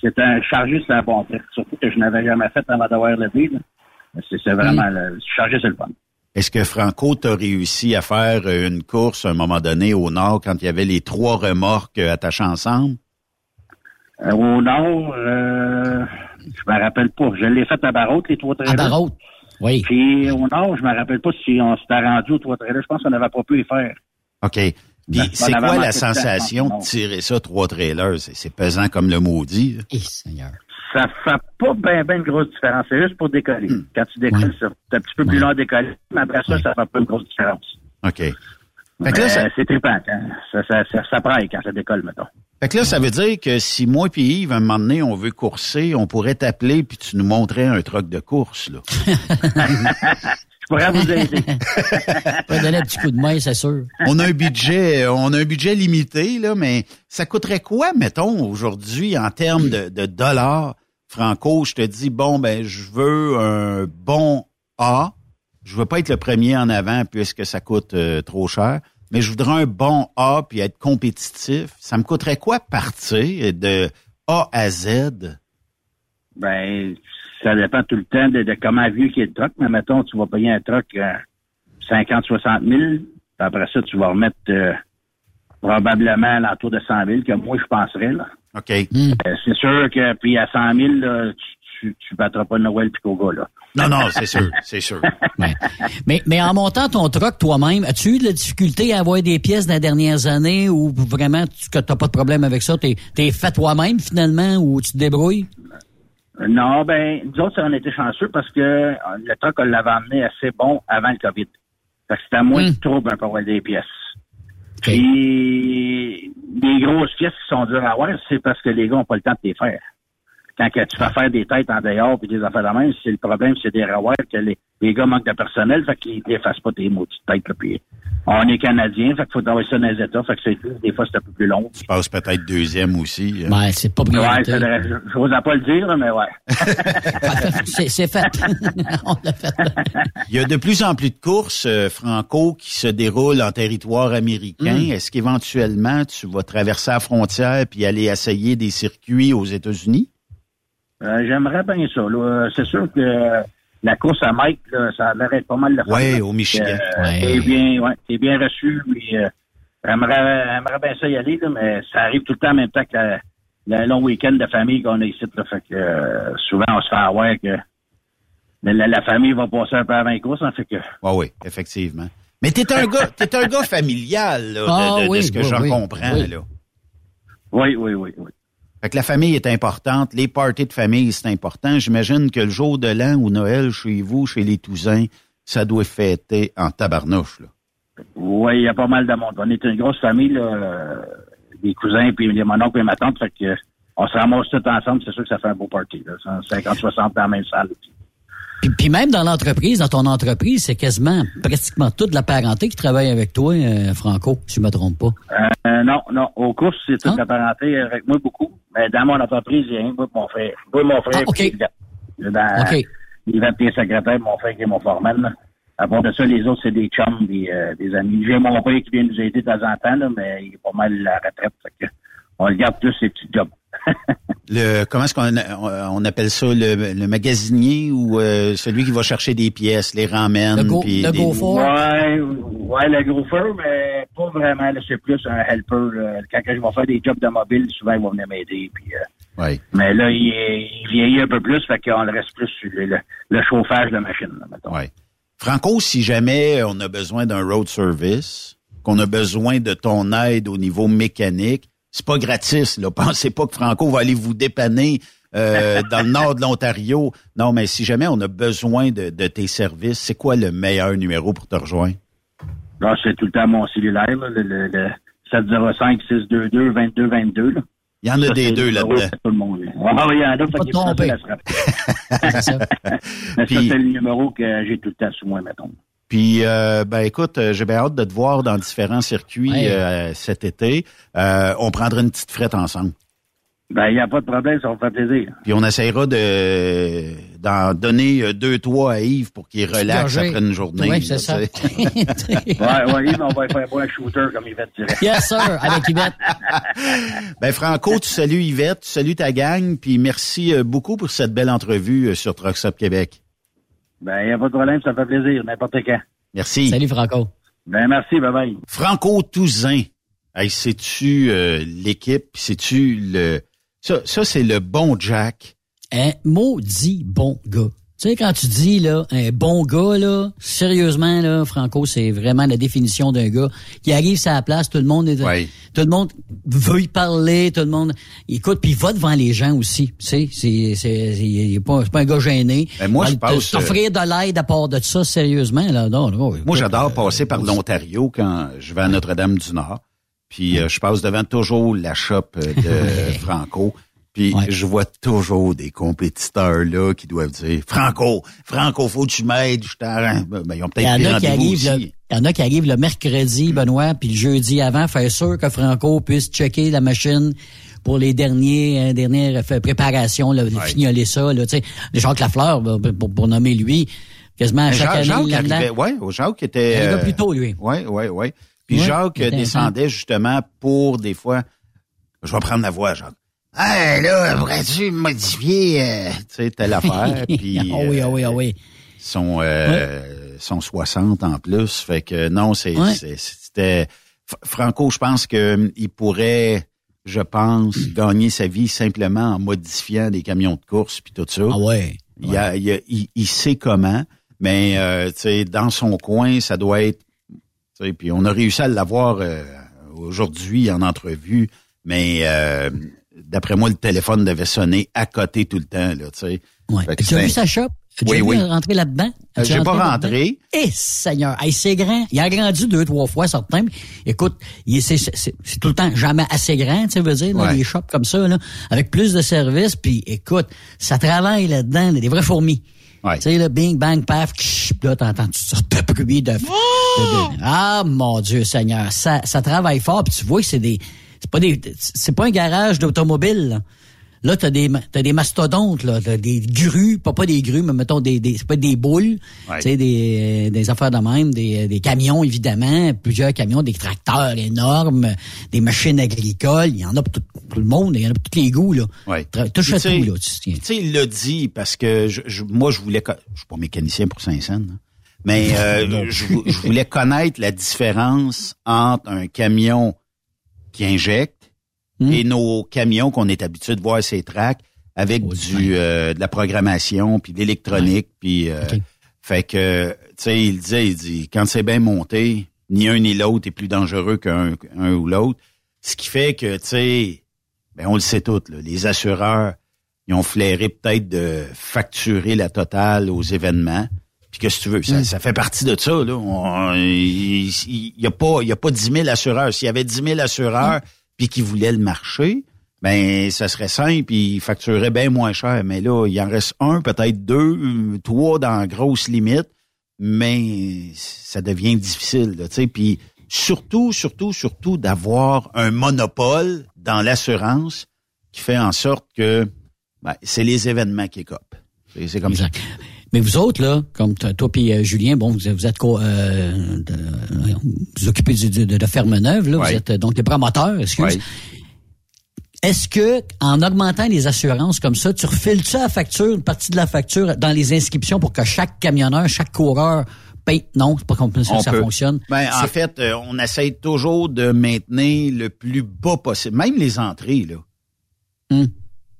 c'est un chargé, c'est un bon truc. Surtout que je n'avais jamais fait avant d'avoir le là. C'est vraiment. Le, le chargé, c'est le fun. Est-ce que Franco t'a réussi à faire une course à un moment donné au nord quand il y avait les trois remorques attachées ensemble? Euh, au nord, euh, je me rappelle pas. Je l'ai fait à Barraute, les trois trailers. À Barraute, oui. Puis au nord, je me rappelle pas si on s'était rendu aux trois trailers. Je pense qu'on n'avait pas pu les faire. OK. Puis Ben, c'est quoi la sensation de tirer ça trois trailers? C'est pesant comme le maudit. là. Eh, Seigneur. Ça fait pas bien ben une grosse différence. C'est juste pour décoller. Quand tu décolles, ça, c'est un petit peu plus long à décoller, mais après ça, ça fait pas une grosse différence. OK. Fait Mais que là, ça, c'est trippant. hein. Ça, ça, ça, ça praille quand ça décolle, mettons. fait que là, ça veut dire que si moi et Yves, à un moment donné, on veut courser, on pourrait t'appeler puis tu nous montrais un truc de course. Là. Je pourrais vous aider. On va donner un petit coup de main, c'est sûr. on a un budget, euh, on a un budget limité, là, mais ça coûterait quoi, mettons, aujourd'hui, en termes de, de dollars, Franco, je te dis, bon, ben, je veux un bon A. Je veux pas être le premier en avant puisque ça coûte euh, trop cher, mais je voudrais un bon A puis être compétitif. Ça me coûterait quoi partir de A à Z? Ben, ça dépend tout le temps de, de comment vieux qu'il est le truck. Mais mettons, tu vas payer un truck euh, 50, 60 000. Puis après ça, tu vas remettre euh, probablement à l'entour de 100 000, que moi, je penserais. Là. OK. Euh, c'est sûr que, puis à 100 000, là, tu, tu, tu battras pas Noël Picoga, là. Non, non, c'est sûr, c'est sûr. Mais, mais en montant ton truck toi-même, as-tu eu de la difficulté à avoir des pièces dans les dernières années ou vraiment tu n'as pas de problème avec ça? T'es es fait toi-même finalement ou tu te débrouilles? Non, ben, nous autres, on était chanceux parce que euh, le truck, on l'avait emmené assez bon avant le COVID. Fait que c'était moins de trouble pour avoir des pièces. Puis, les grosses pièces qui sont dures à avoir, c'est parce que les gars n'ont pas le temps de les faire. Quand que tu vas faire des têtes en dehors puis des affaires de même, c'est le problème, c'est des rawaires que les, les gars manquent de personnel, fait qu'ils n'effacent pas tes maudites têtes. Là, puis on est Canadiens, fait qu'il faut travailler ça dans les États, fait que c'est, des fois c'est un peu plus long. Tu passes peut-être deuxième aussi. hein. Ouais, c'est pas Ouais, ça devrait- je n'ose pas le dire, là, mais ouais. c'est, c'est fait. On l'a fait. Il y a de plus en plus de courses, euh, Franco, qui se déroulent en territoire américain. Mm. Est-ce qu'éventuellement, tu vas traverser la frontière puis aller essayer des circuits aux États-Unis? Euh, J'aimerais bien ça. là. C'est sûr que la course à Mike, là, ça a l'air d'être pas mal de là. au Michigan. Euh, Ouais. T'es bien, ouais, t'es bien reçu. Puis, euh, j'aimerais, j'aimerais bien ça y aller, là, mais ça arrive tout le temps en même temps que la- le long week-end de famille qu'on a ici. Là, fait que euh, souvent, on se fait avoir que la, la- la famille va passer un peu avant les courses. Hein, fait que, Oui, oui, effectivement. Mais t'es un gars, t'es un gars familial, là, de, Ah de- de oui, ce que oui, j'en oui, comprends, oui. là. oui, oui, oui, oui. Fait que la famille est importante, les parties de famille, c'est important. J'imagine que le jour de l'an ou Noël chez vous, chez les Toussaint, ça doit fêter en tabarnouche, là. Oui, il y a pas mal de monde. On est une grosse famille, là, euh, des cousins, puis les mon oncle et ma tante. Fait que, euh, on se ramasse tous ensemble. C'est sûr que ça fait un beau party. Là. 50, 60 dans la même salle. Puis, puis même dans l'entreprise, dans ton entreprise, c'est quasiment pratiquement toute la parenté qui travaille avec toi, euh, Franco, si je me trompe pas. Euh, non, non. Aux courses, c'est toute la parenté avec moi beaucoup. Mais dans mon entreprise, il y a rien que moi et mon frère. Moi et mon frère. Ah, OK. puis Yvette. Dans, OK. Yvette qui est secrétaire, mon frère qui est mon foreman. À part de ça, les autres, c'est des chums, des, euh, des amis. J'ai mon père qui vient nous aider de temps en temps, là, mais il est pas mal à la retraite. Fait que on le garde tous ses petits jobs. Le, comment est-ce qu'on on appelle ça, le, le magasinier ou euh, celui qui va chercher des pièces, les ramène? Le go- puis le des- Ouais, ouais, le gros feu, mais pas vraiment. là, C'est plus un helper. là. Quand je vais faire des jobs de mobile, souvent, il va venir m'aider. Puis, euh, Ouais. Mais là, il, est- il vieillit un peu plus, fait qu'on le reste plus sur le, le- le chauffage de machine. Là, mettons. Ouais. Franco, si jamais on a besoin d'un road service, qu'on a besoin de ton aide au niveau mécanique, c'est pas gratis. Là. Pensez pas que Franco va aller vous dépanner euh, dans le nord de l'Ontario. Non, mais si jamais on a besoin de, de tes services, c'est quoi le meilleur numéro pour te rejoindre? Là, c'est tout le temps mon cellulaire, là, le, le, le 705-622-2222. là. Il y en a Ça, des deux là-dedans. de Tout le monde. là. Ah, oui, il y en a, fait qu'il à se rappeler. Mais ça, c'est le numéro que j'ai tout le temps sous moi, mettons. Puis, euh, ben écoute, euh, j'ai bien hâte de te voir dans différents circuits Ouais. euh, cet été. Euh, on prendra une petite frette ensemble. Ben, il n'y a pas de problème, ça va me faire plaisir. Puis on essaiera de d'en donner euh, deux, trois à Yves pour qu'il relaxe après une journée. Ouais, c'est ça. Ouais, ouais, mais on va faire un shooter, comme il va te dire. Yes, sir, avec Yvette. ben Franco, tu salues Yvette, tu salues ta gang, puis merci euh, beaucoup pour cette belle entrevue sur Trucks Up Québec. Ben, il n'y a pas de problème, ça me fait plaisir, n'importe quand. Merci. Salut, Franco. Ben, merci, bye bye. Franco Touzin. Hey, sais-tu euh, l'équipe, sais-tu le... Ça, ça c'est le bon Jack. Un maudit bon gars. Tu sais, quand tu dis, là, un bon gars, là, sérieusement, là, Franco, c'est vraiment la définition d'un gars qui arrive à la place, tout le monde est, tout le monde veut y parler, tout le monde écoute, puis il va devant les gens aussi. Tu sais, c'est, c'est, pas, pas un gars gêné. Ben, moi, je pense, T'offrir de l'aide à part de ça, sérieusement, là, non, non, Moi, j'adore passer par l'Ontario quand je vais à Notre-Dame-du-Nord. Puis euh, je passe devant toujours la shop euh, de Franco. Puis je vois toujours des compétiteurs là qui doivent dire Franco, Franco, faut que tu m'aides, je t'arrête. Ben, ils ont Il y peut-être en a qui arrivent, il y en a qui arrivent le mercredi, Benoît, puis le jeudi avant, faire sûr que Franco puisse checker la machine pour les derniers, euh, dernières préparations, là, fignoler ça, là. Jacques Lafleur, bah, pour, pour nommer lui, quasiment à chaque Jacques, Jacques année, là-dedans. arrivait, ouais, Jacques était. Il arrivait plus tôt, lui. Oui, oui, oui. Puis Ouais, Jacques descendait justement pour des fois. Je vais prendre la voix, Jacques. Hey, là, pourrais-tu modifier, euh, tu sais, telle affaire, puis... Ah oui, ah oui, ah oui. sont euh, sont 60 en plus fait que non c'est c'était Franco je pense que hum, il pourrait je pense gagner sa vie simplement en modifiant des camions de course puis tout ça. Ah ouais. Il, a, il, a- il- il sait comment mais euh, tu sais dans son coin ça doit être tu sais, puis on a réussi à l'avoir euh, aujourd'hui en entrevue mais euh, d'après moi le téléphone devait sonner à côté tout le temps là tu sais Ouais. As vu sa shop? As-tu Oui, oui. rentrer là-dedans? Euh, As-tu j'ai pas là-dedans? rentré. Eh, Seigneur. Hey, c'est grand. Il a grandi deux, trois fois, certain. Écoute, c'est, tout le temps jamais assez grand, tu sais, veux dire, là, Ouais. les shops comme ça, là, avec plus de services. Puis, écoute, ça travaille là-dedans, des vraies fourmis. Tu sais, là, bing, bang, paf, là, t'entends toutes sortes de bruits de, de- de- Ah, mon Dieu Seigneur, ça, ça travaille fort. Puis tu vois que c'est des... C'est pas des... C'est pas un garage d'automobile, là. Là, t'as des, t'as des mastodontes, là, t'as des grues, pas, pas des grues, mais mettons des, des c'est pas des boules, tu sais, des, des affaires de même, des, des camions, évidemment, plusieurs camions, des tracteurs énormes, des machines agricoles, il y en a pour tout, tout le monde, il y en a pour tous les goûts, là. Ouais. Touche à tu tout, là. tu- Tu sais, il l'a dit parce que je, je- moi, je voulais... Je suis pas mécanicien pour Saint-Saëns, hein. mais euh, je voulais connaître la différence entre un camion qui injecte Hmm. et nos camions qu'on est habitué de voir ces tracks avec du euh, de la programmation puis de l'électronique puis euh, fait que tu sais il disait il dit quand c'est bien monté ni un ni l'autre est plus dangereux qu'un un ou l'autre. Ce qui fait que tu sais ben on le sait tous là, les assureurs ils ont flairé peut-être de facturer la totale aux événements puis que tu veux. Ça, ça fait partie de ça là. Il il y a pas il y a pas 10 000 assureurs. S'il y avait 10 000 assureurs puis qui voulaient le marché ben ça serait simple puis ils factureraient bien moins cher. Mais là il en reste un peut-être deux trois dans grosse limite mais ça devient difficile là, tu sais. Puis surtout surtout surtout d'avoir un monopole dans l'assurance qui fait en sorte que ben, c'est les événements qui copent c'est c'est comme ça Mais vous autres, là, comme toi et Julien, bon, vous êtes, vous êtes co- euh, de- vous occupez de, de, de ferme neuve, là, vous êtes euh, donc des promoteurs, excuse. Ouais. Est-ce que, en augmentant les assurances comme ça, tu refiles-tu la facture, une partie de la facture dans les inscriptions pour que chaque camionneur, chaque coureur paye? Non, c'est pas comme ça que On ça peut. fonctionne. Ben, en fait, euh, on essaye toujours de maintenir le plus bas possible, même les entrées. Là. Hmm. Tu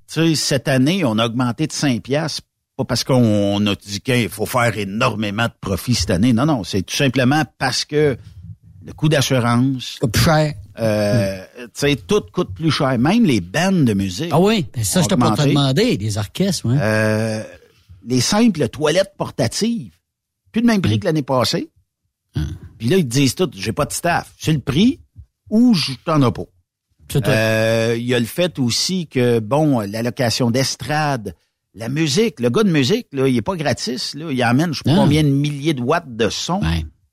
sais, cette année, on a augmenté de 5 piastres, pas parce qu'on a dit qu'il faut faire énormément de profit cette année. Non, non, c'est tout simplement parce que le coût d'assurance... Coûte plus cher. Euh, Tu sais, tout coûte plus cher. Même les bandes de musique. Ah oui, ben ça, je t'ai pas augmenté. demandé, des orchestres, ouais. Euh, les simples toilettes portatives, plus de même prix que l'année passée. Puis là, ils te disent tout, j'ai pas de staff. C'est le prix ou je t'en ai pas. Euh, Il y a le fait aussi que, bon, l'allocation d'estrade, la musique, le gars de musique, là, il est pas gratis. Là. Il amène, je sais pas combien de milliers de watts de son.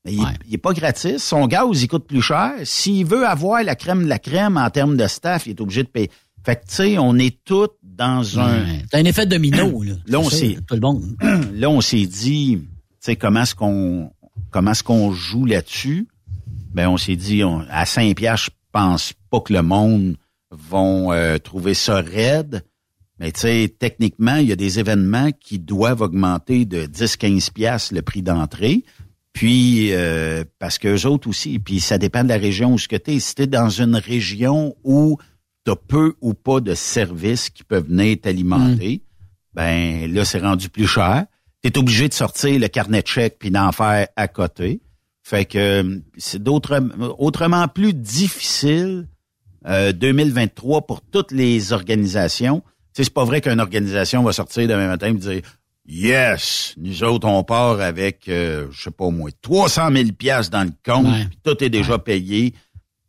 Mais il, est- il est pas gratis. Son gaz, il coûte plus cher. S'il veut avoir la crème de la crème en termes de staff, il est obligé de payer. Fait que, tu sais, on est tous dans un... C'est un effet domino, là. Là, on s'est, Tout le monde. là, on s'est dit, tu sais, comment est-ce qu'on, comment est-ce qu'on joue là-dessus? Ben, on s'est dit, on- à Saint-Pierre, je pense pas que le monde vont euh, trouver ça raide. Mais tu sais, techniquement, il y a des événements qui doivent augmenter de 10-15 piastres le prix d'entrée. Puis, euh, parce que autres aussi, puis ça dépend de la région où ce que tu es. Si tu dans une région où tu as peu ou pas de services qui peuvent venir t'alimenter, ben là, c'est rendu plus cher. Tu es obligé de sortir le carnet de chèques puis d'en faire à côté. Fait que euh, c'est d'autres autrement plus difficile euh, 2023 pour toutes les organisations. C'est pas vrai qu'une organisation va sortir demain matin et dire Yes, nous autres, on part avec, euh, je sais pas au moins 300 000 piastres dans le compte, Ouais. puis tout est déjà payé.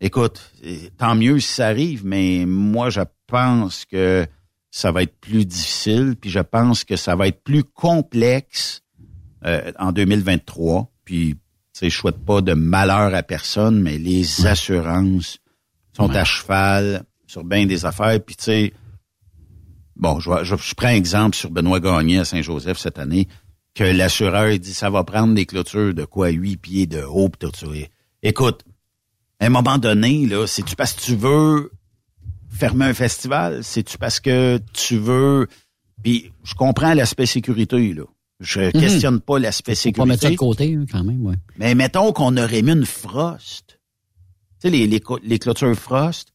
Écoute, euh, tant mieux si ça arrive, mais moi, je pense que ça va être plus difficile, puis je pense que ça va être plus complexe euh, en 2023. Puis, tu sais, je souhaite pas de malheur à personne, mais les assurances sont à cheval sur bien des affaires. Puis, tu sais, bon, je, je, je prends un exemple sur Benoît Gagné à Saint-Joseph cette année, que l'assureur dit ça va prendre des clôtures de quoi, huit pieds de haut, pis tout ça. Écoute, à un moment donné, là, c'est-tu parce que tu veux fermer un festival? C'est-tu parce que tu veux... Puis je comprends l'aspect sécurité, là. Je Mhm. questionne pas l'aspect Faut pas mettre ça sécurité. de côté, hein, quand même, ouais. Mais mettons qu'on aurait mis une frost. Tu sais, les, les, les clôtures frost,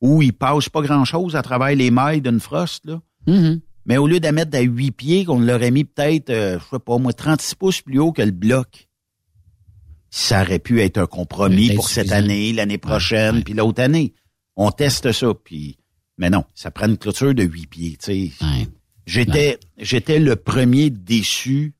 où il passe pas grand-chose à travers les mailles d'une frost, là. Mhm. Mais au lieu de la mettre à 8 pieds, qu'on l'aurait mis peut-être, euh, je sais pas, moi, 36 pouces plus haut que le bloc, ça aurait pu être un compromis pour cette année, l'année prochaine, puis l'autre année. On teste ça, puis... Mais non, ça prend une clôture de 8 pieds, tu sais. J'étais, j'étais le premier déçu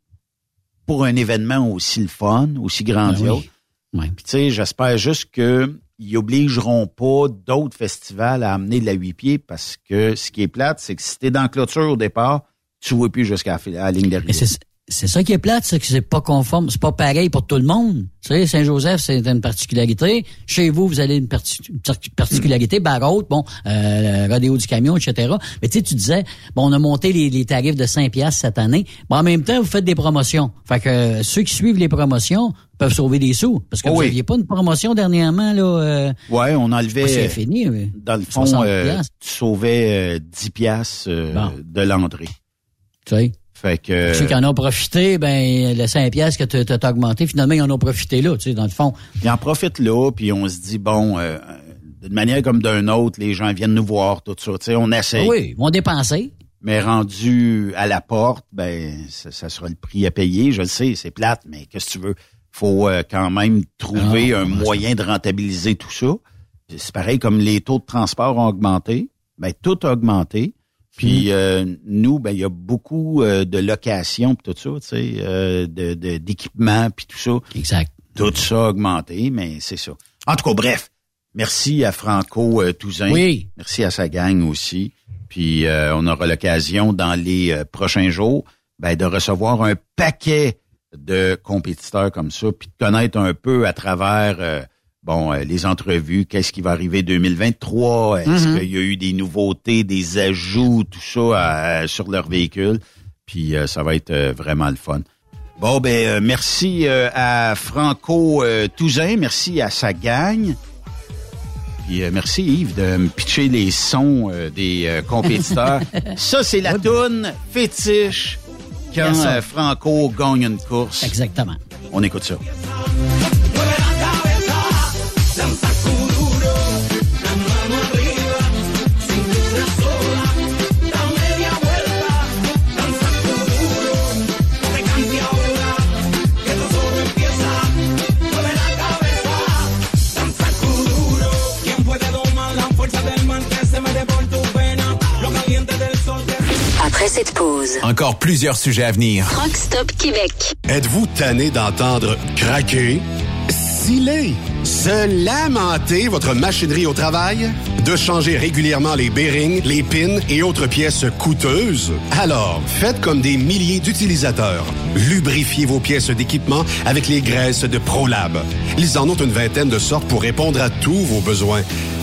pour un événement aussi le fun, aussi grandiose. Ben oui. Puis tu sais, j'espère juste que ils obligeront pas d'autres festivals à amener de la huit pieds parce que ce qui est plate, c'est que si t'es dans la clôture au départ, tu vois plus jusqu'à la, ligne d'arrivée. C'est ça qui est plate, c'est que c'est pas conforme, c'est pas pareil pour tout le monde. Tu sais, Saint-Joseph, c'est une particularité. Chez vous, vous avez une, parti- une parti- particularité. Barraute, bon, euh, rodéo du camion, etc. Mais tu sais, tu disais, bon, on a monté les, les tarifs de 5 piastres cette année. Bon, en même temps, vous faites des promotions. Fait que euh, ceux qui suivent les promotions peuvent sauver des sous. Parce que Oh vous oui. n'aviez pas une promotion dernièrement, là. euh, Ouais, on enlevait. c'est fini. oui. Dans le fond, 60 euh, tu sauvais euh, 10 piastres euh, Bon. de l'entrée. Tu sais. Fait que. Ceux qui en ont profité, ben le 5 piastres que tu as augmenté, finalement, ils en ont profité là, tu sais, dans le fond. Ils en profitent là, puis on se dit, bon, euh, d'une manière comme d'une autre, les gens viennent nous voir, tout ça. Tu sais, on essaye. Ah oui, ils vont dépenser. Mais rendu à la porte, ben, ça, ça sera le prix à payer. Je le sais, c'est plate, mais qu'est-ce que tu veux? faut euh, quand même trouver Ah, un moyen de rentabiliser tout ça. C'est pareil comme les taux de transport ont augmenté. Ben, tout a augmenté. Puis euh, nous, ben il y a beaucoup euh, de locations pis tout ça, tu sais, euh, de de- d'équipements puis tout ça. Exact. Tout ça a augmenté, mais c'est ça. En tout cas, bref, merci à Franco euh, Touzin. Oui. Merci à sa gang aussi. Puis euh, on aura l'occasion dans les euh, prochains jours ben, de recevoir un paquet de compétiteurs comme ça, puis de connaître un peu à travers euh, bon euh, les entrevues, qu'est-ce qui va arriver 2023, est-ce Mhm. qu'il y a eu des nouveautés, des ajouts, tout ça à- sur leur véhicule? Puis euh, ça va être euh, vraiment le fun. Bon ben merci à Franco Touzin, merci à sa gang. Puis merci Yves de me pitcher les sons des compétiteurs. ça c'est la toune fétiche quand Franco gagne une course. Exactement. On écoute ça. Après cette pause, Encore plusieurs sujets à venir. Rock Stop Québec. Êtes-vous tanné d'entendre craquer, sciller, se lamenter votre machinerie au travail? De changer régulièrement les bearings, les pins et autres pièces coûteuses? Alors, faites comme des milliers d'utilisateurs. Lubrifiez vos pièces d'équipement avec les graisses de ProLab. Ils en ont une vingtaine de sortes pour répondre à tous vos besoins.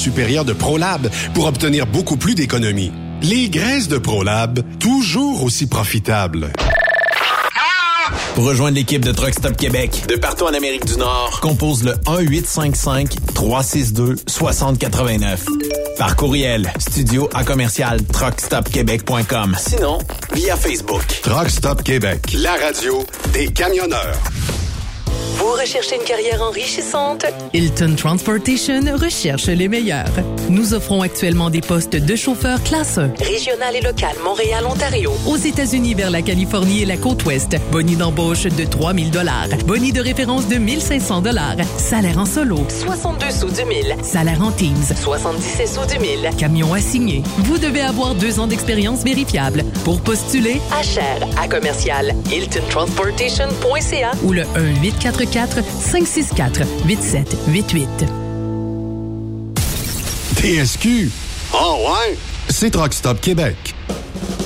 supérieure de ProLab pour obtenir beaucoup plus d'économies. Les graisses de ProLab, toujours aussi profitables. Pour rejoindre l'équipe de Truck Stop Québec, de partout en Amérique du Nord, compose le 1-855-362-6089. Par courriel, studio à commercial truckstopquebec.com. Sinon, via Facebook. Truck Stop Québec, la radio des camionneurs. Vous recherchez une carrière enrichissante? Hilton Transportation recherche les meilleurs. Nous offrons actuellement des postes de chauffeur classe 1, régional et local Montréal-Ontario, aux États-Unis vers la Californie et la côte ouest. Boni d'embauche de 3000 dollars, boni de référence de 1500 dollars, salaire en solo 62 sous du mille, salaire en teams 77 sous du mille, camion assigné. Vous devez avoir deux ans d'expérience vérifiable. Pour postuler, à cher à commercial hiltontransportation.ca ou le 1 844 564 8788. TSQ. Oh ouais? C'est Truck Stop Québec.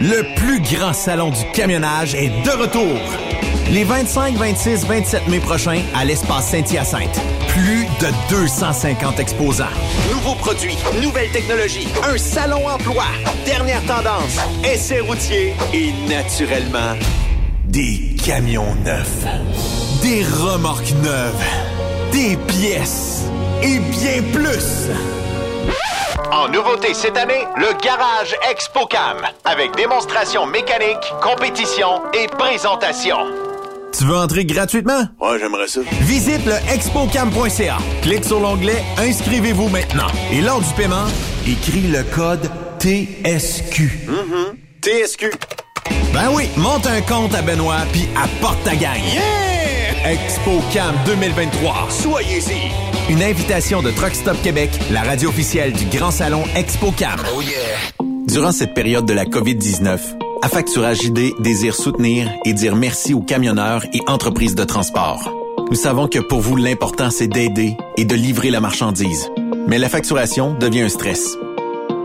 Le plus grand salon du camionnage est de retour. Les 25, 26, 27 mai prochains à l'espace Saint-Hyacinthe. Plus de 250 exposants. Nouveaux produits, nouvelles technologies, un salon emploi, dernière tendance, essais routiers et naturellement des camions neufs, des remorques neuves, des pièces et bien plus. En nouveauté cette année, le Garage ExpoCam, avec démonstration mécanique, compétition et présentation. Tu veux entrer gratuitement? Ouais, j'aimerais ça. Visite le expocam.ca. Clique sur l'onglet Inscrivez-vous maintenant. Et lors du paiement, écris le code TSQ. Mm-hmm. TSQ. Ben oui, monte un compte à Benoît puis apporte ta gagne. Yeah! ExpoCam 2023. Soyez-y. Une invitation de Truck Stop Québec, la radio officielle du Grand Salon ExpoCam. Oh yeah! Durant cette période de la COVID-19, Affacturage JD désire soutenir et dire merci aux camionneurs et entreprises de transport. Nous savons que pour vous, l'important, c'est d'aider et de livrer la marchandise. Mais la facturation devient un stress.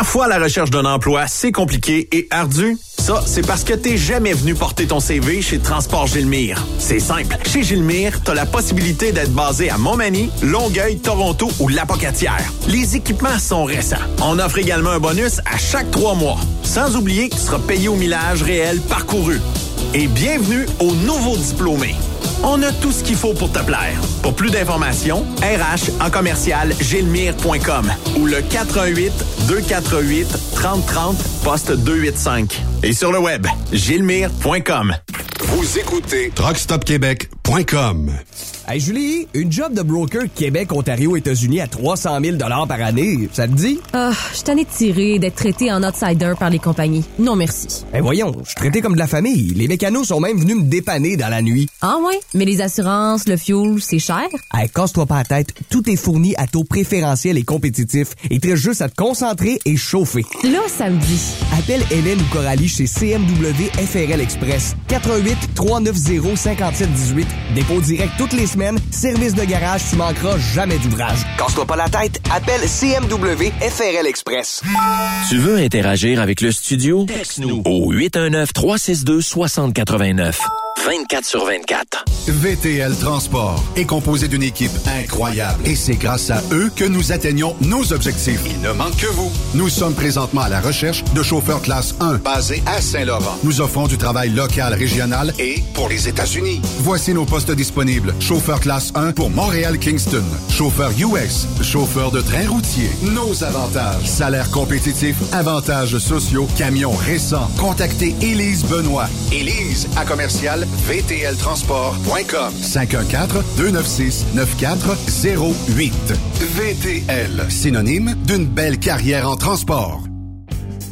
Parfois, la recherche d'un emploi, c'est compliqué et ardu. Ça, c'est parce que t'es jamais venu porter ton CV chez Transport Gilmire. C'est simple. Chez Gilmire, t'as la possibilité d'être basé à Montmagny, Longueuil, Toronto ou Lapocatière. Les équipements sont récents. On offre également un bonus à chaque trois mois. Sans oublier que tu seras payé au millage réel parcouru. Et bienvenue aux nouveaux diplômés. On a tout ce qu'il faut pour te plaire. Pour plus d'informations, RH en commercial gilmire.com ou le 418 248 3030 poste 285. Et sur le web, gilmire.com. Vous écoutez TruckStopQuébec.com. Hey Julie, une job de broker Québec, Ontario, États-Unis à 300 000 par année, ça te dit? Ah, je tanné de tirer, d'être traité en outsider par les compagnies. Non merci. Eh voyons, je suis traité comme de la famille. Les mécanos sont même venus me dépanner dans la nuit. Ah ouais? Mais les assurances, le fuel, c'est cher? Hey, casse-toi pas la tête, tout est fourni à taux préférentiel et compétitif. Il te reste juste à te concentrer et chauffer. Là, ça me dit. Appelle Hélène ou Coralie chez CMW FRL Express. 88 390 5718. Dépôt direct toutes les semaines. Service de garage, tu manqueras jamais d'ouvrage. Casse-toi pas la tête, appelle CMW FRL Express. Tu veux interagir avec le studio? Texte-nous au 819-362-6089. 24 sur 24. VTL Transport est composé d'une équipe incroyable et c'est grâce à eux que nous atteignons nos objectifs. Il ne manque que vous. Nous sommes présentement à la recherche de chauffeurs classe 1 basés à Saint-Laurent. Nous offrons du travail local, régional et pour les États-Unis. Voici nos postes disponibles. Chauffeur classe 1 pour Montréal-Kingston. Chauffeur US. Chauffeur de train routier. Nos avantages. Salaire compétitif. Avantages sociaux. Camions récents. Contactez Élise Benoît. Élise à commercial vtltransport.com 514-296-9408. VTL, synonyme d'une belle carrière en transport.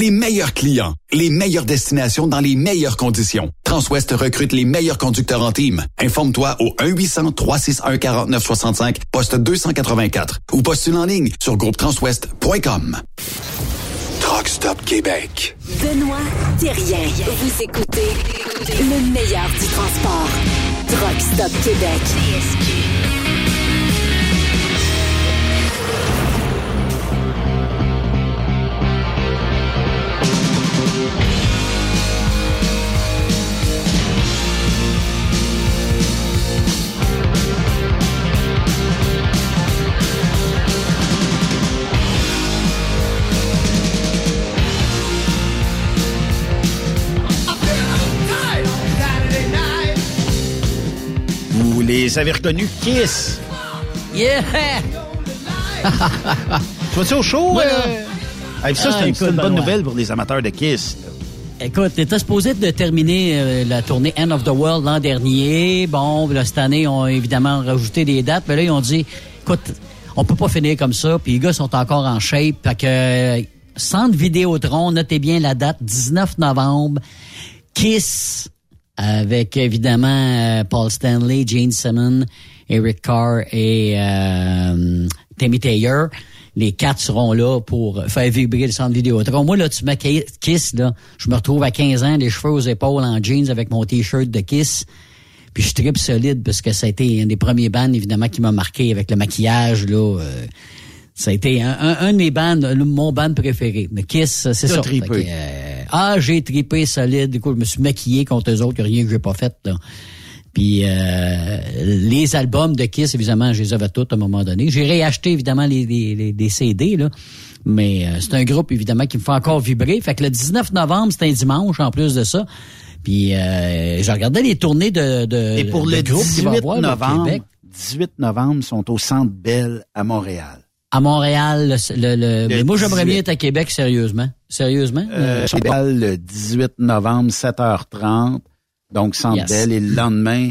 les meilleurs clients, les meilleures destinations dans les meilleures conditions. Transwest recrute les meilleurs conducteurs en team. Informe-toi au 1-800-361-4965, poste 284 ou postule en ligne sur groupetranswest.com. Truck Stop Québec. Benoît Thérien. Vous écoutez le meilleur du transport. Truck Stop Québec. Les avez reconnus Kiss. Yeah! tu vas-tu au show? Euh? Ça, c'est Ah, une, écoute, c'est une bonne Benoît. nouvelle pour les amateurs de Kiss. Écoute, t'étais supposé de terminer euh, la tournée End of the World l'an dernier. Bon, là, cette année, ils ont évidemment rajouté des dates. Mais là, ils ont dit, écoute, on peut pas finir comme ça. Puis les gars sont encore en shape. Fait que, euh, centre Vidéotron, notez bien la date, 19 novembre. Kiss, avec évidemment euh, Paul Stanley, Gene Simmons, Eric Carr et euh, Tammy Taylor. Les quatre seront là pour faire vibrer le centre Vidéotron. Moi, là, tu mets Kiss, là, je me retrouve à 15 ans, les cheveux aux épaules en jeans avec mon T-shirt de Kiss. Puis je tripe solide parce que ça a été un des premiers bands, évidemment, qui m'a marqué avec le maquillage, là. euh, ça a été un, un, un de mes bands, mon band préféré. Mais Kiss, c'est ça. tripé. Que, euh, ah, j'ai tripé solide. Du coup, je me suis maquillé contre eux autres, rien que j'ai pas fait, là. Puis euh, les albums de Kiss, évidemment, je les avais tous à un moment donné. J'ai réacheté, évidemment, les, les, les- des CD, là. Mais euh, c'est un groupe, évidemment, qui me fait encore vibrer. Fait que le 19 novembre, c'est un dimanche, en plus de ça. Puis euh, je regardais les tournées de, de, Et pour de le groupes qu'il va y 18 avoir au novembre, Québec. 18 novembre, ils sont au Centre Bell à Montréal. À Montréal, le, le- le- mais moi, j'aimerais 18. bien être à Québec, sérieusement. Sérieusement? Euh, Centre Bell, le 18 novembre, 7h30. Donc, Centre Yes. Bell. Et le lendemain,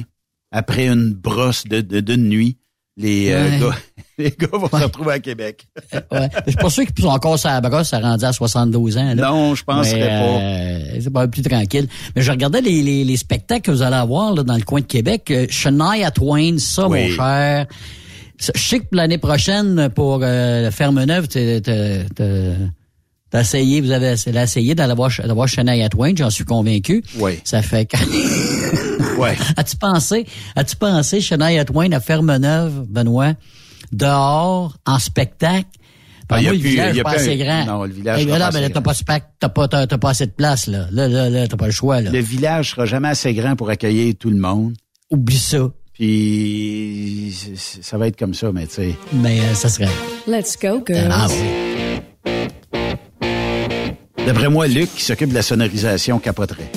après une brosse de, de, d'une nuit, les, euh, gars, les gars vont se retrouver à Québec. ouais. Je suis pas sûr qu'ils sont encore sur la brosse, ça rendu à 72 ans. Là. Non, je penserais Mais, pas. euh, c'est pas plus tranquille. Mais je regardais les, les, les spectacles que vous allez avoir là, dans le coin de Québec. Euh, Shania Twain, ça, Oui. mon cher. Je sais que l'année prochaine, pour euh, la Ferme Neuve, t'as- essayé, vous avez essayé essayé d'aller voir, d'avoir Shania Twain, j'en suis convaincu. Oui. Ça fait. Ouais. As-tu pensé, as-tu pensé, Shania Twain à Ferme-Neuve, Benoît, dehors, en spectacle? Ah, a moi, le village n'est pas assez grand. non, le village là, pas là, t'as pas, spec- t'as pas, t'as pas assez de place, là. Là, là, là, t'as pas le choix, là. Le village sera jamais assez grand pour accueillir tout le monde. Oublie ça. Puis, ça va être comme ça, mais tu sais. Mais euh, ça serait... Let's go, girls. Ah oui. D'après moi, Luc, qui s'occupe de la sonorisation, capoterait.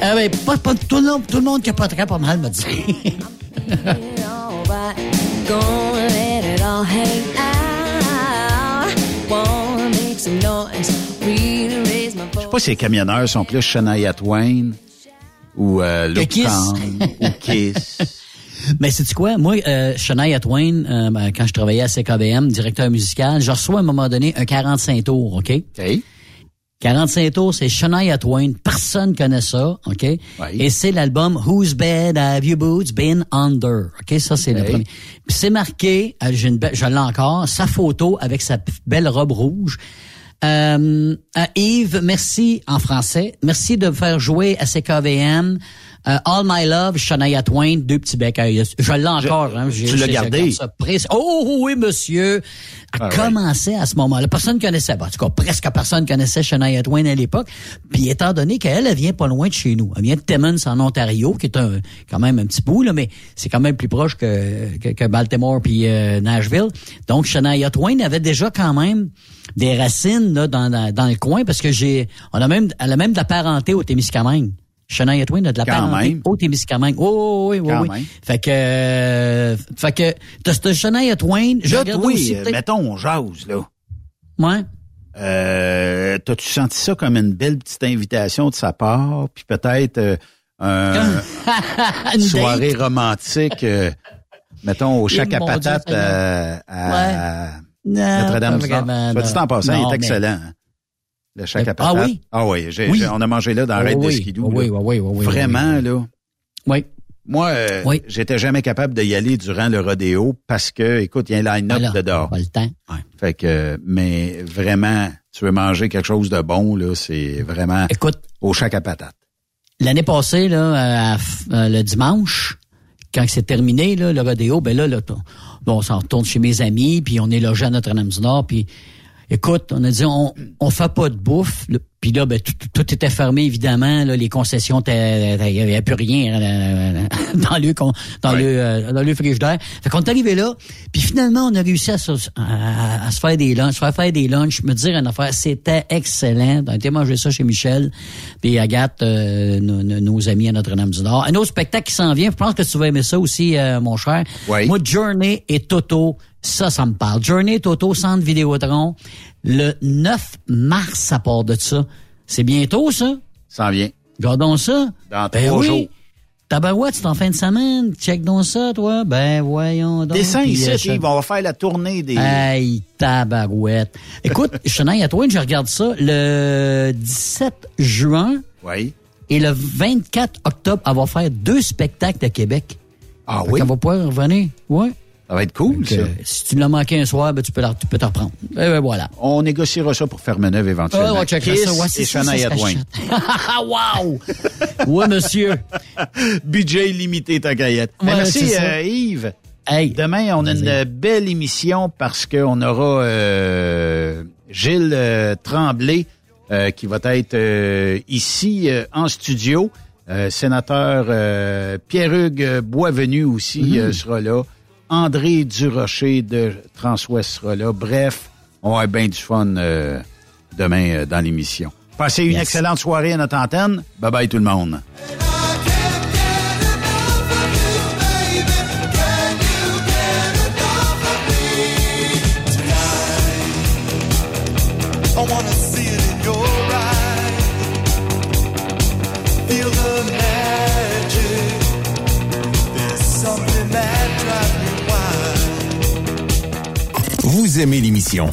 Ah ben, pas, pas, tout, le monde, tout le monde capoterait pas mal, me dit. Je sais pas si les camionneurs sont plus Shania Twain ou euh, Luke Kiss. Kang ou Kiss. Mais c'est quoi? Moi, euh, Shania Twain, euh, ben, quand je travaillais à CKBM, directeur musical, je reçois à un moment donné un 45 tours, OK? 45 tours, c'est Shania Twain. Personne connaît ça, OK? Et c'est l'album Whose Bed Have You Boots Been Under? OK? Ça, c'est le Ok. premier. Puis c'est marqué, euh, j'ai une je l'ai encore, sa photo avec sa belle robe rouge. Euh, euh, Yves, merci en français. Merci de me faire jouer à CKVM. Euh, All My Love, Shania Twain, deux petits becs. à. Je l'ai encore. hein, j'ai- tu l'as gardé? je. Oh oui, monsieur. A Ah ouais. commencé à ce moment-là. Personne connaissait. ben, en tout cas, presque personne connaissait Shania Twain à l'époque. Puis étant donné qu'elle, elle vient pas loin de chez nous. Elle vient de Timmins, en Ontario, qui est un, quand même un petit bout, là, mais c'est quand même plus proche que, que, que Baltimore puis euh, Nashville. Donc, Shania Twain avait déjà quand même des racines là, dans, dans, dans le coin parce que j'ai, on a même, elle a même de la parenté au Témiscamingue. Shania Twain a de la Quand parenté au Témiscamingue. Oh, oui, oui, Quand oui. même. Fait que, euh, fait que, t'as cette Shania Twain. Je regarde toi, aussi euh, mettons, on jase, là. Ouais. Euh, T'as-tu senti ça comme une belle petite invitation de sa part? Puis peut-être euh, un- Une soirée romantique, euh, mettons, au chac à Dieu, patate Seigneur. euh, à Non, Notre-Dame pas du Nord. vraiment, Soit dit en passant, il Non, est excellent. hein. Le chac à Ah patate. oui? Ah oui, j'ai- Oui. j'ai- on a mangé là dans Oh Raid de oui. Oh oui, oui, oui, oui, oui, Vraiment, là. Oui. Moi, euh, Oui. j'étais jamais capable d'y aller durant le rodéo parce que, écoute, il y a un line-up de dehors. Pas le temps. Fait que, mais vraiment, tu veux manger quelque chose de bon, là, c'est vraiment Écoute, au chac à patate. L'année passée, là, à euh, le dimanche, quand c'est terminé, là, le rodéo, ben là, là, bon, on s'en retourne chez mes amis, puis on est logé à Notre-Dame-du-Nord, puis écoute, on a dit, on, on fait pas de bouffe. Puis là, ben, tout, tout était fermé, évidemment. Là, les concessions, il n'y avait plus rien euh, dans le dans le euh, dans le frigidaire. Fait qu'on est arrivé là. Puis finalement, on a réussi à, se- à- à se faire des lunchs, faire faire des lunchs. Me dire une affaire, c'était excellent. On a été manger ça chez Michel, puis Agathe, euh, nos, nos- amis à Notre-Dame-du-Nord. Un autre spectacle qui s'en vient. Je pense que tu vas aimer ça aussi, euh, mon cher. Moi, Journey et Toto, ça, ça me parle. Journey, Toto, Centre Vidéotron. Le 9 mars, ça part de ça. C'est bientôt, ça? Ça en vient. Gardons ça. Dans Ben trois oui. jours. Tabarouette, c'est en fin de semaine. Check donc ça, toi. Ben, voyons donc. Descends ici, euh, Yves, on va faire la tournée des... Hey, tabarouette. Écoute, Chenaille, à toi, je regarde ça. Le 17 juin. Oui. Et le 24 octobre, elle va faire deux spectacles à Québec. Ah oui? Elle va pouvoir revenir. Oui. Ça va être cool, ça. si tu l'as manqué un soir, ben, tu peux la- tu peux te reprendre. Et ben, voilà. On négociera ça pour Fermeneuve éventuellement. Ah, on va checker Kiss ça. Ouais, c'est et Shania Twain. wow! oui, monsieur. Budget limité, ta gaillette. Ouais, merci, euh, Yves. Demain, on a une belle émission parce qu'on aura euh, Gilles euh, Tremblay euh, qui va être euh, ici euh, en studio. Euh, sénateur euh, Pierre-Hugues Boisvenu aussi euh, sera là. André Durocher de Transouest sera là. Bref, on va avoir bien du fun euh, demain euh, dans l'émission. Passez une Yes. excellente soirée à notre antenne. Bye bye tout le monde. Vous aimez l'émission?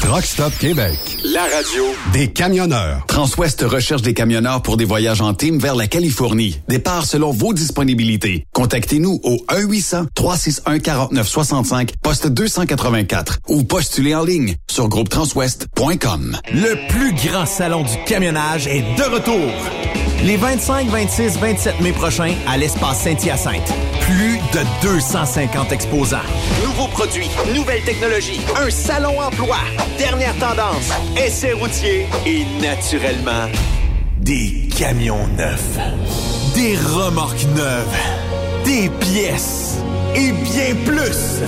Truck Stop Québec. La radio. Des camionneurs. Transwest recherche des camionneurs pour des voyages en team vers la Californie. Départ selon vos disponibilités. Contactez-nous au 1-800-361-4965, poste 284 ou postulez en ligne sur groupetranswest.com. Le plus grand salon du camionnage est de retour. Les 25, 26, 27 mai prochains à l'espace Saint-Hyacinthe. Plus de 250 exposants. Nouveaux produits, nouvelles technologies, un salon emploi, dernière tendance, essais routiers et naturellement, Des camions neufs. Des remorques neuves. Des pièces. Et bien plus.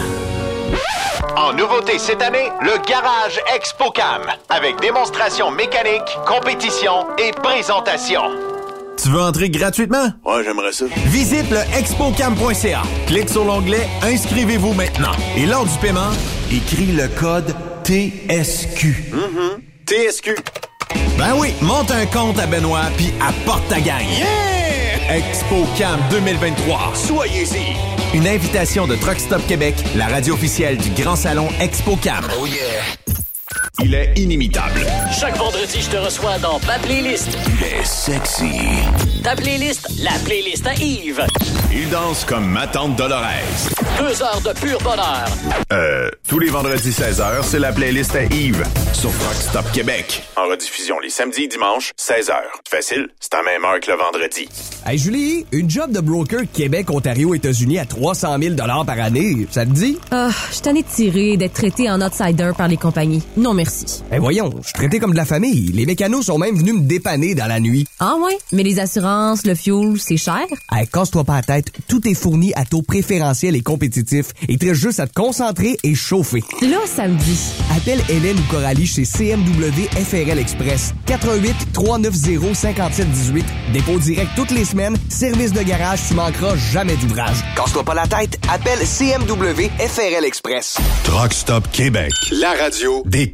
En nouveauté cette année, le Garage ExpoCam, avec démonstration mécanique, compétition et présentation. Tu veux entrer gratuitement? Ouais, j'aimerais ça. Visite le expocam.ca. Clique sur l'onglet Inscrivez-vous maintenant. Et lors du paiement, écris le code TSQ. Mm-hmm. TSQ. Ben oui, monte un compte à Benoît puis apporte ta gagne. Yeah! ExpoCam 2023. Soyez-y. Une invitation de Truck Stop Québec, la radio officielle du Grand Salon ExpoCam. Oh yeah. Il est inimitable. Chaque vendredi, je te reçois dans ma playlist. Il est sexy. Ta playlist, la playlist à Yves. Il danse comme ma tante Dolores. Deux heures de pur bonheur. Euh... Tous les vendredis 16h, c'est la playlist à Yves sur Rock Stop Québec. En rediffusion les samedis et dimanches, 16h. Facile, c'est à même heure que le vendredi. Hey Julie, une job de broker Québec, Ontario, États-Unis à 300 000 par année, ça te dit? Ah, je t'en ai tiré d'être traité en outsider par les compagnies. Non merci. Eh voyons, je suis traité comme de la famille. Les mécanos sont même venus me dépanner dans la nuit. Ah ouais? Mais les assurances, le fuel, c'est cher? Hey, casse-toi pas la tête, tout est fourni à taux préférentiel et compétitif. Il te reste juste à te concentrer et chauffer. Là, ça me dit. Appelle Hélène ou Coralie chez CMW FRL Express. 88 390 5718. Dépôt direct toutes les semaines. Service de garage, tu manqueras jamais d'ouvrage. Casse-toi pas la tête, appelle CMW FRL Express. Truck Stop Québec, la radio des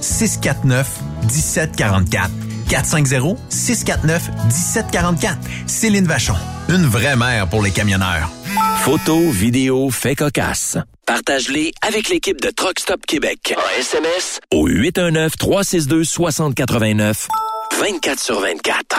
649 1744. 450-649-1744. Céline Vachon. Une vraie mère pour les camionneurs. Photos, vidéos, faits cocasse. Partage-les avec l'équipe de Truck Stop Québec. En SMS au 819-362-6089. 24 sur 24.